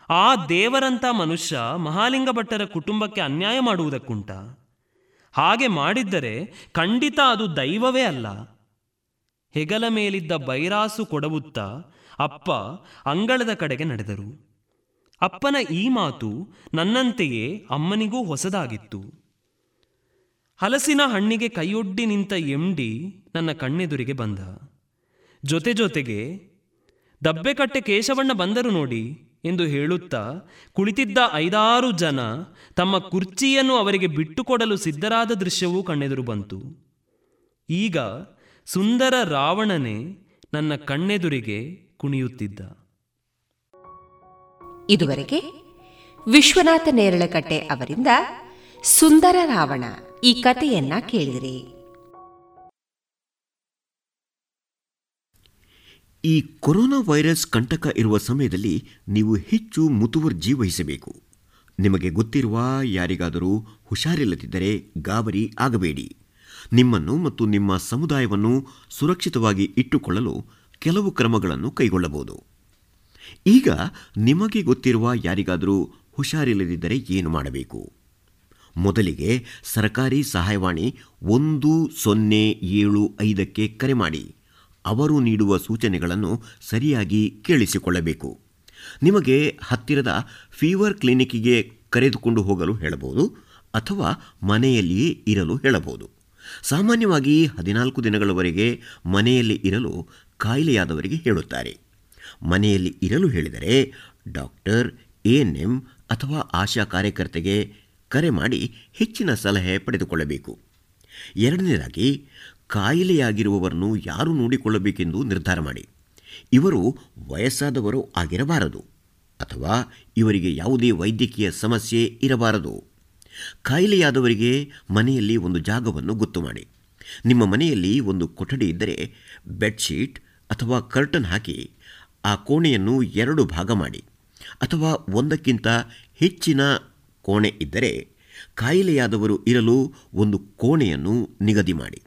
ಆ ದೇವರಂತ ಮನುಷ್ಯ ಮಹಾಲಿಂಗ ಭಟ್ಟರ ಕುಟುಂಬಕ್ಕೆ ಅನ್ಯಾಯ ಮಾಡುವುದಕ್ಕುಂಟ. ಹಾಗೆ ಮಾಡಿದ್ದರೆ ಖಂಡಿತ ಅದು ದೈವವೇ ಅಲ್ಲ. ಹೆಗಲ ಮೇಲಿದ್ದ ಬೈರಾಸು ಕೊಡವುತ್ತಾ ಅಪ್ಪ ಅಂಗಳದ ಕಡೆಗೆ ನಡೆದರು. ಅಪ್ಪನ ಈ ಮಾತು ನನ್ನಂತೆಯೇ ಅಮ್ಮನಿಗೂ ಹೊಸದಾಗಿತ್ತು. ಹಲಸಿನ ಹಣ್ಣಿಗೆ ಕೈಯೊಡ್ಡಿ ನಿಂತ ಎಂಡಿ ನನ್ನ ಕಣ್ಣೆದುರಿಗೆ ಬಂದ. ಜೊತೆ ಜೊತೆಗೆ ದಬ್ಬೆಕಟ್ಟೆ ಕೇಶವಣ್ಣ ಬಂದರು ನೋಡಿ ಎಂದು ಹೇಳುತ್ತಾ ಕುಳಿತಿದ್ದ ಐದಾರು ಜನ ತಮ್ಮ ಕುರ್ಚಿಯನ್ನು ಅವರಿಗೆ ಬಿಟ್ಟುಕೊಡಲು ಸಿದ್ಧರಾದ ದೃಶ್ಯವೂ ಕಣ್ಣೆದುರು ಬಂತು. ಈಗ ಸುಂದರ ರಾವಣನೇ ನನ್ನ ಕಣ್ಣೆದುರಿಗೆ ಕುಣಿಯುತ್ತಿದ್ದ. ಇದುವರೆಗೆ ವಿಶ್ವನಾಥ ನೇರಳಕಟ್ಟೆ ಅವರಿಂದ ಸುಂದರ ರಾವಣ ಈ ಕಥೆಯನ್ನ ಕೇಳಿದಿರಿ. ಈ ಕೊರೋನಾ ವೈರಸ್ ಕಂಟಕ ಇರುವ ಸಮಯದಲ್ಲಿ ನೀವು ಹೆಚ್ಚು ಮುತುವರ್ಜಿ ವಹಿಸಬೇಕು ನಿಮಗೆ ಗೊತ್ತಿರುವ ಯಾರಿಗಾದರೂ ಹುಷಾರಿಲ್ಲದಿದ್ದರೆ ಗಾಬರಿ ಆಗಬೇಡಿ. ನಿಮ್ಮನ್ನು ಮತ್ತು ನಿಮ್ಮ ಸಮುದಾಯವನ್ನು ಸುರಕ್ಷಿತವಾಗಿ ಇಟ್ಟುಕೊಳ್ಳಲು ಕೆಲವು ಕ್ರಮಗಳನ್ನು ಕೈಗೊಳ್ಳಬಹುದು. ಈಗ ನಿಮಗೆ ಗೊತ್ತಿರುವ ಯಾರಿಗಾದರೂ ಹುಷಾರಿಲ್ಲದಿದ್ದರೆ ಏನು ಮಾಡಬೇಕು? ಮೊದಲಿಗೆ ಸರ್ಕಾರಿ ಸಹಾಯವಾಣಿ ಒಂದು ಸೊನ್ನೆ ಏಳು ಐದಕ್ಕೆ ಕರೆ ಮಾಡಿ. ಅವರು ನೀಡುವ ಸೂಚನೆಗಳನ್ನು ಸರಿಯಾಗಿ ಕೇಳಿಸಿಕೊಳ್ಳಬೇಕು. ನಿಮಗೆ ಹತ್ತಿರದ ಫೀವರ್ ಕ್ಲಿನಿಕ್ಗೆ ಕರೆದುಕೊಂಡು ಹೋಗಲು ಹೇಳಬಹುದು ಅಥವಾ ಮನೆಯಲ್ಲಿಯೇ ಇರಲು ಹೇಳಬಹುದು. ಸಾಮಾನ್ಯವಾಗಿ ಹದಿನಾಲ್ಕು ದಿನಗಳವರೆಗೆ ಮನೆಯಲ್ಲಿ ಇರಲು ಕಾಯಿಲೆಯಾದವರಿಗೆ ಹೇಳುತ್ತಾರೆ. ಮನೆಯಲ್ಲಿ ಇರಲು ಹೇಳಿದರೆ ಡಾಕ್ಟರ್ ಎಎನ್ಎಂ ಅಥವಾ ಆಶಾ ಕಾರ್ಯಕರ್ತೆಗೆ ಕರೆ ಮಾಡಿ ಹೆಚ್ಚಿನ ಸಲಹೆ ಪಡೆದುಕೊಳ್ಳಬೇಕು. ಎರಡನೇದಾಗಿ, ಕಾಯಿಲೆಯಾಗಿರುವವರನ್ನು ಯಾರು ನೋಡಿಕೊಳ್ಳಬೇಕೆಂದು ನಿರ್ಧಾರ ಮಾಡಿ. ಇವರು ವಯಸ್ಸಾದವರು ಆಗಿರಬಾರದು ಅಥವಾ ಇವರಿಗೆ ಯಾವುದೇ ವೈದ್ಯಕೀಯ ಸಮಸ್ಯೆ ಇರಬಾರದು. ಕಾಯಿಲೆಯಾದವರಿಗೆ ಮನೆಯಲ್ಲಿ ಒಂದು ಜಾಗವನ್ನು ಗೊತ್ತು ಮಾಡಿ. ನಿಮ್ಮ ಮನೆಯಲ್ಲಿ ಒಂದು ಕೊಠಡಿ ಇದ್ದರೆ ಬೆಡ್ಶೀಟ್ ಅಥವಾ ಕರ್ಟನ್ ಹಾಕಿ ಆ ಕೋಣೆಯನ್ನು ಎರಡು ಭಾಗ ಮಾಡಿ ಅಥವಾ ಒಂದಕ್ಕಿಂತ ಹೆಚ್ಚಿನ ಕೋಣೆ ಇದ್ದರೆ ಕಾಯಿಲೆಯಾದವರು ಇರಲು ಒಂದು ಕೋಣೆಯನ್ನು ನಿಗದಿ ಮಾಡಿ.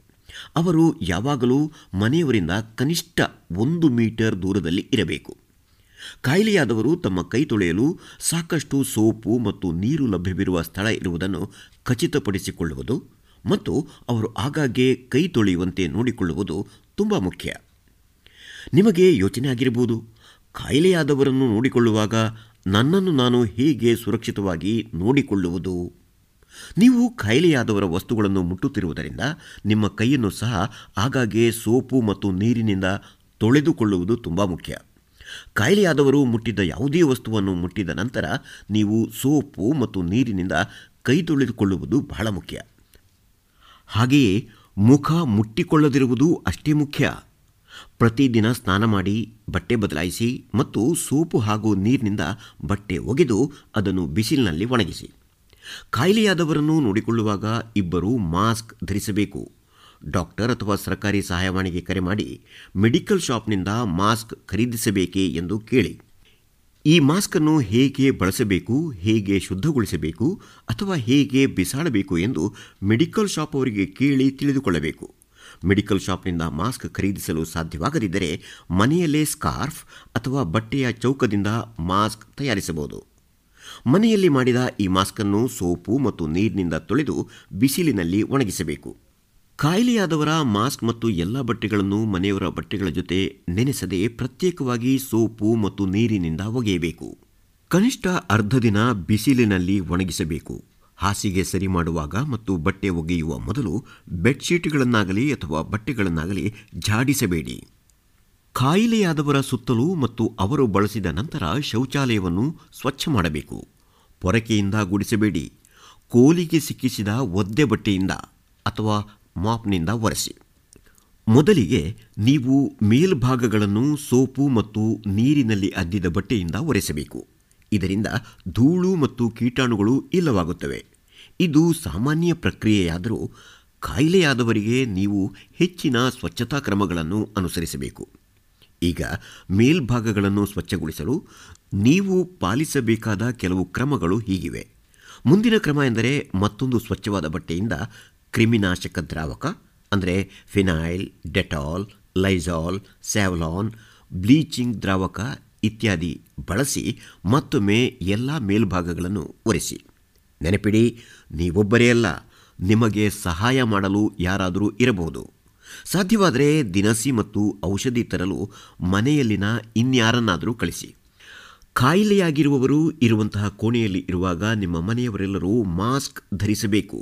ಅವರು ಯಾವಾಗಲೂ ಮನೆಯವರಿಂದ ಕನಿಷ್ಠ ಒಂದು ಮೀಟರ್ ದೂರದಲ್ಲಿ ಇರಬೇಕು. ಕಾಯಿಲೆಯಾದವರು ತಮ್ಮ ಕೈ ತೊಳೆಯಲು ಸಾಕಷ್ಟು ಸೋಪು ಮತ್ತು ನೀರು ಲಭ್ಯವಿರುವ ಸ್ಥಳ ಇರುವುದನ್ನು ಖಚಿತಪಡಿಸಿಕೊಳ್ಳುವುದು ಮತ್ತು ಅವರು ಆಗಾಗ್ಗೆ ಕೈ ತೊಳೆಯುವಂತೆ ನೋಡಿಕೊಳ್ಳುವುದು ತುಂಬ ಮುಖ್ಯ. ನಿಮಗೆ ಯೋಚನೆ ಆಗಿರಬಹುದು. ಕಾಯಿಲೆಯಾದವರನ್ನು ನೋಡಿಕೊಳ್ಳುವಾಗ ನನ್ನನ್ನು ನಾನು ಹೇಗೆ ಸುರಕ್ಷಿತವಾಗಿ ನೋಡಿಕೊಳ್ಳುವುದು? ನೀವು ಕಾಯಿಲೆಯಾದವರ ವಸ್ತುಗಳನ್ನು ಮುಟ್ಟುತ್ತಿರುವುದರಿಂದ ನಿಮ್ಮ ಕೈಯನ್ನು ಸಹ ಆಗಾಗ್ಗೆ ಸೋಪು ಮತ್ತು ನೀರಿನಿಂದ ತೊಳೆದುಕೊಳ್ಳುವುದು ತುಂಬ ಮುಖ್ಯ. ಕಾಯಿಲೆಯಾದವರು ಮುಟ್ಟಿದ್ದ ಯಾವುದೇ ವಸ್ತುವನ್ನು ಮುಟ್ಟಿದ ನಂತರ ನೀವು ಸೋಪು ಮತ್ತು ನೀರಿನಿಂದ ಕೈ ತೊಳೆದುಕೊಳ್ಳುವುದು ಬಹಳ ಮುಖ್ಯ. ಹಾಗೆಯೇ ಮುಖ ಮುಟ್ಟಿಕೊಳ್ಳದಿರುವುದು ಅಷ್ಟೇ ಮುಖ್ಯ. ಪ್ರತಿದಿನ ಸ್ನಾನ ಮಾಡಿ ಬಟ್ಟೆ ಬದಲಾಯಿಸಿ ಮತ್ತು ಸೋಪು ಹಾಗೂ ನೀರಿನಿಂದ ಬಟ್ಟೆ ಒಗೆದು ಅದನ್ನು ಬಿಸಿಲಿನಲ್ಲಿ ಒಣಗಿಸಿ. ಕಾಯಿಲೆಯಾದವರನ್ನು ನೋಡಿಕೊಳ್ಳುವಾಗ ಇಬ್ಬರು ಮಾಸ್ಕ್ ಧರಿಸಬೇಕು. ಡಾಕ್ಟರ್ ಅಥವಾ ಸರ್ಕಾರಿ ಸಹಾಯವಾಣಿಗೆ ಕರೆ ಮಾಡಿ ಮೆಡಿಕಲ್ ಶಾಪ್ನಿಂದ ಮಾಸ್ಕ್ ಖರೀದಿಸಬೇಕೆ ಎಂದು ಕೇಳಿ. ಈ ಮಾಸ್ಕನ್ನು ಹೇಗೆ ಬಳಸಬೇಕು, ಹೇಗೆ ಶುದ್ಧಗೊಳಿಸಬೇಕು ಅಥವಾ ಹೇಗೆ ಬಿಸಾಡಬೇಕು ಎಂದು ಮೆಡಿಕಲ್ ಶಾಪ್ ಅವರಿಗೆ ಕೇಳಿ ತಿಳಿದುಕೊಳ್ಳಬೇಕು. ಮೆಡಿಕಲ್ ಶಾಪ್ನಿಂದ ಮಾಸ್ಕ್ ಖರೀದಿಸಲು ಸಾಧ್ಯವಾಗದಿದ್ದರೆ ಮನೆಯಲ್ಲೇ ಸ್ಕಾರ್ಫ್ ಅಥವಾ ಬಟ್ಟೆಯ ಚೌಕದಿಂದ ಮಾಸ್ಕ್ ತಯಾರಿಸಬಹುದು. ಮನೆಯಲ್ಲಿ ಮಾಡಿದ ಈ ಮಾಸ್ಕನ್ನು ಸೋಪು ಮತ್ತು ನೀರಿನಿಂದ ತೊಳೆದು ಬಿಸಿಲಿನಲ್ಲಿ ಒಣಗಿಸಬೇಕು. ಕಾಯಿಲೆಯಾದವರ ಮಾಸ್ಕ್ ಮತ್ತು ಎಲ್ಲ ಬಟ್ಟೆಗಳನ್ನು ಮನೆಯವರ ಬಟ್ಟೆಗಳ ಜೊತೆ ನೆನೆಸದೆ ಪ್ರತ್ಯೇಕವಾಗಿ ಸೋಪು ಮತ್ತು ನೀರಿನಿಂದ ಒಗೆಯಬೇಕು. ಕನಿಷ್ಠ ಅರ್ಧ ದಿನ ಬಿಸಿಲಿನಲ್ಲಿ ಒಣಗಿಸಬೇಕು. ಹಾಸಿಗೆ ಸರಿ ಮಾಡುವಾಗ ಮತ್ತು ಬಟ್ಟೆ ಒಗೆಯುವ ಮೊದಲು ಬೆಡ್ಶೀಟ್ಗಳನ್ನಾಗಲಿ ಅಥವಾ ಬಟ್ಟೆಗಳನ್ನಾಗಲಿ ಜಾಡಿಸಬೇಡಿ ಕಾಯಿಲೆಯಾದವರ ಸುತ್ತಲೂ ಮತ್ತು ಅವರು ಬಳಸಿದ ನಂತರ ಶೌಚಾಲಯವನ್ನು ಸ್ವಚ್ಛ ಮಾಡಬೇಕು. ಪೊರಕೆಯಿಂದ ಗುಡಿಸಬೇಡಿ. ಕೋಲಿಗೆ ಸಿಕ್ಕಿಸಿದ ಒದ್ದೆ ಬಟ್ಟೆಯಿಂದ ಅಥವಾ ಮಾಪ್ನಿಂದ ಒರೆಸಿ. ಮೊದಲಿಗೆ ನೀವು ಮೇಲ್ಭಾಗಗಳನ್ನು ಸೋಪು ಮತ್ತು ನೀರಿನಲ್ಲಿ ಅದ್ದಿದ ಬಟ್ಟೆಯಿಂದ ಒರೆಸಬೇಕು. ಇದರಿಂದ ಧೂಳು ಮತ್ತು ಕೀಟಾಣುಗಳು ಇಲ್ಲವಾಗುತ್ತವೆ. ಇದು ಸಾಮಾನ್ಯ ಪ್ರಕ್ರಿಯೆಯಾದರೂ ಕಾಯಿಲೆಯಾದವರಿಗೆ ನೀವು ಹೆಚ್ಚಿನ ಸ್ವಚ್ಛತಾ ಕ್ರಮಗಳನ್ನು ಅನುಸರಿಸಬೇಕು. ಈಗ ಮೇಲ್ಭಾಗಗಳನ್ನು ಸ್ವಚ್ಛಗೊಳಿಸಲು ನೀವು ಪಾಲಿಸಬೇಕಾದ ಕೆಲವು ಕ್ರಮಗಳು ಹೀಗಿವೆ. ಮುಂದಿನ ಕ್ರಮ ಎಂದರೆ ಮತ್ತೊಂದು ಸ್ವಚ್ಛವಾದ ಬಟ್ಟೆಯಿಂದ ಕ್ರಿಮಿನಾಶಕ ದ್ರಾವಕ, ಅಂದರೆ phenyl, Dettol Lysol Savlon, bleaching ದ್ರಾವಕ ಇತ್ಯಾದಿ ಬಳಸಿ ಮತ್ತೊಮ್ಮೆ ಎಲ್ಲ ಮೇಲ್ಭಾಗಗಳನ್ನು ಒರೆಸಿ. ನೆನಪಿಡಿ, ನೀವೊಬ್ಬರೇ ಅಲ್ಲ, ನಿಮಗೆ ಸಹಾಯ ಮಾಡಲು ಯಾರಾದರೂ ಇರಬಹುದು. ಸಾಧ್ಯವಾದರೆ ದಿನಸಿ ಮತ್ತು ಔಷಧಿ ತರಲು ಮನೆಯಲ್ಲಿನ ಇನ್ಯಾರನ್ನಾದರೂ ಕಳಿಸಿ. ಕಾಯಿಲೆಯಾಗಿರುವವರು ಇರುವಂತಹ ಕೋಣೆಯಲ್ಲಿ ಇರುವಾಗ ನಿಮ್ಮ ಮನೆಯವರೆಲ್ಲರೂ ಮಾಸ್ಕ್ ಧರಿಸಬೇಕು.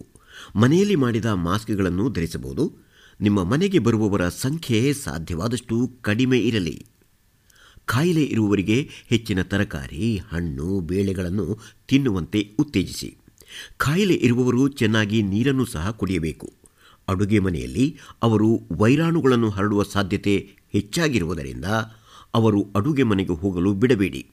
ಮನೆಯಲ್ಲಿ ಮಾಡಿದ ಮಾಸ್ಕ್ಗಳನ್ನು ಧರಿಸಬಹುದು. ನಿಮ್ಮ ಮನೆಗೆ ಬರುವವರ ಸಂಖ್ಯೆ ಸಾಧ್ಯವಾದಷ್ಟು ಕಡಿಮೆ ಇರಲಿ. ಕಾಯಿಲೆ ಇರುವವರಿಗೆ ಹೆಚ್ಚಿನ ತರಕಾರಿ, ಹಣ್ಣು, ಬೇಳೆಗಳನ್ನು ತಿನ್ನುವಂತೆ ಉತ್ತೇಜಿಸಿ. ಕಾಯಿಲೆ ಇರುವವರು ಚೆನ್ನಾಗಿ ನೀರನ್ನು ಸಹ ಕುಡಿಯಬೇಕು. ಅಡುಗೆ ಮನೆಯಲ್ಲಿ ಅವರು ವೈರಾಣುಗಳನ್ನು ಹರಡುವ ಸಾಧ್ಯತೆ ಹೆಚ್ಚಾಗಿರುವುದರಿಂದ ಅವರು ಅಡುಗೆ ಮನೆಗೆ ಹೋಗಲು ಬಿಡಬೇಡಿ.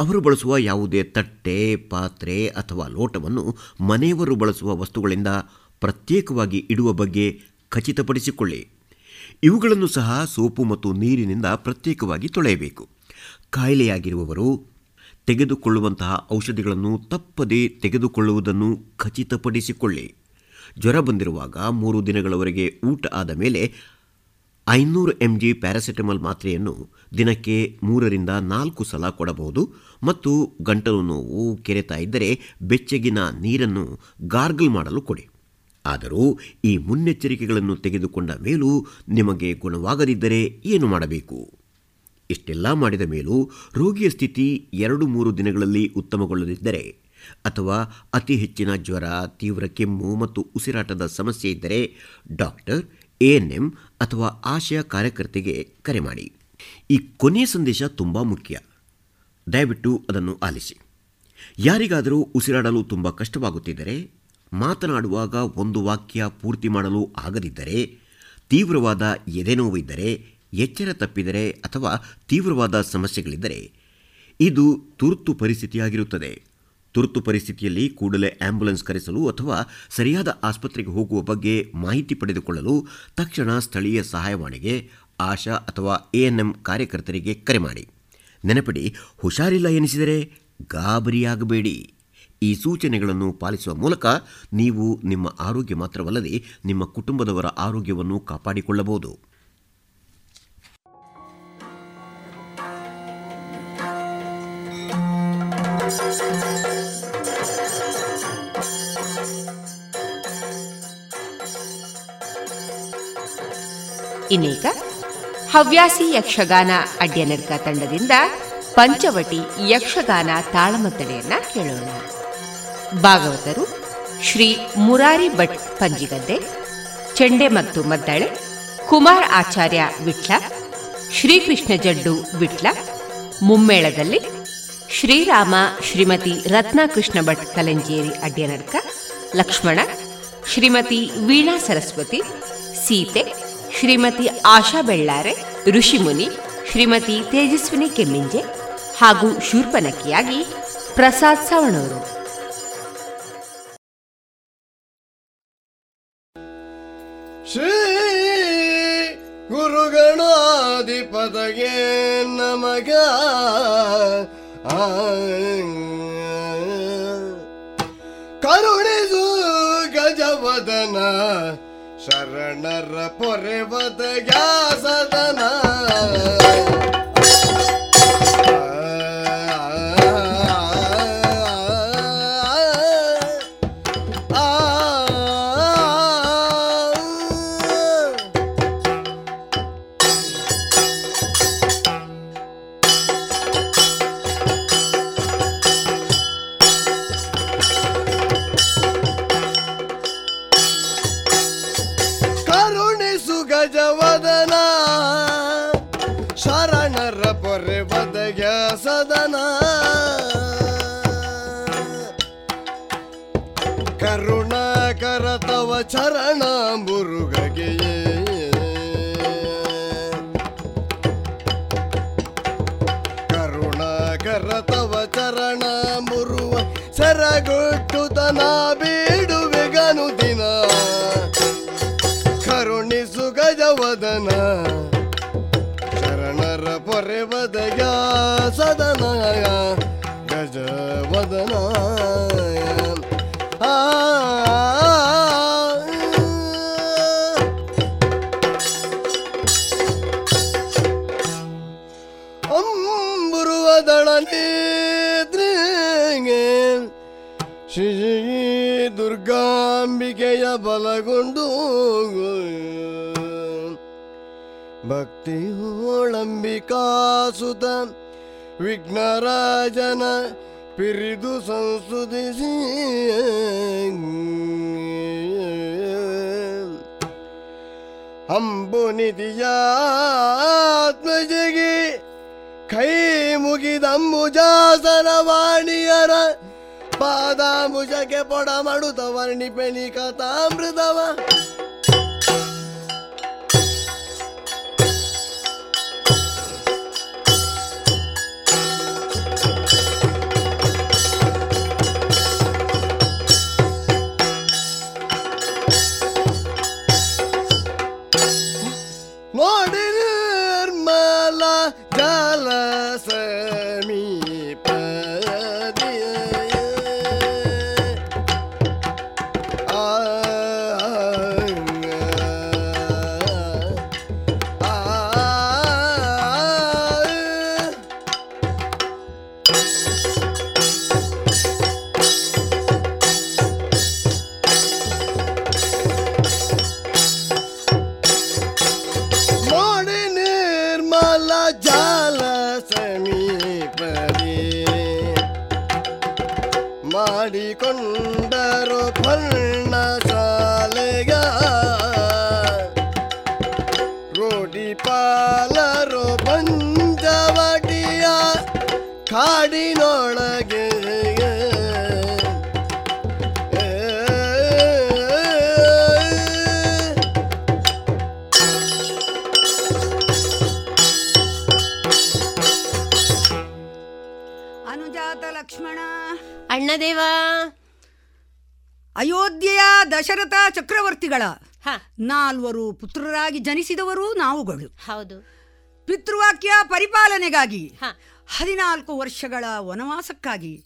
ಅವರು ಬಳಸುವ ಯಾವುದೇ ತಟ್ಟೆ, ಪಾತ್ರೆ ಅಥವಾ ಲೋಟವನ್ನು ಮನೆಯವರು ಬಳಸುವ ವಸ್ತುಗಳಿಂದ ಪ್ರತ್ಯೇಕವಾಗಿ ಇಡುವ ಬಗ್ಗೆ ಖಚಿತಪಡಿಸಿಕೊಳ್ಳಿ. ಇವುಗಳನ್ನು ಸಹ ಸೋಪು ಮತ್ತು ನೀರಿನಿಂದ ಪ್ರತ್ಯೇಕವಾಗಿ ತೊಳೆಯಬೇಕು. ಕಾಯಿಲೆಯಾಗಿರುವವರು ತೆಗೆದುಕೊಳ್ಳುವಂತಹ ಔಷಧಿಗಳನ್ನು ತಪ್ಪದೇ ತೆಗೆದುಕೊಳ್ಳುವುದನ್ನು ಖಚಿತಪಡಿಸಿಕೊಳ್ಳಿ. ಜ್ವರ ಬಂದಿರುವಾಗ ಮೂರು ದಿನಗಳವರೆಗೆ ಊಟ ಆದ ಮೇಲೆ ಐನೂರು ಎಂ ಜಿ ಪ್ಯಾರಾಸಿಟಮಲ್ ಮಾತ್ರೆಯನ್ನು ದಿನಕ್ಕೆ ಮೂರರಿಂದ ನಾಲ್ಕು ಸಲ ಕೊಡಬಹುದು ಮತ್ತು ಗಂಟಲು ನೋವು ಕೆರೆತ ಇದ್ದರೆ ಬೆಚ್ಚಗಿನ ನೀರನ್ನು ಗಾರ್ಗಲ್ ಮಾಡಲು ಕೊಡಿ. ಆದರೂ ಈ ಮುನ್ನೆಚ್ಚರಿಕೆಗಳನ್ನು ತೆಗೆದುಕೊಂಡ ಮೇಲೂ ನಿಮಗೆ ಗುಣವಾಗದಿದ್ದರೆ ಏನು ಮಾಡಬೇಕು? ಇಷ್ಟೆಲ್ಲ ಮಾಡಿದ ಮೇಲೂ ರೋಗಿಯ ಸ್ಥಿತಿ ಎರಡು ಮೂರು ದಿನಗಳಲ್ಲಿ ಉತ್ತಮಗೊಳ್ಳದಿದ್ದರೆ ಅಥವಾ ಅತಿ ಹೆಚ್ಚಿನ ಜ್ವರ, ತೀವ್ರ ಕೆಮ್ಮು ಮತ್ತು ಉಸಿರಾಟದ ಸಮಸ್ಯೆ ಇದ್ದರೆ ಡಾಕ್ಟರ್ ಎಎನ್ಎಂ ಅಥವಾ ಆಶಯ ಕಾರ್ಯಕರ್ತೆಗೆ ಕರೆ ಮಾಡಿ. ಈ ಕೊನೆಯ ಸಂದೇಶ ತುಂಬ ಮುಖ್ಯ. ದಯವಿಟ್ಟು ಅದನ್ನು ಆಲಿಸಿ. ಯಾರಿಗಾದರೂ ಉಸಿರಾಡಲು ತುಂಬ ಕಷ್ಟವಾಗುತ್ತಿದ್ದರೆ, ಮಾತನಾಡುವಾಗ ಒಂದು ವಾಕ್ಯ ಪೂರ್ತಿ ಮಾಡಲು ಆಗದಿದ್ದರೆ, ತೀವ್ರವಾದ ಎದೆನೋವಿದ್ದರೆ ಎಚ್ಚರ ತಪ್ಪಿದರೆ ಅಥವಾ ತೀವ್ರವಾದ ಸಮಸ್ಯೆಗಳಿದ್ದರೆ, ಇದು ತುರ್ತು ಪರಿಸ್ಥಿತಿಯಾಗಿರುತ್ತದೆ. ತುರ್ತು ಪರಿಸ್ಥಿತಿಯಲ್ಲಿ ಕೂಡಲೇ ಆಂಬ್ಯುಲೆನ್ಸ್ ಕರೆಸಲು ಅಥವಾ ಸರಿಯಾದ ಆಸ್ಪತ್ರೆಗೆ ಹೋಗುವ ಬಗ್ಗೆ ಮಾಹಿತಿ ಪಡೆದುಕೊಳ್ಳಲು ತಕ್ಷಣ ಸ್ಥಳೀಯ ಸಹಾಯವಾಣಿಗೆ, ಆಶಾ ಅಥವಾ ಎಎನ್ಎಂ ಕಾರ್ಯಕರ್ತರಿಗೆ ಕರೆ ಮಾಡಿ. ನೆನಪಿಡಿ, ಹುಷಾರಿಲ್ಲ ಎನಿಸಿದರೆ ಗಾಬರಿಯಾಗಬೇಡಿ. ಈ ಸೂಚನೆಗಳನ್ನು ಪಾಲಿಸುವ ಮೂಲಕ ನೀವು ನಿಮ್ಮ ಆರೋಗ್ಯ ಮಾತ್ರವಲ್ಲದೆ ನಿಮ್ಮ ಕುಟುಂಬದವರ ಆರೋಗ್ಯವನ್ನು ಕಾಪಾಡಿಕೊಳ್ಳಬಹುದು. ಇನ್ನೀಗ ಹವ್ಯಾಸಿ ಯಕ್ಷಗಾನ ಅಡ್ಯನರ್ಕ ತಂಡದಿಂದ ಪಂಚವಟಿ ಯಕ್ಷಗಾನ ತಾಳಮದ್ದಳೆಯನ್ನ ಕೇಳೋಣ. ಭಾಗವತರು ಶ್ರೀ ಮುರಾರಿ ಭಟ್ ಪಂಜಿಗದ್ದೆ, ಚೆಂಡೆ ಮತ್ತು ಮದ್ದಳೆ, ಕುಮಾರ್ ಆಚಾರ್ಯ ವಿಟ್ಲ, ಶ್ರೀಕೃಷ್ಣ ಜಡ್ಡು ವಿಟ್ಲ, ಮುಮ್ಮೇಳದಲ್ಲಿ ಶ್ರೀರಾಮ ಶ್ರೀಮತಿ ರತ್ನಕೃಷ್ಣ ಭಟ್ ಕಲಂಜೇರಿ ಅಡ್ಯನಡ್ಕ ಲಕ್ಷ್ಮಣ, ಶ್ರೀಮತಿ ವೀಣಾ ಸರಸ್ವತಿ, ಸೀತೆ ಶ್ರೀಮತಿ ಆಶಾ ಬೆಳ್ಳಾರೆ, ಋಷಿಮುನಿ, ಶ್ರೀಮತಿ ತೇಜಸ್ವಿನಿ ಕೆಮ್ಮಿಂಜೆ ಹಾಗೂ ಶೂರ್ಪನಕಿಯಾಗಿ ಪ್ರಸಾದ್ ಸವಣೂರು. ಶ್ರೀ ಗುರುಗಣಾಧಿಪದಗೆ ನಮಗ ಕರುಣಿಸು ಗಜವದನ ಶರಣರ ಪೊರೆವದ ಸದನ ಸರಗೊಟ್ಟುತನ ಬೇಡುವೆ ಭಕ್ತಿಯೋಳಂಬಿಕಾಸುತ ವಿಘ್ನರಾಜನ ಪಿರಿದು ಸಂಸುದಿಸಿ. ಅಂಬು ನಿಧಿಯಾತ್ಮಜಿಗೆ ಕೈ ಮುಗಿದಂಬುಜಾಸನ ವಾಣಿಯರ ಪಾದಾಂಬುಜಕ್ಕೆ ಪೊಡ ಮಾಡುತ್ತ ವರ್ಣಿಪೆನಿ ಕಥಾಮೃತವ. ಅಯೋಧ್ಯೆಯ ದಶರಥ ಚಕ್ರವರ್ತಿಗಳ ನಾಲ್ವರು ಪುತ್ರರಾಗಿ ಜನಿಸಿದವರು ನಾವುಗಳು. ಹೌದು. ಪಿತೃವಾಕ್ಯ ಪರಿಪಾಲನೆಗಾಗಿ ಹದಿನಾಲ್ಕು ವರ್ಷಗಳ ವನವಾಸಕ್ಕಾಗಿ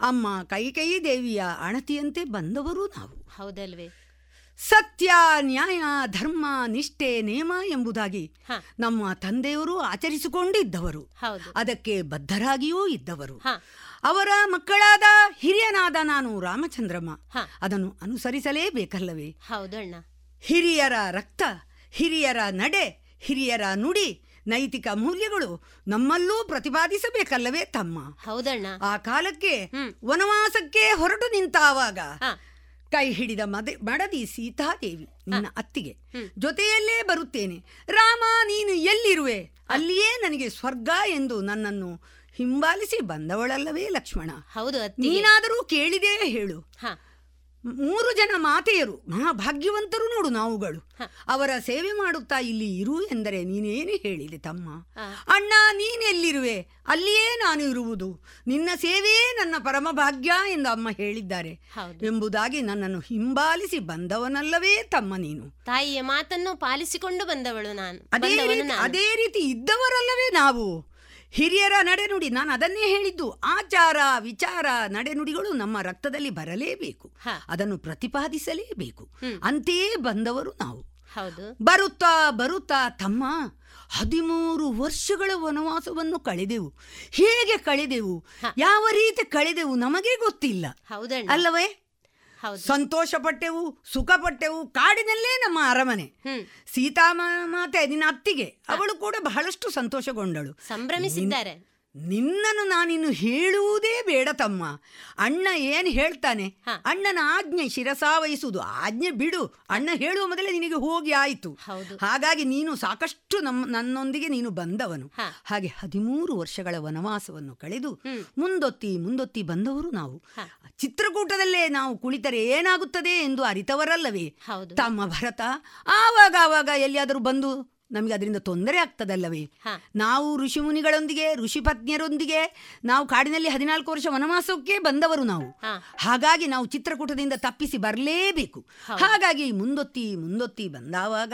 ಅಮ್ಮ ಕೈಕೈ ದೇವಿಯ ಅಣತಿಯಂತೆ ಬಂದವರು ನಾವು. ಹೌದಲ್ವೇ. ಸತ್ಯ ನ್ಯಾಯ ಧರ್ಮ ನಿಷ್ಠೆ ನೇಮ ಎಂಬುದಾಗಿ ನಮ್ಮ ತಂದೆಯವರು ಆಚರಿಸಿಕೊಂಡಿದ್ದವರು. ಅದಕ್ಕೆ ಬದ್ಧರಾಗಿಯೂ ಇದ್ದವರು. ಅವರ ಮಕ್ಕಳಾದ ಹಿರಿಯನಾದ ನಾನು ರಾಮಚಂದ್ರಮ್ಮ. ಅದನ್ನು ಅನುಸರಿಸಲೇಬೇಕಲ್ಲವೇ? ಹೌದಣ್ಣ. ಹಿರಿಯರ ರಕ್ತ ಹಿರಿಯರ ನಡೆ ಹಿರಿಯರ ನುಡಿ ನೈತಿಕ ಮೌಲ್ಯಗಳು ನಮ್ಮಲ್ಲೂ ಪ್ರತಿಪಾದಿಸಬೇಕಲ್ಲವೇ ತಮ್ಮ? ಹೌದಣ್ಣ. ಆ ಕಾಲಕ್ಕೆ ವನವಾಸಕ್ಕೆ ಹೊರಟು ನಿಂತಾವಾಗ ಕೈ ಹಿಡಿದ ಮದೆ ಮಡದಿ ಸೀತಾದೇವಿ ನಿನ್ನ ಅತ್ತಿಗೆ ಜೊತೆಯಲ್ಲೇ ಬರುತ್ತೇನೆ. ರಾಮ ನೀನು ಎಲ್ಲಿರುವೆ? ಅಲ್ಲಿಯೇ ನನಗೆ ಸ್ವರ್ಗ ಎಂದು ನನ್ನನ್ನು ಹಿಂಬಾಲಿಸಿ ಬಂದವಳಲ್ಲವೇ ಲಕ್ಷ್ಮಣ. ಹೌದು ನೀನಾದರೂ ಕೇಳಿದೇ ಹೇಳು. ಮೂರು ಜನ ಮಾತೆಯರು ಮಹಾಭಾಗ್ಯವಂತರು ನೋಡು ನಾವುಗಳು. ಅವರ ಸೇವೆ ಮಾಡುತ್ತಾ ಇಲ್ಲಿ ಇರು ಎಂದರೆ ನೀನೇನು ಹೇಳಿದೆ ತಮ್ಮ. ಅಣ್ಣ ನೀನೆಲ್ಲಿರುವೆ? ಅಲ್ಲಿಯೇ ನಾನು ಇರುವುದು. ನಿನ್ನ ಸೇವೆಯೇ ನನ್ನ ಪರಮ ಭಾಗ್ಯ ಎಂದು ಅಮ್ಮ ಹೇಳಿದ್ದಾರೆ. ಎಂಬುದಾಗಿ ನನ್ನನ್ನು ಹಿಂಬಾಲಿಸಿ ಬಂದವನಲ್ಲವೇ ತಮ್ಮ ನೀನು. ತಾಯಿಯ ಮಾತನ್ನು ಪಾಲಿಸಿಕೊಂಡು ಬಂದವಳು ನಾನು. ಅದೇ ರೀತಿ ಇದ್ದವರಲ್ಲವೇ ನಾವು. ಹಿರಿಯರ ನಡೆನುಡಿ ನಾನು ಅದನ್ನೇ ಹೇಳಿದ್ದು. ಆಚಾರ ವಿಚಾರ ನಡೆನುಡಿಗಳು ನಮ್ಮ ರಕ್ತದಲ್ಲಿ ಬರಲೇಬೇಕು. ಅದನ್ನು ಪ್ರತಿಪಾದಿಸಲೇಬೇಕು. ಅಂತೆಯೇ ಬಂದವರು ನಾವು. ಬರುತ್ತಾ ಬರುತ್ತಾ ತಮ್ಮ ಹದಿಮೂರು ವರ್ಷಗಳ ವನವಾಸವನ್ನು ಕಳೆದೆವು. ಹೇಗೆ ಕಳೆದೆವು? ಯಾವ ರೀತಿ ಕಳೆದೆವು ನಮಗೆ ಗೊತ್ತಿಲ್ಲ. ಅಲ್ಲವೇ? ಸಂತೋಷ ಪಟ್ಟೆವು ಸುಖ ಪಟ್ಟೆವು ಕಾಡಿನಲ್ಲೇ ನಮ್ಮ ಅರಮನೆ. ಸೀತಾ ಮಾತೆ ನಿನ್ನ ಅತ್ತಿಗೆ ಅವಳು ಕೂಡ ಬಹಳಷ್ಟು ಸಂತೋಷಗೊಂಡಳು. ಸಂಭ್ರಮಿಸಿದ್ದಾರೆ. ನಿನ್ನನ್ನು ನಾನಿನ್ನು ಹೇಳುವುದೇ ಬೇಡ ತಮ್ಮ. ಅಣ್ಣ ಏನು ಹೇಳ್ತಾನೆ? ಅಣ್ಣನ ಆಜ್ಞೆ ಶಿರಸಾವಹಿಸುವುದು. ಆಜ್ಞೆ ಬಿಡು. ಅಣ್ಣ ಹೇಳುವ ಮೊದಲೇ ನಿನಗೆ ಹೋಗಿ ಆಯಿತು. ಹಾಗಾಗಿ ನೀನು ಸಾಕಷ್ಟು ನಮ್ಮ ನನ್ನೊಂದಿಗೆ ನೀನು ಬಂದವನು. ಹಾಗೆ ಹದಿಮೂರು ವರ್ಷಗಳ ವನವಾಸವನ್ನು ಕಳೆದು ಮುಂದೊತ್ತಿ ಮುಂದೊತ್ತಿ ಬಂದವರು ನಾವು. ಚಿತ್ರಕೂಟದಲ್ಲೇ ನಾವು ಕುಳಿತರೆ ಏನಾಗುತ್ತದೆ ಎಂದು ಅರಿತವರಲ್ಲವೇ? ತಮ್ಮ ಭರತ ಆವಾಗ ಆವಾಗ ಎಲ್ಲಿಯಾದರೂ ಬಂದು ನಮಗೆ ಅದರಿಂದ ತೊಂದರೆ ಆಗ್ತದಲ್ಲವೇ? ನಾವು ಋಷಿಮುನಿಗಳೊಂದಿಗೆ ಋಷಿ ಪತ್ನಿಯರೊಂದಿಗೆ ನಾವು ಕಾಡಿನಲ್ಲಿ ಹದಿನಾಲ್ಕು ವರ್ಷ ವನವಾಸಕ್ಕೆ ಬಂದವರು ನಾವು. ಹಾಗಾಗಿ ನಾವು ಚಿತ್ರಕೂಟದಿಂದ ತಪ್ಪಿಸಿ ಬರಲೇಬೇಕು. ಹಾಗಾಗಿ ಮುಂದೊತ್ತಿ ಮುಂದೊತ್ತಿ ಬಂದಾವಾಗ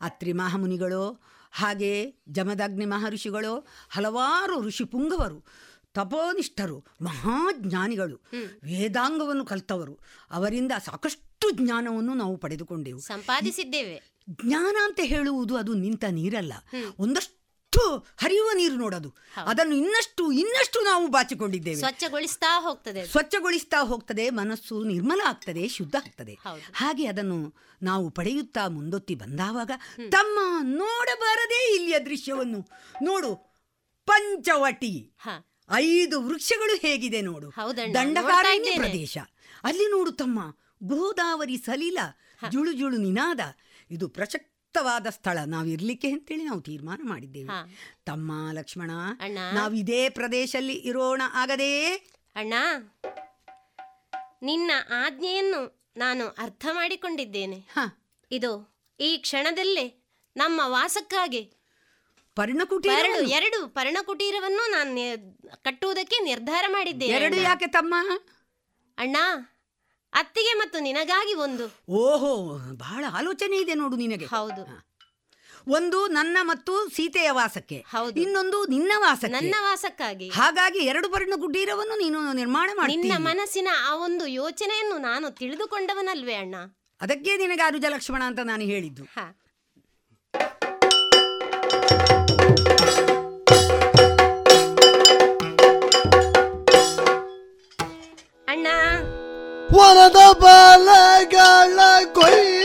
ಅತ್ರಿ ಮಹಾಮುನಿಗಳು ಹಾಗೆ ಜಮದಗ್ನಿ ಮಹರ್ಷಿಗಳು ಹಲವಾರು ಋಷಿ ಪುಂಗವರು ತಪೋನಿಷ್ಠರು ಮಹಾಜ್ಞಾನಿಗಳು ವೇದಾಂಗವನ್ನು ಕಲ್ತವರು. ಅವರಿಂದ ಸಾಕಷ್ಟು ಜ್ಞಾನವನ್ನು ನಾವು ಪಡೆದುಕೊಂಡೆವು. ಸಂಪಾದಿಸಿದ್ದೇವೆ. ಜ್ಞಾನ ಅಂತ ಹೇಳುವುದು ಅದು ನಿಂತ ನೀರಲ್ಲ. ಒಂದಷ್ಟು ಹರಿಯುವ ನೀರು ನೋಡೋದು. ಅದನ್ನು ಇನ್ನಷ್ಟು ಇನ್ನಷ್ಟು ನಾವು ಬಾಚಿಕೊಂಡಿದ್ದೇವೆ. ಸ್ವಚ್ಛಗೊಳಿಸ್ತಾ ಹೋಗ್ತದೆ. ಸ್ವಚ್ಛಗೊಳಿಸ್ತಾ ಹೋಗ್ತದೆ ಮನಸ್ಸು ನಿರ್ಮಲ ಆಗ್ತದೆ ಶುದ್ಧ ಆಗ್ತದೆ. ಹಾಗೆ ಅದನ್ನು ನಾವು ಪಡೆಯುತ್ತಾ ಮುಂದೊತ್ತಿ ಬಂದಾವಾಗ ತಮ್ಮ ನೋಡಬಾರದೇ ಇಲ್ಲಿಯ ದೃಶ್ಯವನ್ನು ನೋಡು. ಪಂಚವಟಿ. ಐದು ವೃಕ್ಷಗಳು ಹೇಗಿದೆ ನೋಡು. ದಂಡಕಾರಣ್ಯ ಪ್ರದೇಶ. ಅಲ್ಲಿ ನೋಡು ತಮ್ಮ ಗೋದಾವರಿ ಸಲಿಲ ಜುಳು ಜುಳು ನಿನಾದ ಇದು ಪ್ರಸಕ್ತವಾದ ಸ್ಥಳ. ನಾವು ಇರ್ಲಿಕ್ಕೆ ಅಂತೇಳಿ ನಾವು ತೀರ್ಮಾನ ಮಾಡಿದ್ದೇವೆ. ತಮ್ಮ ಲಕ್ಷ್ಮಣ ಅಣ್ಣ. ನಾವು ಇದೇ ಪ್ರದೇಶದಲ್ಲಿ ಇರೋಣ ಆಗದೇ? ಅಣ್ಣ ನಿನ್ನ ಆಜ್ಞೆಯನ್ನು ನಾನು ಅರ್ಥ ಮಾಡಿಕೊಂಡಿದ್ದೇನೆ. ಇದು ಈ ಕ್ಷಣದಲ್ಲೇ ನಮ್ಮ ವಾಸಕ್ಕಾಗಿ ಪರ್ಣಕುಟೀರ ಎರಡು ಪರ್ಣಕುಟೀರವನ್ನು ನಾನು ಕಟ್ಟುವುದಕ್ಕೆ ನಿರ್ಧಾರ ಮಾಡಿದ್ದೆ ಎರಡು. ಯಾಕೆ ತಮ್ಮ? ಅಣ್ಣ ಅತ್ತಿಗೆ ಮತ್ತು ನಿನಗಾಗಿ ಒಂದು. ಓಹೋ ಬಹಳ ಆಲೋಚನೆ ಇದೆ ನೋಡು ನಿನಗೆ. ಹೌದು. ಒಂದು ನನ್ನ ಮತ್ತು ಸೀತೆಯ ವಾಸಕ್ಕೆ ಇನ್ನೊಂದು ನಿನ್ನ ವಾಸ ನನ್ನ ವಾಸಕ್ಕಾಗಿ. ಹಾಗಾಗಿ ಎರಡು ಪರ್ಣ ಕುಟೀರವನ್ನು ನೀನು ನಿರ್ಮಾಣ ಮಾಡಿ ನಿನ್ನ ಮನಸ್ಸಿನ ಆ ಒಂದು ಯೋಚನೆಯನ್ನು ನಾನು ತಿಳಿದುಕೊಂಡವನಲ್ವೇ ಅಣ್ಣ? ಅದಕ್ಕೆ ನಿನಗೆ ಅನುಜ ಲಕ್ಷ್ಮಣ ಅಂತ ನಾನು ಹೇಳಿದ್ದು. 我的大白来干来鬼。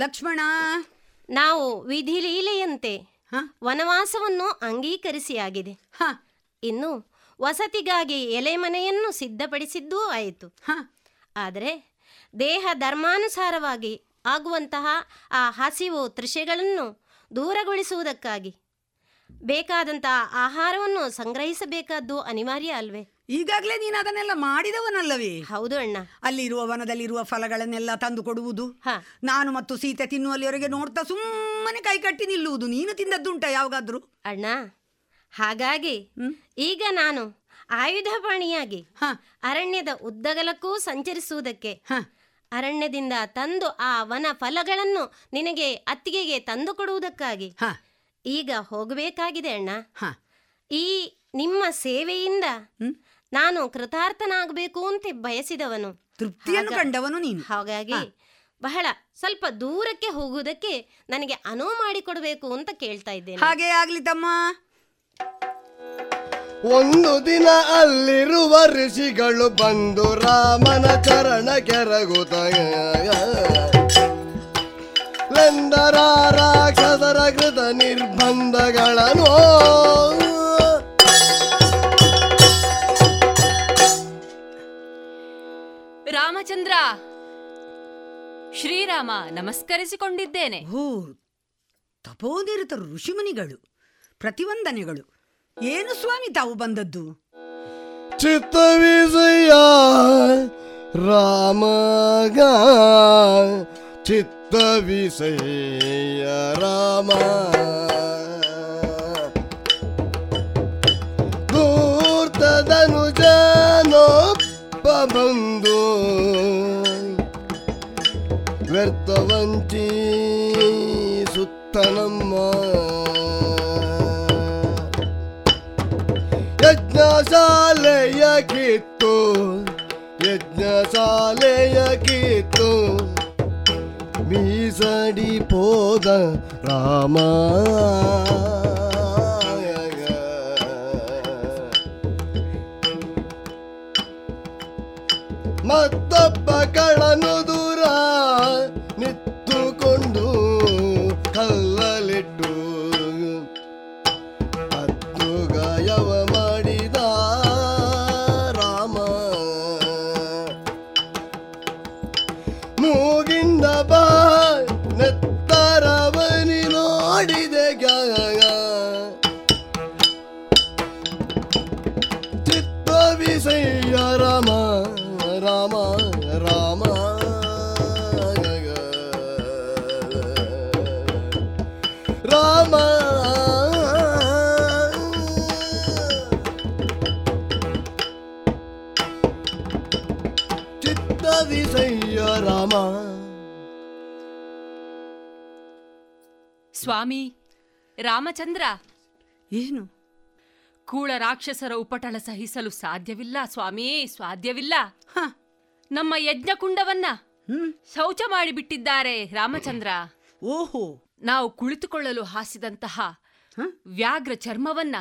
ಲಕ್ಷ್ಮಣ! ನಾವು ವಿಧಿ ಲೀಲೆಯಂತೆ ವನವಾಸವನ್ನು ಅಂಗೀಕರಿಸಿಯಾಗಿದೆ. ಇನ್ನು ವಸತಿಗಾಗಿ ಎಲೆ ಮನೆಯನ್ನು ಸಿದ್ಧಪಡಿಸಿದ್ದೂ ಆಯಿತು. ಆದರೆ ದೇಹ ಧರ್ಮಾನುಸಾರವಾಗಿ ಆಗುವಂತಹ ಆ ಹಸಿವು ತೃಷೆಗಳನ್ನು ದೂರಗೊಳಿಸುವುದಕ್ಕಾಗಿ ಬೇಕಾದಂತಹ ಆಹಾರವನ್ನು ಸಂಗ್ರಹಿಸಬೇಕಾದ್ದು ಅನಿವಾರ್ಯ ಅಲ್ವೇ? ಈಗಾಗಲೇ ನೀನು ಅದನ್ನೆಲ್ಲ ಮಾಡಿದವನಲ್ಲವೇ? ಹೌದು ಅಣ್ಣ. ಅಲ್ಲಿರುವ ವನದಲ್ಲಿರುವ ಫಲಗಳನ್ನೆಲ್ಲ ತಂದು ಕೊಡುವುದು ನಾನು ಮತ್ತು ಸೀತೆ ತಿನ್ನುವಲ್ಲಿವರೆಗೆ ನೋಡ್ತಾ ಸುಮ್ಮನೆ ಕೈ ಕಟ್ಟಿ ನಿಲ್ಲುವುದು. ನೀನು ತಿಂದದ್ದುಂಟ ಯಾವಾಗಾದ್ರೂ? ಅಣ್ಣ ಹಾಗಾಗಿ ಈಗ ನಾನು ಆಯುಧಪಾಣಿಯಾಗಿ ಅರಣ್ಯದ ಉದ್ದಗಲಕ್ಕೂ ಸಂಚರಿಸುವುದಕ್ಕೆ ಅರಣ್ಯದಿಂದ ತಂದು ಆ ವನ ಫಲಗಳನ್ನು ನಿನಗೆ ಅತ್ತಿಗೆಗೆ ತಂದು ಕೊಡುವುದಕ್ಕಾಗಿ ಈಗ ಹೋಗಬೇಕಾಗಿದೆ ಅಣ್ಣ. ಈ ನಿಮ್ಮ ಸೇವೆಯಿಂದ ನಾನು ಕೃತಾರ್ಥನಾಗಬೇಕು ಅಂತ ಬಯಸಿದವನು. ತೃಪ್ತಿಯನ್ನು ಕಂಡವನು ನೀನು. ಹಾಗಾಗಿ ಬಹಳ ಸ್ವಲ್ಪ ದೂರಕ್ಕೆ ಹೋಗುವುದಕ್ಕೆ ನನಗೆ ಅನುವು ಮಾಡಿಕೊಡಬೇಕು ಅಂತ ಕೇಳ್ತಾ ಇದ್ದೇನೆ. ಹಾಗೆ ಆಗ್ಲಿ ತಮ್ಮ. ಒಂದು ದಿನ ಅಲ್ಲಿರುವ ಋಷಿಗಳು ಬಂದು ರಾಮನ ಚರಣ ಕೆರಗುತ್ತ ಲೆಂದರ ರಾಕ್ಷಸರ ಕೃತ ನಿರ್ಬಂಧಗಳನ್ನು. ರಾಮಚಂದ್ರ ಶ್ರೀರಾಮ ನಮಸ್ಕರಿಸಿಕೊಂಡಿದ್ದೇನೆ. ಹೂ ತಪೋನಿರತ ಋಷಿಮುನಿಗಳು ಪ್ರತಿವಂದನೆಗಳು ಏನು ಸ್ವಾಮಿ ತಾವು ಬಂದದ್ದು? ಚಿತ್ತ ವಿಜಯ ರಾಮಗ ಚಿತ್ತ ವಿಷಯ ರಾಮ. ಧೂರ್ತದನು ಜನೊಬ್ಬ ಬಂದು ವ್ಯರ್ಥವಂಚಿ ಸುತ್ತನಮ್ಮ. ಯಜ್ಞಶಾಲೆಯ ಕಿತ್ತು ಯಜ್ಞಶಾಲೆಯ ಕಿತ್ತು ಮೀಸಡಿ ಪೋದ ರಾಮ. ಮತ್ತೊಬ್ಬ ಕಳನು ದೂರ. ಸ್ವಾಮಿ ರಾಮಚಂದ್ರ. ಏನು? ಕೂಳ ರಾಕ್ಷಸರ ಉಪಟಳ ಸಹಿಸಲು ಸಾಧ್ಯವಿಲ್ಲ ಸ್ವಾಮೀ ಸಾಧ್ಯವಿಲ್ಲ. ನಮ್ಮ ಯಜ್ಞಕುಂಡವನ್ನ ಶೌಚ ಮಾಡಿಬಿಟ್ಟಿದ್ದಾರೆ ರಾಮಚಂದ್ರ. ಓಹೋ. ನಾವು ಕುಳಿತುಕೊಳ್ಳಲು ಹಾಸಿದಂತಹ ವ್ಯಾಘ್ರ ಚರ್ಮವನ್ನ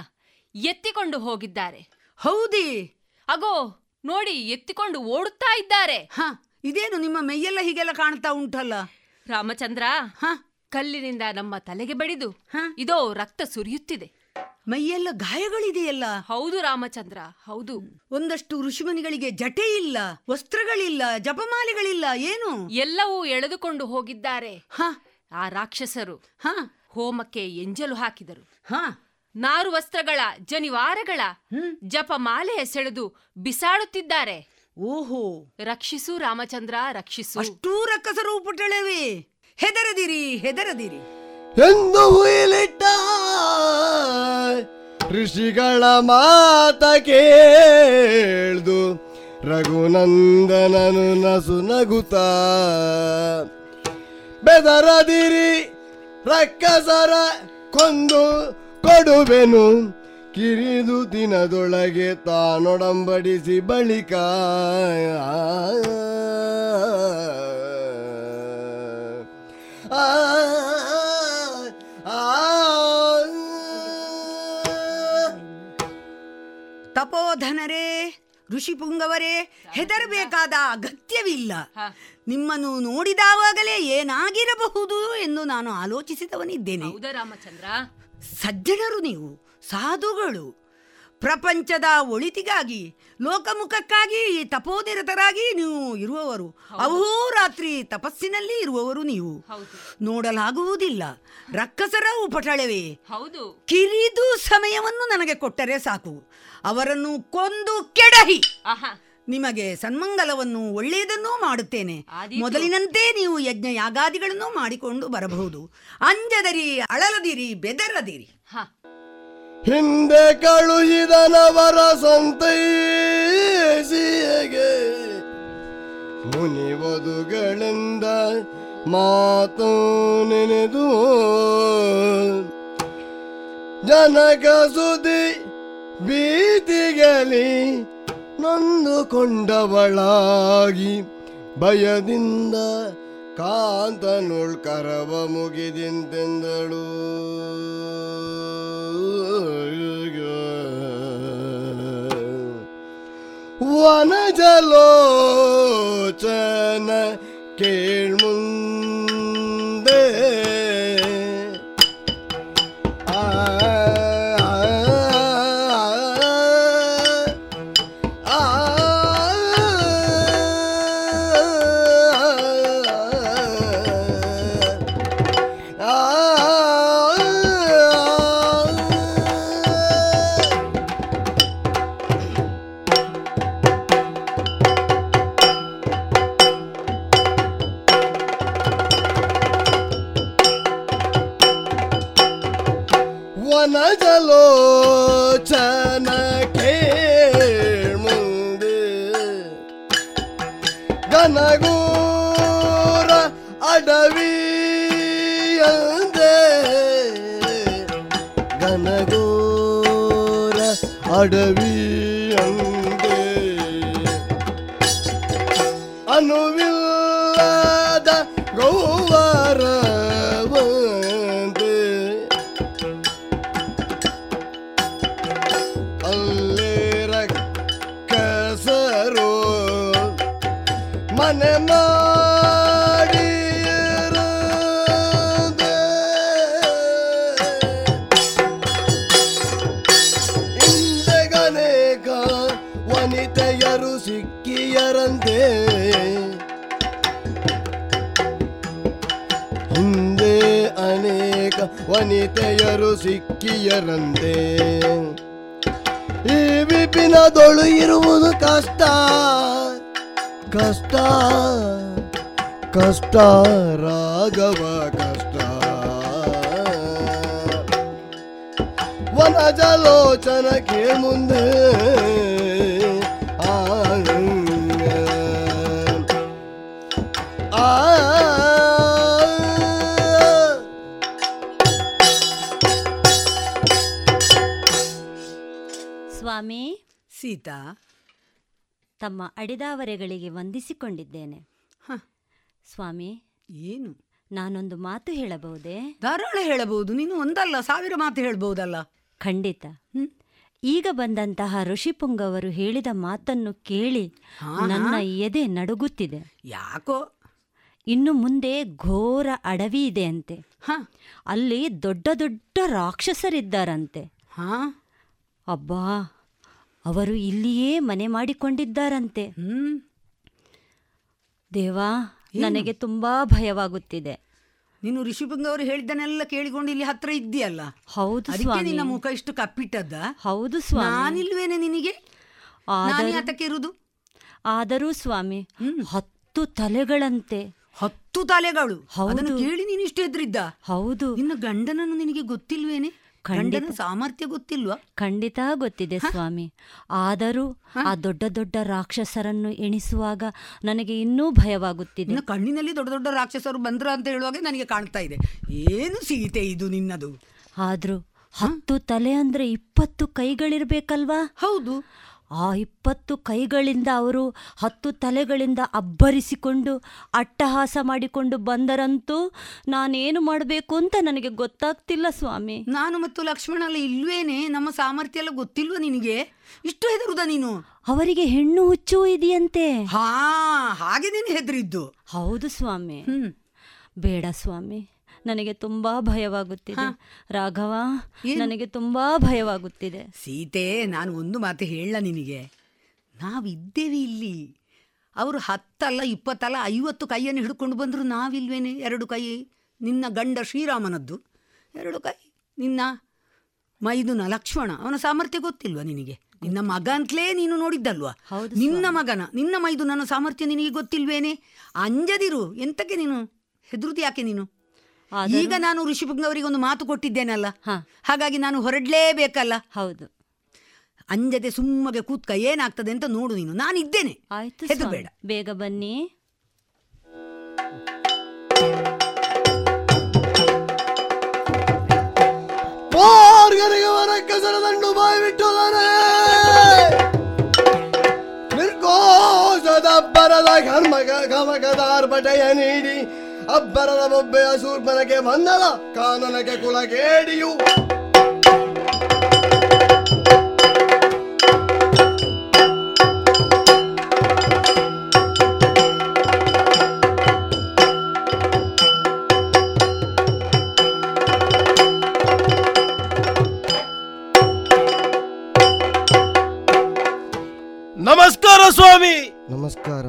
ಎತ್ತಿಕೊಂಡು ಹೋಗಿದ್ದಾರೆ. ಹೌದೇ. ಅಗೋ ನೋಡಿ ಎತ್ತಿಕೊಂಡು ಓಡುತ್ತಾ ಇದ್ದಾರೆ. ಹ ಇದೇನು ನಿಮ್ಮ ಮೈಯೆಲ್ಲ ಹೀಗೆಲ್ಲ ಕಾಣ್ತಾ ಉಂಟಲ್ಲ? ರಾಮಚಂದ್ರ ಕಲ್ಲಿನಿಂದ ನಮ್ಮ ತಲೆಗೆ ಬಡಿದು ಇದೋ ರಕ್ತ ಸುರಿಯುತ್ತಿದೆ. ಮೈಯೆಲ್ಲ ಗಾಯಗಳಿದೆಯಲ್ಲ? ಹೌದು ರಾಮಚಂದ್ರ ಹೌದು. ಒಂದಷ್ಟು ಋಷಿಮುನಿಗಳಿಗೆ ಜಟೆ ಇಲ್ಲ ವಸ್ತ್ರಗಳಿಲ್ಲ ಜಪಮಾಲೆಗಳಿಲ್ಲ ಏನು? ಎಲ್ಲವೂ ಎಳೆದುಕೊಂಡು ಹೋಗಿದ್ದಾರೆ. ಆ ರಾಕ್ಷಸರು ಹೋಮಕ್ಕೆ ಎಂಜಲು ಹಾಕಿದರು. ನಾರು ವಸ್ತ್ರಗಳ ಜನಿವಾರಗಳ ಜಪಮಾಲೆಯ ಸೆಳೆದು ಬಿಸಾಡುತ್ತಿದ್ದಾರೆ. ಓಹೋ. ರಕ್ಷಿಸು ರಾಮಚಂದ್ರ ರಕ್ಷಿಸು. ಅಷ್ಟೂ ರಕ್ಕಸರು ಪುಟಳವೇ ಹೆದರದಿರಿ ಹೆದರದಿರಿ. ಎಂದು ಹುಯಿಲಿಟ್ಟ ಋಷಿಗಳ ಮಾತ ಕೇಳ್ದು ರಘುನಂದನನು ನಸು ನಗುತ ಬೆದರದಿರಿ, ರಕ್ಕಸರ ಕೊಂದು ಕೊಡುವೆನು. ಕಿರಿದು ದಿನದೊಳಗೆ ತಾನೊಡಂಬಡಿಸಿ ಬಳಿಕ. ತಪೋಧನರೇ ಋಷಿಪುಂಗವರೇ ಹೆದರಬೇಕಾದ ಅಗತ್ಯವಿಲ್ಲ. ನಿಮ್ಮನ್ನು ನೋಡಿದಾವಾಗಲೇ ಏನಾಗಿರಬಹುದು ಎಂದು ನಾನು ಆಲೋಚಿಸಿದವನಿದ್ದೇನೆ. ರಾಮಚಂದ್ರ? ಸಜ್ಜನರು ನೀವು ಸಾಧುಗಳು ಪ್ರಪಂಚದ ಒಳಿತಿಗಾಗಿ ಲೋಕಮುಖಕ್ಕಾಗಿ ತಪೋನಿರತರಾಗಿ ನೀವು ಇರುವವರು. ಅಹೋರಾತ್ರಿ ತಪಸ್ಸಿನಲ್ಲಿ ಇರುವವರು ನೀವು. ನೋಡಲಾಗುವುದಿಲ್ಲ. ರಕ್ಕಸರ ಉಪಟಳವೇ ಹೌದು. ಕಿರಿದು ಸಮಯವನ್ನು ನನಗೆ ಕೊಟ್ಟರೆ ಸಾಕು. ಅವರನ್ನು ಕೊಂದು ಕೆಡಹಿ. ನಿಮಗೆ ಸನ್ಮಂಗಲವನ್ನು ಒಳ್ಳೆಯದನ್ನೂ ಮಾಡುತ್ತೇನೆ. ಮೊದಲಿನಂತೆ ನೀವು ಯಜ್ಞ ಯಾಗಾದಿಗಳನ್ನು ಮಾಡಿಕೊಂಡು ಬರಬಹುದು. ಅಂಜದರಿ ಅಳಲದಿರಿ ಬೆದರದಿರಿ. ಹಿಂದೆ ಕಳುಹಿದನವರ ಸಂತೈಸಿಯಗೆ ಮುನಿವಧುಗಳಿಂದ ಮಾತು ನೆನೆದು. ಜನಕ ಸುದಿ ಬೀದಿಗಲಿ ನೊಂದುಕೊಂಡವಳಾಗಿ ಭಯದಿಂದ ಕಾಂತನುಳ್ ಕರವ ಮುಗಿದಿಂತೆಂದಳು. ವನಜಲೋಚನ ಕೇಳ್ಮುಂದೆ அடவி ವನಿತೆಯರು ಸಿಕ್ಕಿಯರಂತೆ. ಈ ವಿಪಿನದೊಳು ಇರುವುದು ಕಷ್ಟ ಕಷ್ಟ ಕಷ್ಟ ರಾಘವ ಕಷ್ಟ. ವನಜಲೋಚನಕ್ಕೆ ಮುಂದೆ ಸೀತಾ ತಮ್ಮ ಅಡಿದಾವರೆಗಳಿಗೆ ವಂದಿಸಿಕೊಂಡಿದ್ದೇನೆ. ಸ್ವಾಮಿ ಏನು? ನಾನೊಂದು ಮಾತು ಹೇಳಬಹುದೇ? ಧಾರಾಳ ಹೇಳಬಹುದು. ನೀನು ಒಂದಲ್ಲ ಸಾವಿರ ಮಾತು ಹೇಳಬಹುದಲ್ಲ? ಖಂಡಿತ. ಈಗ ಬಂದಂತಹ ಋಷಿಪುಂಗವರು ಹೇಳಿದ ಮಾತನ್ನು ಕೇಳಿ ನನ್ನ ಹಾ. ಎದೆ ನಡುಗುತ್ತಿದೆ. ಯಾಕೋ? ಇನ್ನು ಮುಂದೆ ಘೋರ ಅಡವಿ ಇದೆ ಅಂತೆ. ಅಲ್ಲಿ ದೊಡ್ಡ ದೊಡ್ಡ ರಾಕ್ಷಸರಿದ್ದಾರಂತೆ. ಅಬ್ಬಾ ಅವರು ಇಲ್ಲಿಯೇ ಮನೆ ಮಾಡಿಕೊಂಡಿದ್ದಾರಂತೆ. ದೇವಾ ನನಗೆ ತುಂಬಾ ಭಯವಾಗುತ್ತಿದೆ. ನೀನು ಋಷಿಭಂಗ ಅವರು ಹೇಳಿದ್ದನ್ನೆಲ್ಲ ಕೇಳಿಕೊಂಡು ಇಲ್ಲಿ ಹತ್ರ ಇದ್ದೀಯಲ್ಲ? ಹೌದು ಅದಕ್ಕೆ ಸ್ವಾಮಿ. ನಿನ್ನ ಮುಖ ಇಷ್ಟು ಕಪ್ಪಿಟ್ಟದ್ದ? ಹೌದು ಸ್ವಾಮಿ. ನಾನಿಲ್ವೇನೆ ನಿನಗೆ? ಯಾತಕ್ಕೆ ಇರುವುದು? ಆದರೂ ಸ್ವಾಮಿ ಹತ್ತು ತಲೆಗಳಂತೆ. ಹತ್ತು ತಲೆಗಳು. ಅದನ್ನು ಕೇಳಿ ನೀನು ಇಷ್ಟು ಎದ್ರಿದ್ದ ಹೌದು. ನಿನ್ನ ಗಂಡನನ್ನು ನಿನಗೆ ಗೊತ್ತಿಲ್ವೇನೆ. ಗಂಡನ ಸಾಮರ್ಥ್ಯ ಗೊತ್ತಿಲ್ವಾ? ಖಂಡಿತ ಗೊತ್ತಿದೆ ಸ್ವಾಮಿ. ಆದರೂ ಆ ದೊಡ್ಡ ದೊಡ್ಡ ರಾಕ್ಷಸರನ್ನು ಎಣಿಸುವಾಗ ನನಗೆ ಇನ್ನೂ ಭಯವಾಗುತ್ತಿದೆ. ಕಣ್ಣಿನಲ್ಲಿ ದೊಡ್ಡ ದೊಡ್ಡ ರಾಕ್ಷಸರು ಬಂದ್ರ ಅಂತ ಹೇಳುವಾಗ ನನಗೆ ಕಾಣ್ತಾ ಇದೆ. ಏನು ಸೀತೆ ಇದು ನಿನ್ನದು? ಆದ್ರೂ ಹತ್ತು ತಲೆ ಅಂದ್ರೆ ಇಪ್ಪತ್ತು ಕೈಗಳಿರ್ಬೇಕಲ್ವಾ? ಹೌದು. ಆ ಇಪ್ಪತ್ತು ಕೈಗಳಿಂದ ಅವರು ಹತ್ತು ತಲೆಗಳಿಂದ ಅಬ್ಬರಿಸಿಕೊಂಡು ಅಟ್ಟಹಾಸ ಮಾಡಿಕೊಂಡು ಬಂದರಂತೂ ನಾನೇನು ಮಾಡಬೇಕು ಅಂತ ನನಗೆ ಗೊತ್ತಾಗ್ತಿಲ್ಲ ಸ್ವಾಮಿ. ನಾನು ಮತ್ತು ಲಕ್ಷ್ಮಣ ಎಲ್ಲ ಇಲ್ವೇನೆ? ನಮ್ಮ ಸಾಮರ್ಥ್ಯ ಎಲ್ಲ ಗೊತ್ತಿಲ್ವ ನಿನಗೆ? ಇಷ್ಟು ಹೆದರುದ ನೀನು? ಅವರಿಗೆ ಹೆಣ್ಣು ಹುಚ್ಚು ಇದೆಯಂತೆ. ಹಾ ಹಾಗೆ ನೀನು ಹೆದರಿದ್ದು. ಹೌದು ಸ್ವಾಮಿ. ಬೇಡ ಸ್ವಾಮಿ. ನನಗೆ ತುಂಬಾ ಭಯವಾಗುತ್ತಿದೆ. ರಾಘವ ನನಗೆ ತುಂಬಾ ಭಯವಾಗುತ್ತಿದೆ. ಸೀತೆ ನಾನು ಒಂದು ಮಾತು ಹೇಳ ನಿನಗೆ. ನಾವಿದ್ದೇವೆ ಇಲ್ಲಿ. ಅವರು ಹತ್ತಲ್ಲ ಇಪ್ಪತ್ತಲ್ಲ ಐವತ್ತು ಕೈಯನ್ನು ಹಿಡ್ಕೊಂಡು ಬಂದರು ನಾವಿಲ್ವೇನೆ? ಎರಡು ಕೈ ನಿನ್ನ ಗಂಡ ಶ್ರೀರಾಮನದ್ದು. ಎರಡು ಕೈ ನಿನ್ನ ಮೈದುನ ಲಕ್ಷ್ಮಣ. ಅವನ ಸಾಮರ್ಥ್ಯ ಗೊತ್ತಿಲ್ವಾ ನಿನಗೆ? ನಿನ್ನ ಮಗ ಅಂತಲೇ ನೀನು ನೋಡಿದ್ದಲ್ವಾ? ನಿನ್ನ ಮಗನ ನಿನ್ನ ಮೈದುನನ ಸಾಮರ್ಥ್ಯ ನಿನಗೆ ಗೊತ್ತಿಲ್ವೇನೆ? ಅಂಜದಿರು ಎಂತಕ್ಕೆ ನೀನು ಹೆದರುದು ಯಾಕೆ ನೀನು? ಈಗ ನಾನು ಋಷಿಪುಗ್ನವರಿಗೆ ಒಂದು ಮಾತು ಕೊಟ್ಟಿದ್ದೇನಲ್ಲ? ಹಾಗಾಗಿ ನಾನು ಹೊರಡ್ಲೇಬೇಕಲ್ಲ? ಹೌದು. ಅಂಜತೆ ಸುಮ್ಮಗೆ ಕೂತ್ಕ ಏನಾಗ್ತದೆ ಅಂತ ನೋಡು ನೀನು. ನಾನಿದ್ದೇನೆ. ಆಯ್ತು ಬೇಡ. ಬೇಗ ಬನ್ನಿ. ನಿರ್ಗೋಷದ ಅಬ್ಬರದ ಘರ್ಮಗ ಘಮಕದ ಆರ್ಭಟಯ ನೀಡಿ ಅಬ್ಬರದ ಬೊಬ್ಬೆಯ ಶೂರ್ಪನಗೆ ಬಂದಳ ಕಾನನಗೆ ಕುಲಗೇಡಿಯು. ನಮಸ್ಕಾರ ಸ್ವಾಮಿ. ನಮಸ್ಕಾರ.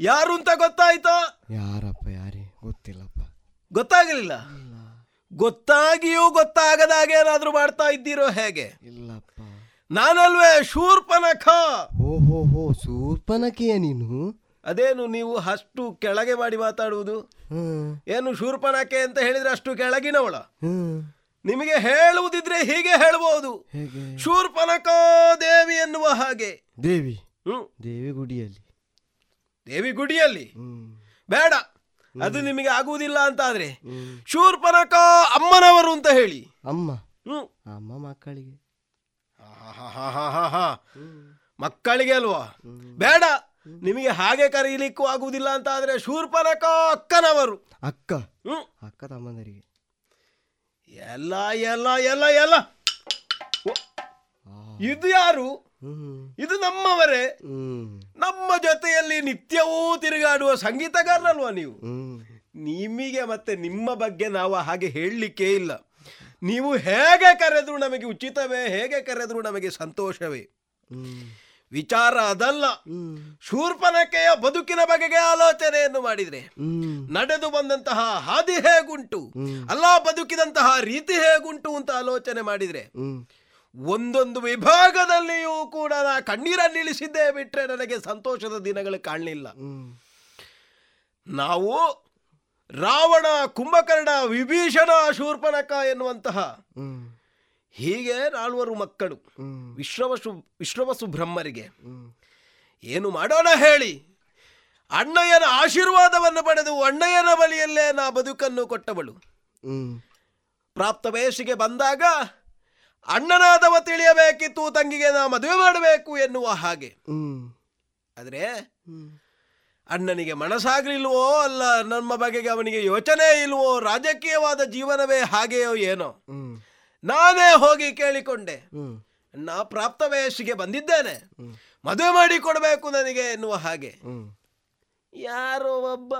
ಯಾರು ಅಂತ ಗೊತ್ತಾಯ್ತಾ? ಯಾರಪ್ಪ ಯಾರಿ? ಗೊತ್ತಿಲ್ಲಪ್ಪ. ಗೊತ್ತಾಗಲಿಲ್ಲ. ಗೊತ್ತಾಗಿಯೂ ಗೊತ್ತಾಗದಾಗೆ ಏನಾದ್ರೂ ಮಾಡ್ತಾ ಇದ್ದೀರೋ ಹೇಗೆ? ಇಲ್ಲಪ್ಪ. ನಾನಲ್ವೇ ಶೂರ್ಪನಖ ಓಹೋ ಹೋ ನೀನು? ಅದೇನು ನೀವು ಅಷ್ಟು ಕೆಳಗೆ ಮಾಡಿ ಮಾತಾಡುವುದು? ಏನು ಶೂರ್ಪನಖೆ ಅಂತ ಹೇಳಿದ್ರೆ ಅಷ್ಟು ಕೆಳಗಿನವಳ? ನಿಮಗೆ ಹೇಳುವುದಿದ್ರೆ ಹೀಗೆ ಹೇಳಬಹುದು. ಶೂರ್ಪನಕ ದೇವಿ ಎನ್ನುವ ಹಾಗೆ. ದೇವಿ. ದೇವಿ ಗುಡಿಯಲ್ಲಿ. ದೇವಿ ಗುಡಿಯಲ್ಲಿ? ಬೇಡ. ಅದು ನಿಮಗೆ ಆಗುವುದಿಲ್ಲ ಅಂತ ಆದ್ರೆ ಶೂರ್ಪನಕ ಅಮ್ಮನವರು ಅಂತ ಹೇಳಿ. ಅಮ್ಮ? ಹ್ಮ್. ಅಮ್ಮ ಮಕ್ಕಳಿಗೆ. ಮಕ್ಕಳಿಗೆ ಅಲ್ವಾ? ಬೇಡ. ನಿಮಗೆ ಹಾಗೆ ಕರೀಲಿಕ್ಕೂ ಆಗುವುದಿಲ್ಲ ಅಂತ ಆದ್ರೆ ಶೂರ್ಪನಕ ಅಕ್ಕನವರು. ಅಕ್ಕ? ಹ್ಮ್. ಅಕ್ಕ ತಮ್ಮಂದರಿಗೆ ಎಲ್ಲ ಎಲ್ಲ ಎಲ್ಲ ಎಲ್ಲ. ಇದು ಯಾರು? ಇದು ನಮ್ಮವರೇ. ನಮ್ಮ ಜೊತೆಯಲ್ಲಿ ನಿತ್ಯವೂ ತಿರುಗಾಡುವ ಸಂಗೀತಗಾರರಲ್ವಾ ನೀವು? ನಿಮಗೆ ಮತ್ತೆ ನಿಮ್ಮ ಬಗ್ಗೆ ನಾವು ಹಾಗೆ ಹೇಳಲಿಕ್ಕೆ ಇಲ್ಲ. ನೀವು ಹೇಗೆ ಕರೆದ್ರು ನಮಗೆ ಉಚಿತವೇ ಹೇಗೆ ಕರೆದ್ರು ನಮಗೆ ಸಂತೋಷವೇ? ವಿಚಾರ ಅದಲ್ಲ. ಶೂರ್ಪನಕೆಯ ಬದುಕಿನ ಬಗೆಗೆ ಆಲೋಚನೆಯನ್ನು ಮಾಡಿದ್ರೆ. ನಡೆದು ಬಂದಂತಹ ಹಾದಿ ಹೇಗುಂಟು? ಅಲ್ಲ ಬದುಕಿದಂತಹ ರೀತಿ ಹೇಗುಂಟು ಅಂತ ಆಲೋಚನೆ ಮಾಡಿದ್ರೆ. ಒಂದೊಂದು ವಿಭಾಗದಲ್ಲಿಯೂ ಕೂಡ ನಾ ಕಣ್ಣೀರನ್ನಿಳಿಸಿದ್ದೇ ಬಿಟ್ಟರೆ ನನಗೆ ಸಂತೋಷದ ದಿನಗಳು ಕಾಣಲಿಲ್ಲ. ನಾವು ರಾವಣ ಕುಂಭಕರ್ಣ ವಿಭೀಷಣ ಶೂರ್ಪಣಕ ಎನ್ನುವಂತಹ ಹೀಗೆ ನಾಲ್ವರು ಮಕ್ಕಳು ವಿಶ್ವವಸು ವಿಶ್ವವಸು ಬ್ರಹ್ಮರಿಗೆ. ಏನು ಮಾಡೋಣ ಹೇಳಿ. ಅಣ್ಣಯ್ಯನ ಆಶೀರ್ವಾದವನ್ನು ಪಡೆದು ಅಣ್ಣಯ್ಯನ ಬಳಿಯಲ್ಲೇ ನಾ ಬದುಕನ್ನು ಕೊಟ್ಟವಳು. ಪ್ರಾಪ್ತ ವಯಸ್ಸಿಗೆ ಬಂದಾಗ ಅಣ್ಣನಾದವ ತಿಳಿಯಬೇಕಿತ್ತು ತಂಗಿಗೆ ನಾ ಮದುವೆ ಮಾಡಬೇಕು ಎನ್ನುವ ಹಾಗೆ. ಆದರೆ ಅಣ್ಣನಿಗೆ ಮನಸ್ಸಾಗ್ಲಿಲ್ವೋ ಅಲ್ಲ ನಮ್ಮ ಬಗೆಗೆ ಅವನಿಗೆ ಯೋಚನೆ ಇಲ್ವೋ ರಾಜಕೀಯವಾದ ಜೀವನವೇ ಹಾಗೆಯೋ ಏನೋ. ನಾನೇ ಹೋಗಿ ಕೇಳಿಕೊಂಡೆ. ನಾ ಪ್ರಾಪ್ತ ವಯಸ್ಸಿಗೆ ಬಂದಿದ್ದೇನೆ. ಮದುವೆ ಮಾಡಿ ಕೊಡಬೇಕು ನನಗೆ ಎನ್ನುವ ಹಾಗೆ. ಯಾರೋ ಒಬ್ಬ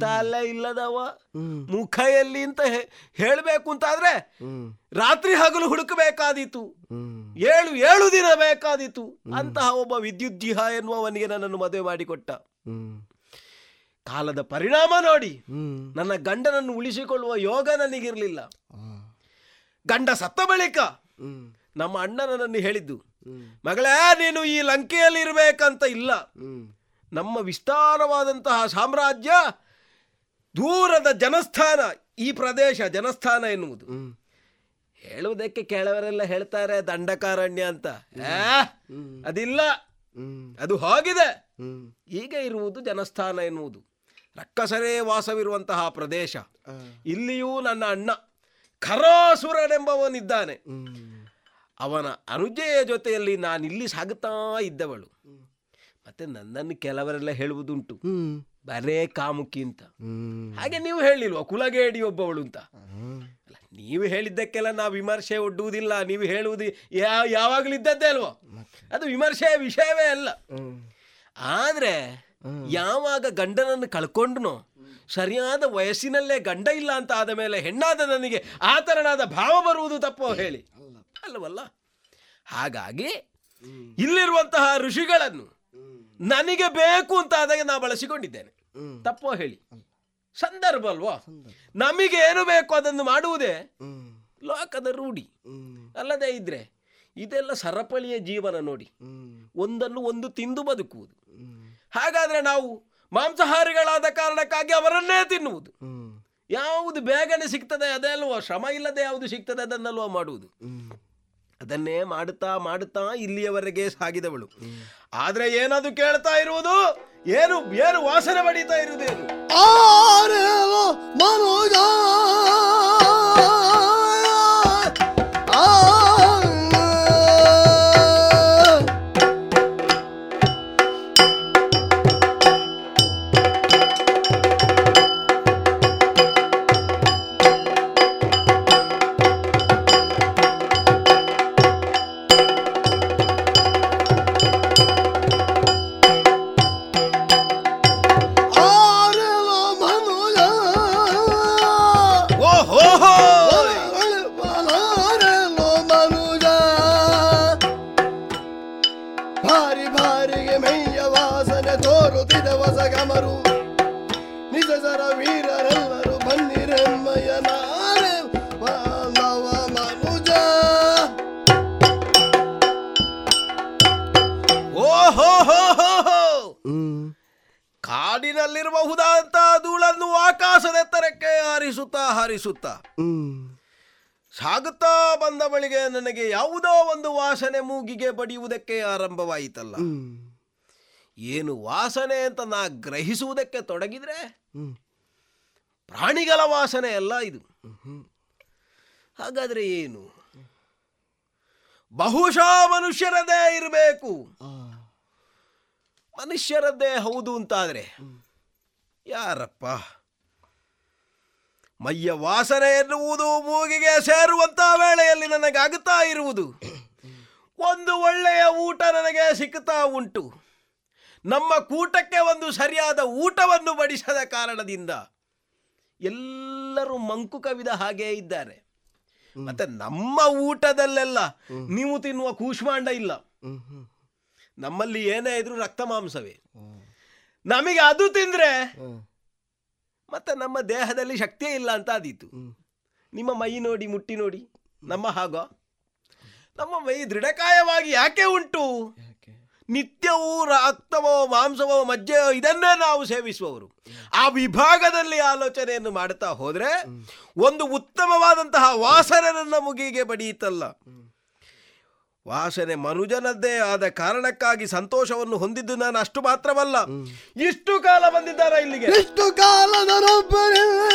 ತಲೆ ಇಲ್ಲದವ. ಮುಖ ಎಲ್ಲಿ ಅಂತ ಹೇ- ಅಂತ ಅಂತಾದ್ರೆ ರಾತ್ರಿ ಹಗಲು ಹುಡುಕಬೇಕಾದೀತು. ಏಳು ಏಳು ದಿನ ಬೇಕಾದೀತು. ಅಂತಹ ಒಬ್ಬ ವಿದ್ಯುಜ್ಜಿಹ ಎನ್ನುವವನಿಗೆ ನನ್ನನ್ನು ಮದುವೆ ಮಾಡಿಕೊಟ್ಟ. ಕಾಲದ ಪರಿಣಾಮ ನೋಡಿ. ನನ್ನ ಗಂಡನನ್ನು ಉಳಿಸಿಕೊಳ್ಳುವ ಯೋಗ ನನಗಿರಲಿಲ್ಲ. ಗಂಡ ಸತ್ತ ಬಳಿಕ ನಮ್ಮ ಅಣ್ಣನನ್ನು ನನ್ನನ್ನು ಹೇಳಿದ್ದು ಮಗಳೇ ನೀನು ಈ ಲಂಕೆಯಲ್ಲಿ ಇರಬೇಕಂತ ಇಲ್ಲ. ನಮ್ಮ ವಿಸ್ತಾರವಾದಂತಹ ಸಾಮ್ರಾಜ್ಯ ದೂರದ ಜನಸ್ಥಾನ ಈ ಪ್ರದೇಶ ಜನಸ್ಥಾನ ಎನ್ನುವುದು. ಹೇಳುವುದಕ್ಕೆ ಕೆಲವರೆಲ್ಲ ಹೇಳ್ತಾರೆ ದಂಡಕಾರಣ್ಯ ಅಂತ. ಅದಿಲ್ಲ. ಅದು ಹೋಗಿದೆ. ಈಗ ಇರುವುದು ಜನಸ್ಥಾನ ಎನ್ನುವುದು. ರಕ್ಕಸರೇ ವಾಸವಿರುವಂತಹ ಪ್ರದೇಶ. ಇಲ್ಲಿಯೂ ನನ್ನ ಅಣ್ಣ ಖರಾಸುರನೆಂಬವನಿದ್ದಾನೆ. ಅವನ ಅನುಜೆಯ ಜೊತೆಯಲ್ಲಿ ನಾನಿಲ್ಲಿ ಸಾಗುತ್ತಾ ಇದ್ದವಳು. ಮತ್ತೆ ನನ್ನನ್ನು ಕೆಲವರೆಲ್ಲ ಹೇಳುವುದುಂಟು. ಬರೇ ಕಾಮುಕಿ ಅಂತ. ಹಾಗೆ ನೀವು ಹೇಳಿಲ್ವ ಕುಲಗೇಡಿ ಒಬ್ಬವಳು ಅಂತ? ಅಲ್ಲ ನೀವು ಹೇಳಿದ್ದಕ್ಕೆಲ್ಲ ನಾವು ವಿಮರ್ಶೆ ಒಡ್ಡುವುದಿಲ್ಲ ನೀವು ಹೇಳುವುದು ಯಾವ ಯಾವಾಗಲೂ ಇದ್ದದ್ದೇ ಅಲ್ವಾ? ಅದು ವಿಮರ್ಶೆಯ ವಿಷಯವೇ ಅಲ್ಲ. ಆದರೆ ಯಾವಾಗ ಗಂಡನನ್ನು ಕಳ್ಕೊಂಡ್ನೋ ಸರಿಯಾದ ವಯಸ್ಸಿನಲ್ಲೇ ಗಂಡ ಇಲ್ಲ ಅಂತ ಆದ ಮೇಲೆ ಹೆಣ್ಣಾದ ನನಗೆ ಆ ತರನಾದ ಭಾವ ಬರುವುದು ತಪ್ಪೋ ಹೇಳಿ? ಅಲ್ಲವಲ್ಲ? ಹಾಗಾಗಿ ಇಲ್ಲಿರುವಂತಹ ಋಷಿಗಳನ್ನು ನನಗೆ ಬೇಕು ಅಂತ ಆದಾಗ ನಾ ಬಳಸಿಕೊಂಡಿದ್ದೇನೆ. ತಪ್ಪೋ ಹೇಳಿ. ಸಂದರ್ಭ ಅಲ್ವಾ? ನಮಗೆ ಏನು ಬೇಕು ಅದನ್ನು ಮಾಡುವುದೇ? ಲೋಕದ ರೂಢಿ. ಅಲ್ಲದೆ ಇದ್ರೆ ಇದೆಲ್ಲ ಸರಪಳಿಯ ಜೀವನ ನೋಡಿ. ಒಂದನ್ನು ಒಂದು ತಿಂದು ಬದುಕುವುದು. ಹಾಗಾದ್ರೆ ನಾವು ಮಾಂಸಾಹಾರಿಗಳಾದ ಕಾರಣಕ್ಕಾಗಿ ಅವರನ್ನೇ ತಿನ್ನುವುದು. ಯಾವುದು ಬೇಗನೆ ಸಿಗ್ತದೆ ಅದೇ ಅಲ್ವಾ? ಶ್ರಮ ಇಲ್ಲದೆ ಯಾವುದು ಸಿಗ್ತದೆ ಅದನ್ನಲ್ವಾ ಮಾಡುವುದು? ಅದನ್ನೇ ಮಾಡುತ್ತಾ ಮಾಡುತ್ತಾ ಇಲ್ಲಿಯವರೆಗೆ ಸಾಗಿದವಳು. ಆದ್ರೆ ಏನದು ಕೇಳ್ತಾ ಇರುವುದು? ಏನು ಏನು ವಾಸನೆ ಪಡೀತಾ ಇರುವುದೇನು ಮನೋಜ ವಾಸನೆ ಅಂತ ನಾ ಗ್ರಹಿಸುವುದಕ್ಕೆ ತೊಡಗಿದ್ರೆ ಪ್ರಾಣಿಗಳ ವಾಸನೆ ಅಲ್ಲ ಇದು. ಹಾಗಾದ್ರೆ ಏನು? ಬಹುಶಃ ಮನುಷ್ಯರದೇ ಇರಬೇಕು. ಮನುಷ್ಯರದ್ದೇ ಹೌದು ಅಂತಾದರೆ ಯಾರಪ್ಪ? ಮೈಯ ವಾಸನೆ ಎನ್ನುವುದು ಮೂಗಿಗೆ ಸೇರುವಂತ ವೇಳೆಯಲ್ಲಿ ನನಗಾಗುತ್ತಾ ಇರುವುದು. ಒಂದು ಒಳ್ಳೆಯ ಊಟ ನನಗೆ ಸಿಕ್ಕುತ್ತಾ ಉಂಟು. ನಮ್ಮ ಕೂಟಕ್ಕೆ ಒಂದು ಸರಿಯಾದ ಊಟವನ್ನು ಬಡಿಸದ ಕಾರಣದಿಂದ ಎಲ್ಲರೂ ಮಂಕು ಕವಿದ ಹಾಗೇ ಇದ್ದಾರೆ. ಮತ್ತೆ ನಮ್ಮ ಊಟದಲ್ಲೆಲ್ಲ ನೀವು ತಿನ್ನುವ ಕೂಷ್ಮಾಂಡ ಇಲ್ಲ. ನಮ್ಮಲ್ಲಿ ಏನೇ ಇದ್ರೂ ರಕ್ತ ಮಾಂಸವೇ. ನಮಗೆ ಅದು ತಿಂದ್ರೆ ಮತ್ತೆ ನಮ್ಮ ದೇಹದಲ್ಲಿ ಶಕ್ತಿಯೇ ಇಲ್ಲ ಅಂತ ಆದೀತು. ನಿಮ್ಮ ಮೈ ನೋಡಿ ಮುಟ್ಟಿ ನೋಡಿ ನಮ್ಮ ಹಾಗೋ. ನಮ್ಮ ಮೈ ದೃಢಕಾಯವಾಗಿ ಯಾಕೆ ಉಂಟು? ನಿತ್ಯವೂ ರಕ್ತವೋ ಮಾಂಸವೋ ಮಜ್ಜೆಯೋ ಇದನ್ನೇ ನಾವು ಸೇವಿಸುವವರು. ಆ ವಿಭಾಗದಲ್ಲಿ ಆಲೋಚನೆಯನ್ನು ಮಾಡುತ್ತಾ ಹೋದರೆ ಒಂದು ಉತ್ತಮವಾದಂತಹ ವಾಸನೆ ನನ್ನ ಮುಗಿಗೆ ಬಡಿಯಿತಲ್ಲ. ವಾಸನೆ ಮನುಜನದ್ದೇ ಆದ ಕಾರಣಕ್ಕಾಗಿ ಸಂತೋಷವನ್ನು ಹೊಂದಿದ್ದು ನಾನು ಅಷ್ಟು ಮಾತ್ರವಲ್ಲ. ಇಷ್ಟು ಕಾಲ ಬಂದಿದ್ದಾರ ಇಲ್ಲಿಗೆ? ಇಷ್ಟು ಕಾಲದರೊಬ್ಬರೇ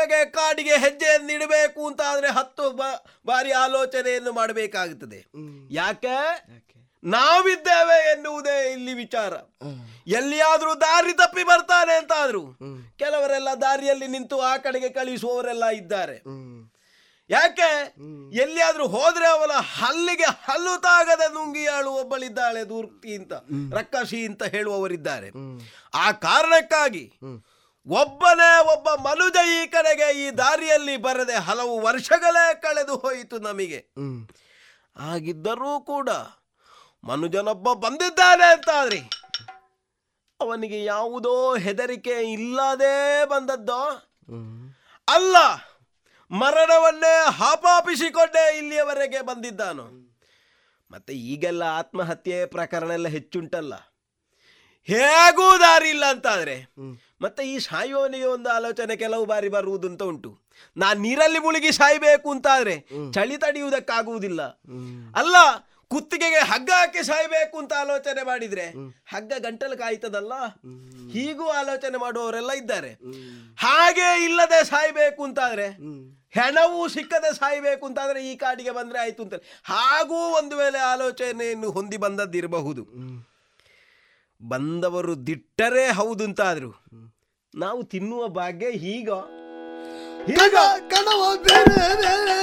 ಒಂದೊಮ್ಮೆಗೆ ಕಾಡಿಗೆ ಹೆಜ್ಜೆಯನ್ನಿಡಬೇಕು ಅಂತ ಆದ್ರೆ ಹತ್ತು ಬಾರಿ ಆಲೋಚನೆಯನ್ನು ಮಾಡಬೇಕಾಗುತ್ತದೆ. ಯಾಕೆ? ನಾವಿದ್ದೇವೆ ಎನ್ನುವುದೇ ಇಲ್ಲಿ ವಿಚಾರ. ಎಲ್ಲಿಯಾದ್ರೂ ದಾರಿ ತಪ್ಪಿ ಬರ್ತಾನೆ ಅಂತ ಆದ್ರು ಕೆಲವರೆಲ್ಲ ದಾರಿಯಲ್ಲಿ ನಿಂತು ಆ ಕಡೆಗೆ ಕಳಿಸುವವರೆಲ್ಲ ಇದ್ದಾರೆ. ಯಾಕೆ? ಎಲ್ಲಿಯಾದ್ರೂ ಹೋದ್ರೆ ಅವಳ ಹಲ್ಲಿಗೆ ಹಲ್ಲು ತಾಗದ ನುಂಗಿಯಾಳು ಒಬ್ಬಳಿದ್ದಾಳೆ ದೂರ್ತಿ ಅಂತ ರಕ್ಕಸಿ ಅಂತ ಹೇಳುವವರಿದ್ದಾರೆ. ಆ ಕಾರಣಕ್ಕಾಗಿ ಒಬ್ಬನೇ ಒಬ್ಬ ಮನುಜ ಈ ಕಡೆಗೆ ಈ ದಾರಿಯಲ್ಲಿ ಬರದೆ ಹಲವು ವರ್ಷಗಳೇ ಕಳೆದು ಹೋಯಿತು ನಮಗೆ. ಆಗಿದ್ದರೂ ಕೂಡ ಮನುಜನೊಬ್ಬ ಬಂದಿದ್ದಾನೆ ಅಂತಾದ್ರಿ. ಅವನಿಗೆ ಯಾವುದೋ ಹೆದರಿಕೆ ಇಲ್ಲದೆ ಬಂದದ್ದೋ. ಅಲ್ಲ ಮರಣವನ್ನೇ ಹಾಪಾಪಿಸಿಕೊಂಡೇ ಇಲ್ಲಿಯವರೆಗೆ ಬಂದಿದ್ದಾನು. ಮತ್ತೆ ಈಗೆಲ್ಲ ಆತ್ಮಹತ್ಯೆ ಪ್ರಕರಣ ಎಲ್ಲ ಹೆಚ್ಚುಂಟಲ್ಲ. ಹೇಗೂ ದಾರಿ ಇಲ್ಲ ಅಂತಾದ್ರೆ ಮತ್ತೆ ಈ ಸಾಯುವವನಿಗೆ ಒಂದು ಆಲೋಚನೆ ಕೆಲವು ಬಾರಿ ಬರುವುದಂತ ಉಂಟು. ನಾನ್ ನೀರಲ್ಲಿ ಮುಳುಗಿ ಸಾಯ್ಬೇಕು ಅಂತಾದ್ರೆ ಚಳಿ ತಡೆಯುವುದಕ್ಕಾಗುವುದಿಲ್ಲ. ಅಲ್ಲ ಕುತ್ತಿಗೆಗೆ ಹಗ್ಗ ಹಾಕಿ ಸಾಯ್ಬೇಕು ಅಂತ ಆಲೋಚನೆ ಮಾಡಿದ್ರೆ ಹಗ್ಗ ಗಂಟಲು ಕಾಯ್ತದಲ್ಲ? ಹೀಗೂ ಆಲೋಚನೆ ಮಾಡುವವರೆಲ್ಲ ಇದ್ದಾರೆ. ಹಾಗೆ ಇಲ್ಲದೆ ಸಾಯ್ಬೇಕು ಅಂತಾದ್ರೆ ಹೆಣವು ಸಿಕ್ಕದೆ ಸಾಯ್ಬೇಕು ಅಂತಾದ್ರೆ ಈ ಕಾಡಿಗೆ ಬಂದ್ರೆ ಆಯ್ತು ಅಂತ. ಹಾಗೂ ಒಂದು ವೇಳೆ ಆಲೋಚನೆಯನ್ನು ಹೊಂದಿ ಬಂದದ್ದಿರಬಹುದು. ಬಂದವರು ದಿಟ್ಟರೆ ಹೌದು ಅಂತಾದ್ರು. ನಾವು ತಿನ್ನುವ ಭಾಗ್ಯ ಈಗ ಕಣವ ಬೇರೆ ಬೇರೆ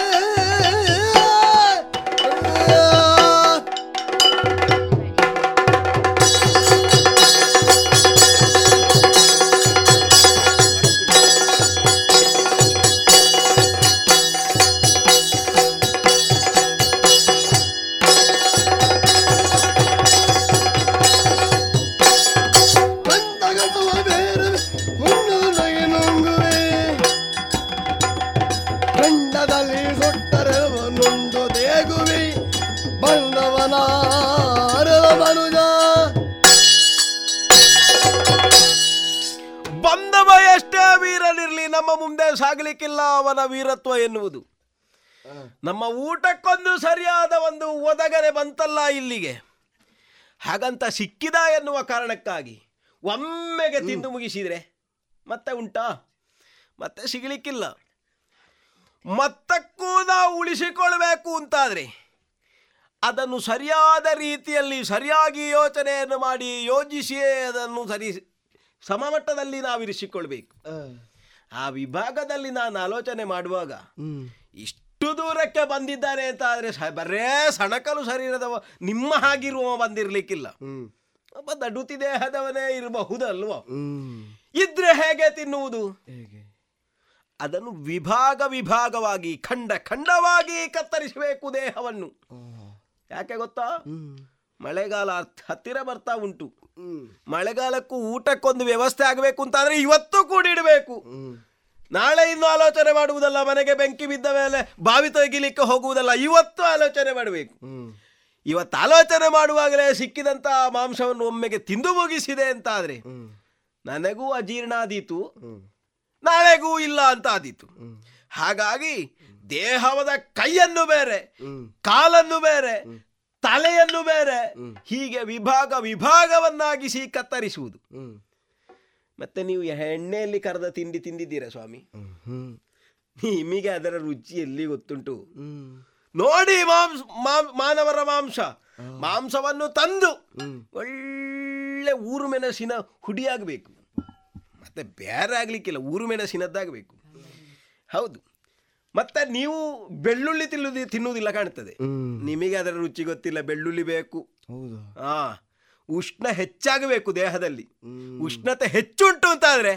ಸಾಗಲಿಕ್ಕಿಲ್ಲ ಅವನ ವೀರತ್ವ ಎನ್ನುವುದು. ನಮ್ಮ ಊಟಕ್ಕೊಂದು ಸರಿಯಾದ ಒಂದು ಒದಗನೆ ಬಂತಲ್ಲ ಇಲ್ಲಿಗೆ. ಹಾಗಂತ ಸಿಕ್ಕಿದ ಎನ್ನುವ ಕಾರಣಕ್ಕಾಗಿ ಒಮ್ಮೆಗೆ ತಿಂದು ಮುಗಿಸಿದರೆ ಮತ್ತೆ ಉಂಟಾ? ಮತ್ತೆ ಸಿಗಲಿಕ್ಕಿಲ್ಲ. ಮತ್ತಕ್ಕೂ ನಾವು ಉಳಿಸಿಕೊಳ್ಬೇಕು ಅಂತಾದರೆ ಅದನ್ನು ಸರಿಯಾದ ರೀತಿಯಲ್ಲಿ ಸರಿಯಾಗಿ ಯೋಚನೆಯನ್ನು ಮಾಡಿ ಯೋಜಿಸಿಯೇ ಅದನ್ನು ಸರಿ ಸಮಮಟ್ಟದಲ್ಲಿ ನಾವು ಇರಿಸಿಕೊಳ್ಬೇಕು ಆ ವಿಭಾಗದಲ್ಲಿ ನಾನು ಆಲೋಚನೆ ಮಾಡುವಾಗ ಇಷ್ಟು ದೂರಕ್ಕೆ ಬಂದಿದ್ದಾರೆ ಅಂತ ಆದರೆ ಬರೇ ಸಣಕಲು ಶರೀರದವ ನಿಮ್ಮ ಹಾಗಿರುವ ಬಂದಿರ್ಲಿಕ್ಕಿಲ್ಲ. ಒಬ್ಬ ದಡುತಿ ದೇಹದವನೇ ಇರಬಹುದಲ್ವ? ಇದ್ರೆ ಹೇಗೆ ತಿನ್ನುವುದು? ಅದನ್ನು ವಿಭಾಗ ವಿಭಾಗವಾಗಿ ಖಂಡ ಖಂಡವಾಗಿ ಕತ್ತರಿಸಬೇಕು ದೇಹವನ್ನು. ಯಾಕೆ ಗೊತ್ತಾ? ಮಳೆಗಾಲ ಹತ್- ಹತ್ತಿರ ಬರ್ತಾ ಉಂಟು. ಮಳೆಗಾಲಕ್ಕೂ ಊಟಕ್ಕೊಂದು ವ್ಯವಸ್ಥೆ ಆಗಬೇಕು ಅಂತಾದ್ರೆ ಇವತ್ತು ಕೂಡಿಡಬೇಕು. ನಾಳೆ ಇನ್ನು ಆಲೋಚನೆ ಮಾಡುವುದಲ್ಲ ಮನೆಗೆ ಬೆಂಕಿ ಬಿದ್ದ ಮೇಲೆ ಬಾವಿ ತೆಗಿಲಿಕ್ಕೆ ಹೋಗುವುದಲ್ಲ ಇವತ್ತು ಆಲೋಚನೆ ಮಾಡಬೇಕು. ಇವತ್ತು ಆಲೋಚನೆ ಮಾಡುವಾಗಲೇ ಸಿಕ್ಕಿದಂತ ಮಾಂಸವನ್ನು ಒಮ್ಮೆಗೆ ತಿಂದು ಮುಗಿಸಿದೆ ಅಂತ ಆದ್ರೆ ನನಗೂ ಅಜೀರ್ಣ ಆದೀತು. ನಾಳೆಗೂ ಇಲ್ಲ ಅಂತ ಆದೀತು. ಹಾಗಾಗಿ ದೇಹವದ ಕೈಯನ್ನು ಬೇರೆ ಕಾಲನ್ನು ಬೇರೆ ತಲೆಯನ್ನು ಬೇರೆ. ಹೀಗೆ ವಿಭಾಗ ವಿಭಾಗವನ್ನಾಗಿಸಿ ಕತ್ತರಿಸುವುದು. ಮತ್ತೆ ನೀವು ಎಣ್ಣೆಯಲ್ಲಿ ಕರೆದ ತಿಂಡಿ ತಿಂದಿದ್ದೀರಾ ಸ್ವಾಮಿ? ನಿಮಗೆ ಅದರ ರುಚಿ ಎಲ್ಲಿ ಗೊತ್ತುಂಟು? ನೋಡಿ ಮಾಂಸ ಮಾಂ- ಮಾನವರ ಮಾಂಸ. ಮಾಂಸವನ್ನು ತಂದು ಒಳ್ಳೆ ಊರು ಮೆಣಸಿನ ಹುಡಿಯಾಗಬೇಕು. ಮತ್ತೆ ಬೇರೆ ಆಗ್ಲಿಕ್ಕಿಲ್ಲ ಊರು ಮೆಣಸಿನದ್ದಾಗಬೇಕು ಹೌದು. ಮತ್ತೆ ನೀವು ಬೆಳ್ಳುಳ್ಳಿ ತಿನ್ನುವುದಿ ತಿನ್ನುವುದಿಲ್ಲ ಕಾಣ್ತದೆ. ನಿಮಗೆ ಅದರ ರುಚಿ ಗೊತ್ತಿಲ್ಲ ಬೆಳ್ಳುಳ್ಳಿ ಬೇಕು. ಹಾ ಆ ಉಷ್ಣ ಹೆಚ್ಚಾಗಬೇಕು ದೇಹದಲ್ಲಿ. ಉಷ್ಣತೆ ಹೆಚ್ಚುಂಟು ಆದರೆ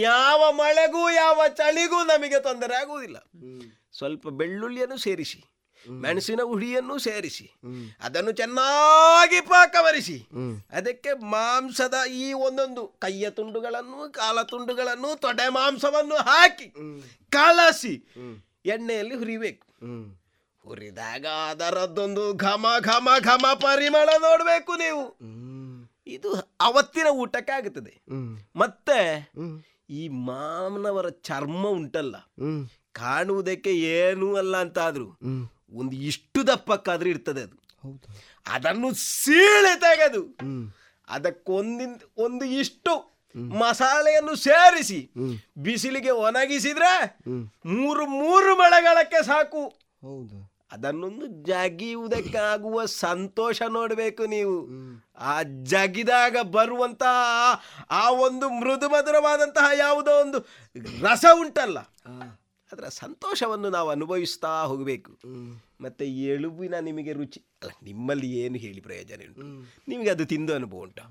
ಯಾವ ಮಳೆಗೂ ಯಾವ ಚಳಿಗೂ ನಮಗೆ ತೊಂದರೆ ಆಗುವುದಿಲ್ಲ. ಸ್ವಲ್ಪ ಬೆಳ್ಳುಳ್ಳಿಯನ್ನು ಸೇರಿಸಿ ಮೆಣಸಿನ ಹುಡಿಯನ್ನು ಸೇರಿಸಿ ಅದನ್ನು ಚೆನ್ನಾಗಿ ಪಾಕವರಿಸಿ ಅದಕ್ಕೆ ಮಾಂಸದ ಈ ಒಂದೊಂದು ಕೈಯ ತುಂಡುಗಳನ್ನು ಕಾಲ ತುಂಡುಗಳನ್ನು ತೊಡೆ ಮಾಂಸವನ್ನು ಹಾಕಿ ಕಲಸಿ ಎಣ್ಣೆಯಲ್ಲಿ ಹುರಿಬೇಕು. ಹುರಿದಾಗ ಅದರದ್ದೊಂದು ಘಮ ಘಮ ಘಮ ಪರಿಮಳ ನೋಡಬೇಕು ನೀವು. ಇದು ಅವತ್ತಿನ ಊಟಕ್ಕೆ ಆಗುತ್ತದೆ. ಮತ್ತೆ ಈ ಮಾನವರ ಚರ್ಮ ಉಂಟಲ್ಲ. ಕಾಣುವುದಕ್ಕೆ ಏನೂ ಅಲ್ಲ ಅಂತಾದ್ರೂ ಒಂದು ಇಷ್ಟು ದಪ್ಪಕ್ಕಾದ್ರೂ ಇರ್ತದೆ ಅದು. ಅದನ್ನು ಸೀಳೆ ತೆಗೆದು ಅದಕ್ಕೊಂದಿಂದ ಒಂದು ಇಷ್ಟು ಮಸಾಲೆಯನ್ನು ಸೇರಿಸಿ ಬಿಸಿಲಿಗೆ ಒಣಗಿಸಿದ್ರೆ ಮೂರು ಮೂರು ಮಳೆಗಾಲಕ್ಕೆ ಸಾಕು. ಹೌದು. ಅದನ್ನೊಂದು ಜಗಿಯುವುದಕ್ಕಾಗುವ ಸಂತೋಷ ನೋಡಬೇಕು ನೀವು. ಆ ಜಗಿದಾಗ ಬರುವಂತಹ ಆ- ಆ ಒಂದು ಮೃದು ಮಧುರವಾದಂತಹ ಯಾವುದೋ ಒಂದು ರಸ ಉಂಟಲ್ಲ. ಅದರ ಸಂತೋಷವನ್ನು ನಾವು ಅನುಭವಿಸ್ತಾ ಹೋಗಬೇಕು. ಮತ್ತೆ ಎಲುಬಿನ ನಿಮಗೆ ರುಚಿ ಅಲ್ಲ ನಿಮ್ಮಲ್ಲಿ ಏನು ಹೇಳಿ ಪ್ರಯೋಜನ ಉಂಟು? ನಿಮಗೆ ಅದು ತಿಂದು ಅನುಭವ ಉಂಟು?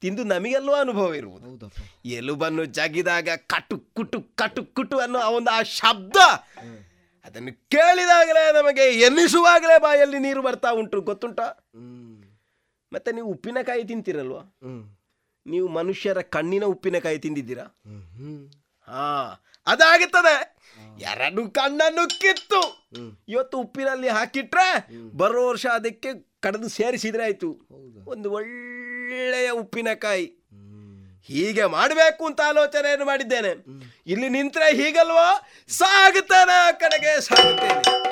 ತಿಂದು ನಮಗೆಲ್ಲೋ ಅನುಭವ ಇರುವುದು. ಎಲುಬನ್ನು ಜಗಿದಾಗ ಕಟು ಕುಟು ಕಟು ಕುಟು ಅನ್ನೋ ಆ ಒಂದು ಆ ಶಬ್ದ ಅದನ್ನು ಕೇಳಿದಾಗಲೇ ನಮಗೆ ಎನ್ನಿಸುವಾಗಲೇ ಬಾಯಲ್ಲಿ ನೀರು ಬರ್ತಾ ಉಂಟು. ಗೊತ್ತುಂಟ? ಮತ್ತೆ ನೀವು ಉಪ್ಪಿನಕಾಯಿ ತಿಂತೀರಲ್ವಾ? ನೀವು ಮನುಷ್ಯರ ಕಣ್ಣಿನ ಉಪ್ಪಿನಕಾಯಿ ತಿಂದಿದ್ದೀರಾ? ಹಾ. ಅದಾಗುತ್ತದೆ. ಎರಡು ಕಣ್ಣನ್ನು ಕಿತ್ತು. ಇವತ್ತು ಉಪ್ಪಿನಲ್ಲಿ ಹಾಕಿಟ್ರೆ ಬರೋ ವರ್ಷ ಅದಕ್ಕೆ ಕಡದು ಸೇರಿಸಿದ್ರೆ ಆಯ್ತು. ಒಂದು ಒಳ್ಳೆಯ ಉಪ್ಪಿನಕಾಯಿ. ಹೀಗೆ ಮಾಡಬೇಕು ಅಂತ ಆಲೋಚನೆಯನ್ನು ಮಾಡಿದ್ದೇನೆ. ಇಲ್ಲಿ ನಿಂತ್ರೆ ಹೀಗಲ್ವೋ? ಸಾಗುತ್ತಾನೆ ಆ ಕಡೆಗೆ ಸಾಗುತ್ತೇನೆ.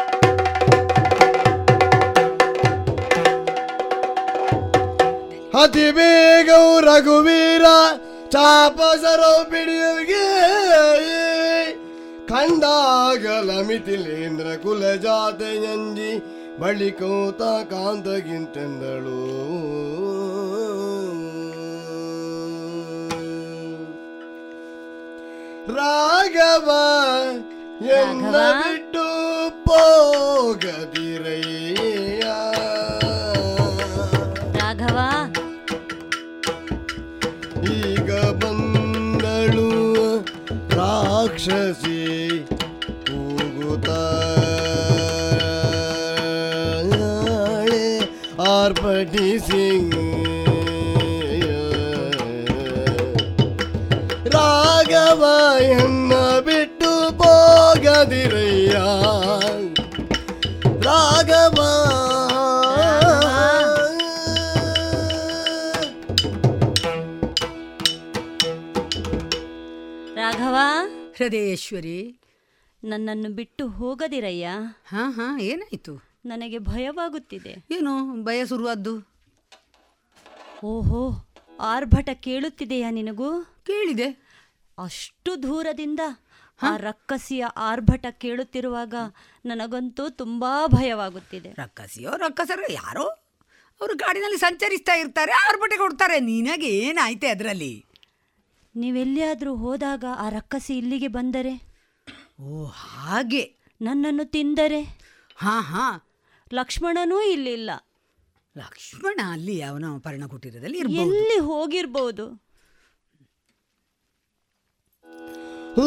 ಅತಿ ಬೇಗ ರಘುವೀರ ಚಾಪಸರೋ ಬಿಡಿಯುವಿಗೆ ಕಂಡಾಗಲ ಮಿಥಿಲೇಂದ್ರ ಕುಲ ಜಾತೆಯಂಜಿ ಬಳಿಕೋತ ಕಾಂತಗಿಂತೆಂದಳು. ರಾಘವ ಎಂದ ಬಿಟ್ಟು ಹೋಗದಿರಯ್ಯ ರಾಕ್ಷಸಿ ಕೂಗುತ್ತಾಳೆ ಆರ್ಭಟಿಸಿ ರಾಘವ ಎನ್ನ ಬಿಟ್ಟು ಹೋಗದಿರಯ್ಯ. ರಾಘವ ಹೃದಯೇಶ್ವರಿ. ನನ್ನನ್ನು ಬಿಟ್ಟು ಹೋಗದಿರಯ್ಯ. ಹಾ ಹಾ ಏನಾಯ್ತು? ನನಗೆ ಭಯವಾಗುತ್ತಿದೆ. ಏನು ಭಯ ಶುರುವಾದ್ದು? ಓಹೋ ಆರ್ಭಟ ಕೇಳುತ್ತಿದೆಯಾ ನಿನಗೂ? ಕೇಳಿದೆ. ಅಷ್ಟು ದೂರದಿಂದ ಆ ರಕ್ಕಸಿಯ ಆರ್ಭಟ ಕೇಳುತ್ತಿರುವಾಗ ನನಗಂತೂ ತುಂಬಾ ಭಯವಾಗುತ್ತಿದೆ. ರಕ್ಕಸಿಯೋ ರಕ್ಕಸರ ಯಾರೋ? ಅವರು ಗಾಡಿನಲ್ಲಿ ಸಂಚರಿಸ್ತಾ ಇರ್ತಾರೆ ಆರ್ಭಟೆ ಕೊಡ್ತಾರೆ ನಿನಗೆ ಏನಾಯ್ತೆ ಅದರಲ್ಲಿ? ನೀವೆಲ್ಲಿಯಾದರೂ ಹೋದಾಗ ಆ ರಕ್ಕಸಿ ಇಲ್ಲಿಗೆ ಬಂದರೆ? ಓ ಹಾಗೆ. ನನ್ನನ್ನು ತಿಂದರೆ? ಹಾ ಹಾ. ಲಕ್ಷ್ಮಣನೂ ಇಲ್ಲಿಲ್ಲ. ಲಕ್ಷ್ಮಣ ಅಲ್ಲಿ ಅವನ ಪರ್ಣಕುಟೀರದಲ್ಲಿ ಕುಟೀರದಲ್ಲಿ ಎಲ್ಲಿ ಹೋಗಿರ್ಬೋದು?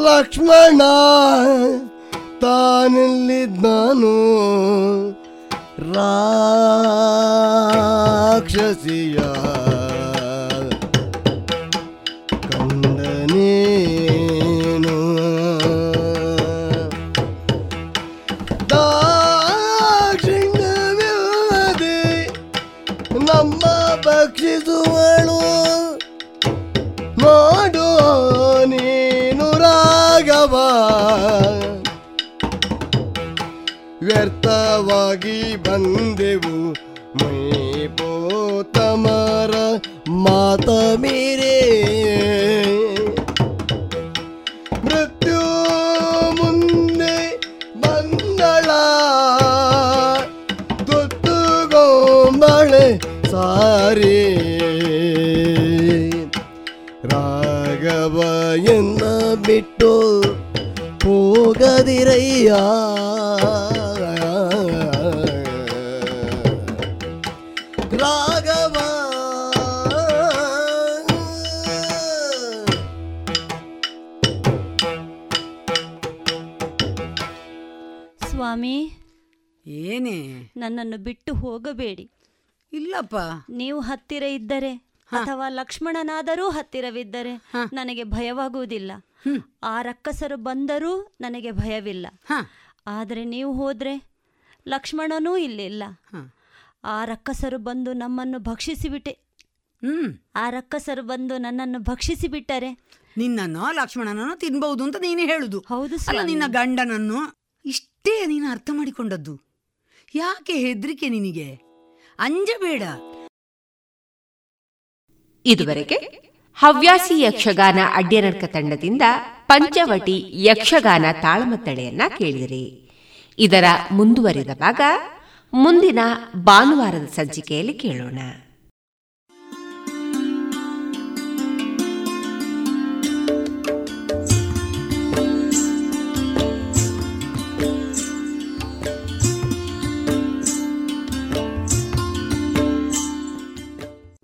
ಲಕ್ಷ್ಮಣ ತಾನೆಲ್ಲಿದ್ದಾನು ರಾಕ್ಷಸಿಯ ಆಗಿ ಬಂದೆವು. ಮೈ ಬೋ ತಮಾರ ಮಾತ ಮೇರೆ. ಮೃತ್ಯು ಮುನ್ನೆ ಬಂದಳ. ಗೊತ್ತುಗೋ ಸಾರಿ. ರಾಘವ ಎನ್ನ ಬಿಟ್ಟು ಹೋಗದಿರಯ್ಯ. ನನ್ನನ್ನು ಬಿಟ್ಟು ಹೋಗಬೇಡಿ. ಇಲ್ಲಪ್ಪ. ನೀವು ಹತ್ತಿರ ಇದ್ದರೆ ಅಥವಾ ಲಕ್ಷ್ಮಣನಾದರೂ ಹತ್ತಿರವಿದ್ದರೆ ನನಗೆ ಭಯವಾಗುವುದಿಲ್ಲ. ಆ ರಕ್ಕಸರು ಬಂದರೂ ನನಗೆ ಭಯವಿಲ್ಲ. ಆದರೆ ನೀವು ಹೋದ್ರೆ ಲಕ್ಷ್ಮಣನೂ ಇಲ್ಲಿಲ್ಲ. ಆ ರಕ್ಕಸರು ಬಂದು ನಮ್ಮನ್ನು ಭಕ್ಷಿಸಿಬಿಟ್ಟೆ. ಆ ರಕ್ಕಸರು ಬಂದು ನನ್ನನ್ನು ಭಕ್ಷಿಸಿಬಿಟ್ಟರೆ. ನಿನ್ನನ್ನು ಲಕ್ಷ್ಮಣನನ್ನು ತಿನ್ಬಹುದು ಅಂತ ನೀನೇ ಹೇಳುದು. ಹೌದು ನಿನ್ನ ಗಂಡನನ್ನು ಇಷ್ಟೇ ನೀನು ಅರ್ಥ ಮಾಡಿಕೊಂಡದ್ದು. ಯಾಕೆ ಹೆದರಿಕೆ ನಿನಗೆ? ಅಂಜಬೇಡ. ಇದುವರೆಗೆ ಹವ್ಯಾಸಿ ಯಕ್ಷಗಾನ ಅಡ್ಯನರ್ಕ ತಂಡದಿಂದ ಪಂಚವಟಿ ಯಕ್ಷಗಾನ ತಾಳಮತ್ತಳೆಯನ್ನ ಕೇಳಿದಿರಿ. ಇದರ ಮುಂದುವರಿದ ಭಾಗ ಮುಂದಿನ ಭಾನುವಾರದ ಸಂಚಿಕೆಯಲ್ಲಿ ಕೇಳೋಣ.